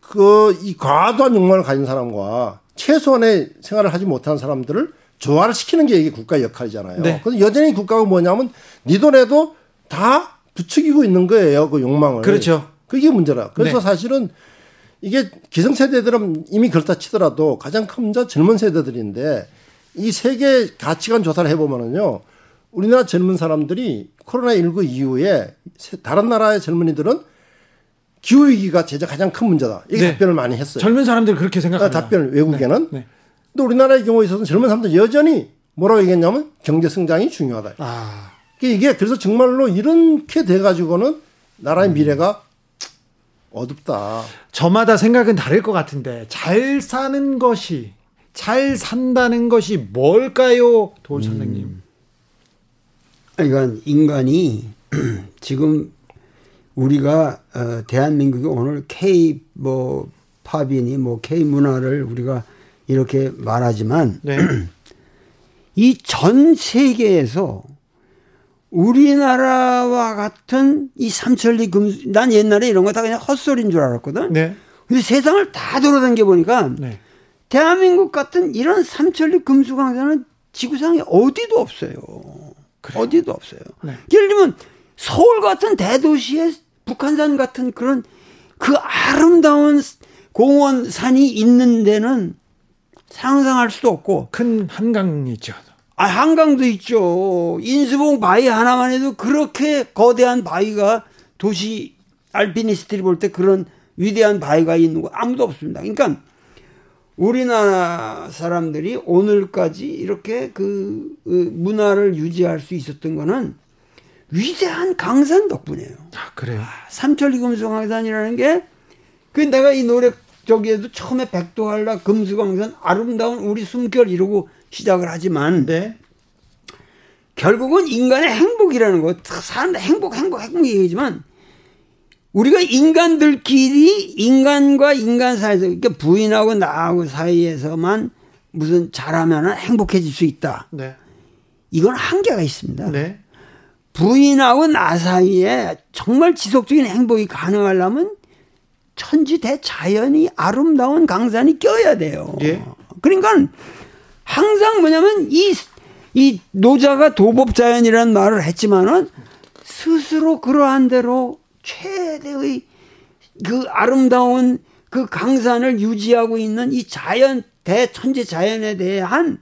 그 이 과도한 욕망을 가진 사람과 최소한의 생활을 하지 못하는 사람들을 조화를 시키는 게 이게 국가의 역할이잖아요. 네. 그래서 여전히 국가가 뭐냐면 니 돈에도 다 부추기고 있는 거예요. 그 욕망을. 그렇죠. 그게 문제라. 그래서 네. 사실은 이게 기성세대들은 이미 그렇다 치더라도 가장 큰 문제가 젊은 세대들인데 이 세계 가치관 조사를 해보면은요, 우리나라 젊은 사람들이 코로나19 이후에 다른 나라의 젊은이들은 기후위기가 제자 가장 큰 문제다. 이게 네. 답변을 많이 했어요. 젊은 사람들 그렇게 생각합니다. 답변을 외국에는. 네. 네. 근데 우리나라의 경우에 있어서는 젊은 사람들 여전히 뭐라고 얘기했냐면 경제 성장이 중요하다. 아. 이게 그래서 정말로 이렇게 돼가지고는 나라의 음. 미래가 어둡다. 저마다 생각은 다를 것 같은데 잘 사는 것이 잘 산다는 것이 뭘까요, 도울 선생님? 음. 이건 인간이 지금 우리가 어, 대한민국이 오늘 K 뭐 팝이니 뭐 K 문화를 우리가 이렇게 말하지만 네. 이전 세계에서 우리나라와 같은 이 삼천리 금수 난 옛날에 이런 거 다 그냥 헛소리인 줄 알았거든. 네. 근데 세상을 다 돌아다녀 보니까 네. 대한민국 같은 이런 삼천리 금수강산은 지구상에 어디도 없어요. 그래요? 어디도 없어요. 네. 예를 들면 서울 같은 대도시에 북한산 같은 그런 그 아름다운 공원 산이 있는 데는 상상할 수도 없고 큰 한강이죠. 아, 한강도 있죠. 인수봉 바위 하나만 해도 그렇게 거대한 바위가 도시 알피니스트들이 볼 때 그런 위대한 바위가 있는 거 아무도 없습니다. 그러니까 우리나라 사람들이 오늘까지 이렇게 그, 그 문화를 유지할 수 있었던 거는 위대한 강산 덕분이에요. 아, 그래요? 아, 삼천리 금수강산이라는 게, 그 내가 이 노래 저기에도 처음에 백도한라 금수강산 아름다운 우리 숨결 이러고 시작을 하지만, 네. 결국은 인간의 행복이라는 거, 사람들 행복, 행복, 행복 얘기지만, 우리가 인간들끼리 인간과 인간 사이에서 그러니까 부인하고 나하고 사이에서만 무슨 잘하면 행복해질 수 있다. 네. 이건 한계가 있습니다. 네. 부인하고 나 사이에 정말 지속적인 행복이 가능하려면 천지 대자연이 아름다운 강산이 껴야 돼요. 예. 그러니까 항상 뭐냐면 이, 이 노자가 도법자연이라는 말을 했지만은 스스로 그러한 대로 최대의 그 아름다운 그 강산을 유지하고 있는 이 자연 대천지 자연에 대한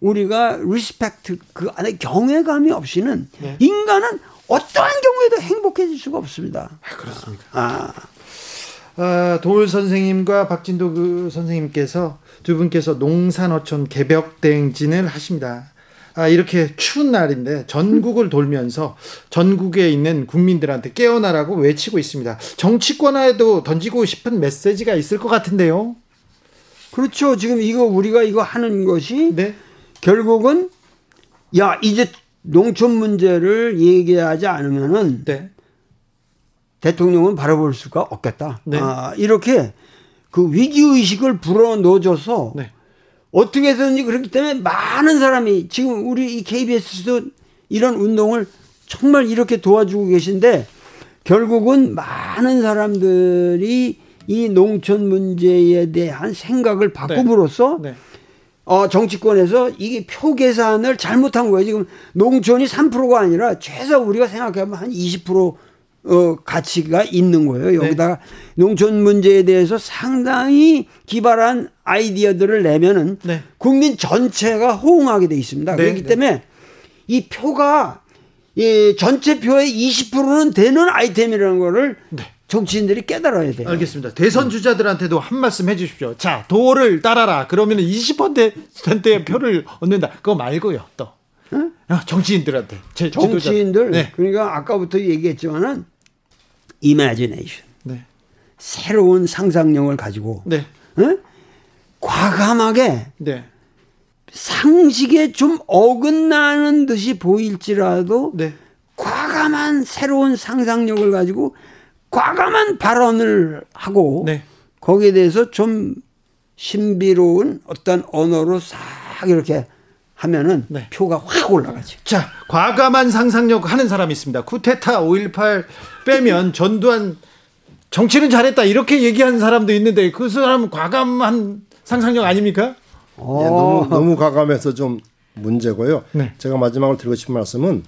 우리가 respect 그 안에 경외감이 없이는 네. 인간은 어떠한 경우에도 행복해질 수가 없습니다. 아, 그렇습니까? 아. 아, 도올 선생님과 박진도 그 선생님께서 두 분께서 농산어촌 개벽 대행진을 하십니다. 아, 이렇게 추운 날인데 전국을 돌면서 전국에 있는 국민들한테 깨어나라고 외치고 있습니다. 정치권에도 던지고 싶은 메시지가 있을 것 같은데요. 그렇죠. 지금 이거 우리가 이거 하는 것이 네. 결국은 야 이제 농촌 문제를 얘기하지 않으면은 네. 대통령은 바라볼 수가 없겠다. 네. 아, 이렇게 그 위기 의식을 불어 넣어줘서 네. 어떻게 해서든지 그렇기 때문에 많은 사람이 지금 우리 이 KBS도 이런 운동을 정말 이렇게 도와주고 계신데 결국은 많은 사람들이 이 농촌 문제에 대한 생각을 바꿈으로써 네. 네. 어, 정치권에서 이게 표 계산을 잘못한 거예요. 지금 농촌이 3%가 아니라 최소 우리가 생각해보면 한 20% 어, 가치가 있는 거예요. 네. 여기다가 네. 농촌 문제에 대해서 상당히 기발한 아이디어들을 내면은 네. 국민 전체가 호응하게 돼 있습니다. 네. 그렇기 네. 때문에 이 표가 이 전체 표의 20%는 되는 아이템이라는 거를 네. 정치인들이 깨달아야 돼요. 알겠습니다. 대선 주자들한테도 한 말씀 해 주십시오. 자, 도를 따라라. 그러면 20%의 표를 얻는다. 그거 말고요. 또 응? 어, 정치인들한테. 정치인들. 네. 그러니까 아까부터 얘기했지만은 imagination. 네. 새로운 상상력을 가지고 네. 응? 과감하게 네. 상식에 좀 어긋나는 듯이 보일지라도 네. 과감한 새로운 상상력을 가지고 과감한 발언을 하고 네. 거기에 대해서 좀 신비로운 어떤 언어로 싹 이렇게 하면은 네. 표가 확 올라가죠. 자, 과감한 상상력 하는 사람이 있습니다. 쿠테타 5.18 빼면 전두환 정치는 잘했다 이렇게 얘기하는 사람도 있는데 그 사람은 과감한 상상력 아닙니까? 어. 예, 너무 너무 과감해서 좀 문제고요. 네. 제가 마지막으로 드리고 싶은 말씀은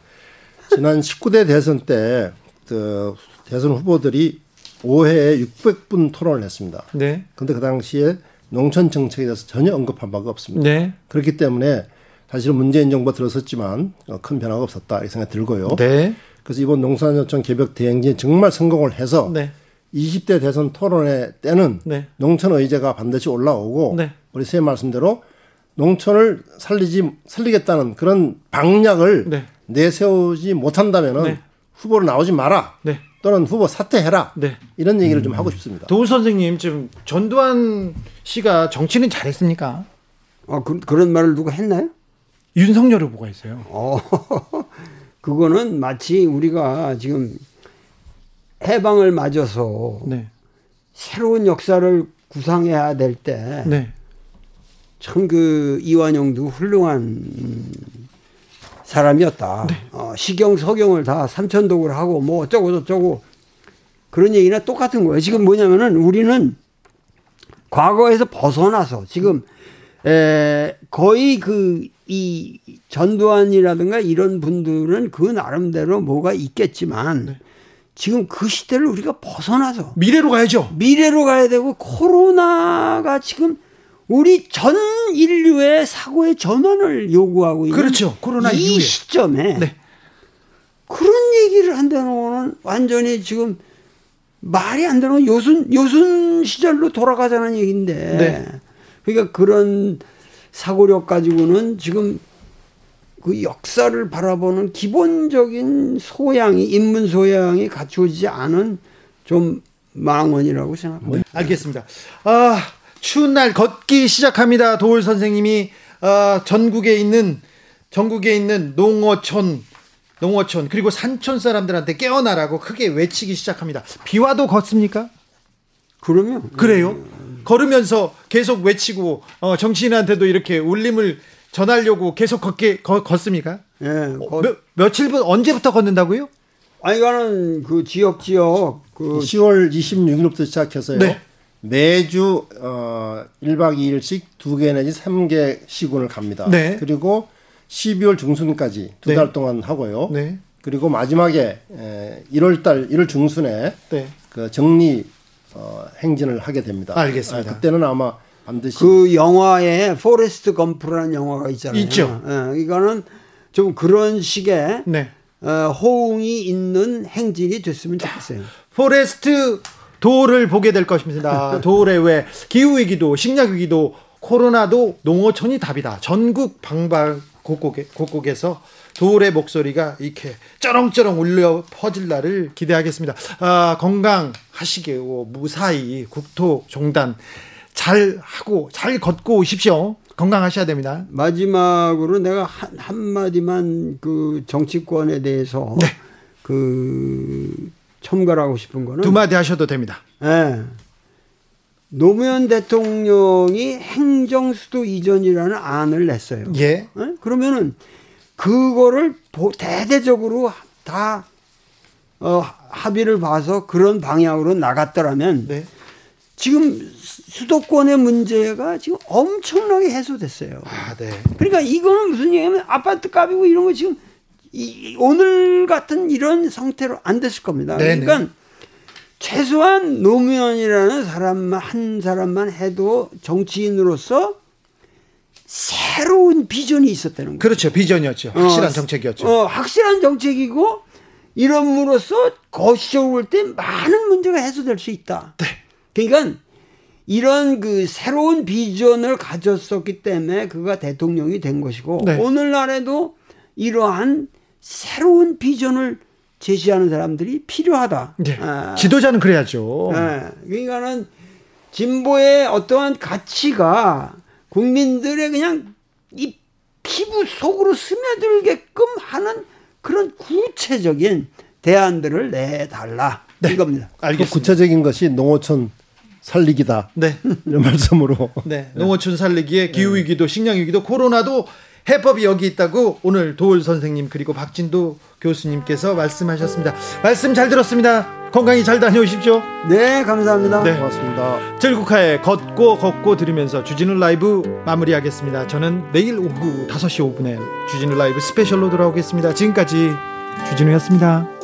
지난 19대 대선 때 그 대선 후보들이 5회에 600분 토론을 했습니다. 네. 근데 그 당시에 농촌 정책에 대해서 전혀 언급한 바가 없습니다. 네. 그렇기 때문에 사실은 문재인 정부 들어섰지만 큰 변화가 없었다 이 생각이 들고요. 네. 그래서 이번 농산노총 개벽 대행진이 정말 성공을 해서 네. 20대 대선 토론회 때는 네. 농촌 의제가 반드시 올라오고 네. 우리 선생님 말씀대로 농촌을 살리지 살리겠다는 그런 방략을 네. 내세우지 못한다면은 네. 후보로 나오지 마라. 네. 또는 후보 사퇴해라. 네. 이런 얘기를 음. 좀 하고 싶습니다. 도우 선생님 지금 전두환 씨가 정치는 잘했습니까? 아, 그, 그런 말을 누가 했나요? 윤석열 후보가 했어요. 어, 그거는 마치 우리가 지금 해방을 맞아서 네. 새로운 역사를 구상해야 될 때, 네. 참그 이완용도 훌륭한 사람이었다. 네. 어, 시경, 서경을 다 삼천독을 하고 뭐 어쩌고 저쩌고 그런 얘기나 똑같은 거예요. 지금 뭐냐면은 우리는 과거에서 벗어나서 지금 에, 거의 그 이 전두환이라든가 이런 분들은 그 나름대로 뭐가 있겠지만 네. 지금 그 시대를 우리가 벗어나서 미래로 가야죠. 미래로 가야 되고 코로나가 지금 우리 전 인류의 사고의 전환을 요구하고 있는 그렇죠. 코로나 이 이후에. 시점에 네. 그런 얘기를 한다는 거는 완전히 지금 말이 안 되는 요순 요순 시절로 돌아가자는 얘기인데 네. 그러니까 그런 사고력 가지고는 지금 그 역사를 바라보는 기본적인 소양이 인문 소양이 갖추어지지 않은 좀 망언이라고 생각합니다. 네. 알겠습니다. 아 추운 날 걷기 시작합니다. 도울 선생님이 어, 전국에 있는 전국에 있는 농어촌 농어촌 그리고 산촌 사람들한테 깨어나라고 크게 외치기 시작합니다. 비와도 걷습니까? 그러면 그래요. 걸으면서 계속 외치고 어, 정치인한테도 이렇게 울림을 전하려고 계속 걷게 걷, 걷습니까? 예. 어, 며, 며칠부터 언제부터 걷는다고요? 아 이거는 그 지역 지역 그 10월 26일부터 시작해서요. 네. 매주 어 1박 2일씩 두 개 내지 3개 시군을 갑니다. 네. 그리고 12월 중순까지 두달 네. 동안 하고요. 네. 그리고 마지막에 에, 1월 달 1월 중순에 네. 그 정리 어, 행진을 하게 됩니다. 알겠습니다. 아, 그때는 아마 반드시 그 영화에 포레스트 검프라는 영화가 있잖아요. 있죠. 예, 이거는 좀 그런 식의 네. 어, 호응이 있는 행진이 됐으면 좋겠어요. 포레스트 도를 보게 될 것입니다. 도래 왜 기후 위기도 식량 위기도 코로나도 농어촌이 답이다. 전국 방방 곳곳에, 곳곳에서 도올의 목소리가 이렇게 쩌렁쩌렁 울려 퍼질 날을 기대하겠습니다. 아, 건강하시고 무사히 국토 종단 잘 하고 잘 걷고 오십시오. 건강하셔야 됩니다. 마지막으로 내가 한, 한마디만 그 정치권에 대해서 네. 그 첨가하고 싶은 거는 두 마디 하셔도 됩니다. 네. 노무현 대통령이 행정수도 이전이라는 안을 냈어요. 예. 네? 그러면은 그거를 대대적으로 다 어, 합의를 봐서 그런 방향으로 나갔더라면 네. 지금 수도권의 문제가 지금 엄청나게 해소됐어요. 아, 네. 그러니까 이거는 무슨 얘기냐면 아파트 값이고 이런 거 지금 이, 오늘 같은 이런 상태로 안 됐을 겁니다. 네네. 그러니까 최소한 노무현이라는 사람만 한 사람만 해도 정치인으로서 새로운 비전이 있었다는 거예요. 그렇죠. 비전이었죠. 어, 확실한 어, 정책이었죠. 어, 확실한 정책이고 이름으로써 거시적으로 볼 때 많은 문제가 해소될 수 있다. 네. 그러니까 이런 그 새로운 비전을 가졌었기 때문에 그가 대통령이 된 것이고 네. 오늘날에도 이러한 새로운 비전을 제시하는 사람들이 필요하다. 네. 아. 지도자는 그래야죠. 네. 그러니까는 진보의 어떠한 가치가 국민들의 그냥 이 피부 속으로 스며들게끔 하는 그런 구체적인 대안들을 내달라 네. 이겁니다. 알겠습니다. 구체적인 것이 농어촌 살리기다. 네. 이런 말씀으로. 네. 농어촌 살리기에 기후 위기도 식량 위기도 코로나도 해법이 여기 있다고 오늘 도울 선생님 그리고 박진도 교수님께서 말씀하셨습니다. 말씀 잘 들었습니다. 건강히 잘 다녀오십시오. 네, 감사합니다. 네, 고맙습니다. 즐국하에 걷고 걷고 들으면서 주진우 라이브 마무리하겠습니다. 저는 내일 오후 5시 5분에 주진우 라이브 스페셜로 돌아오겠습니다. 지금까지 주진우였습니다.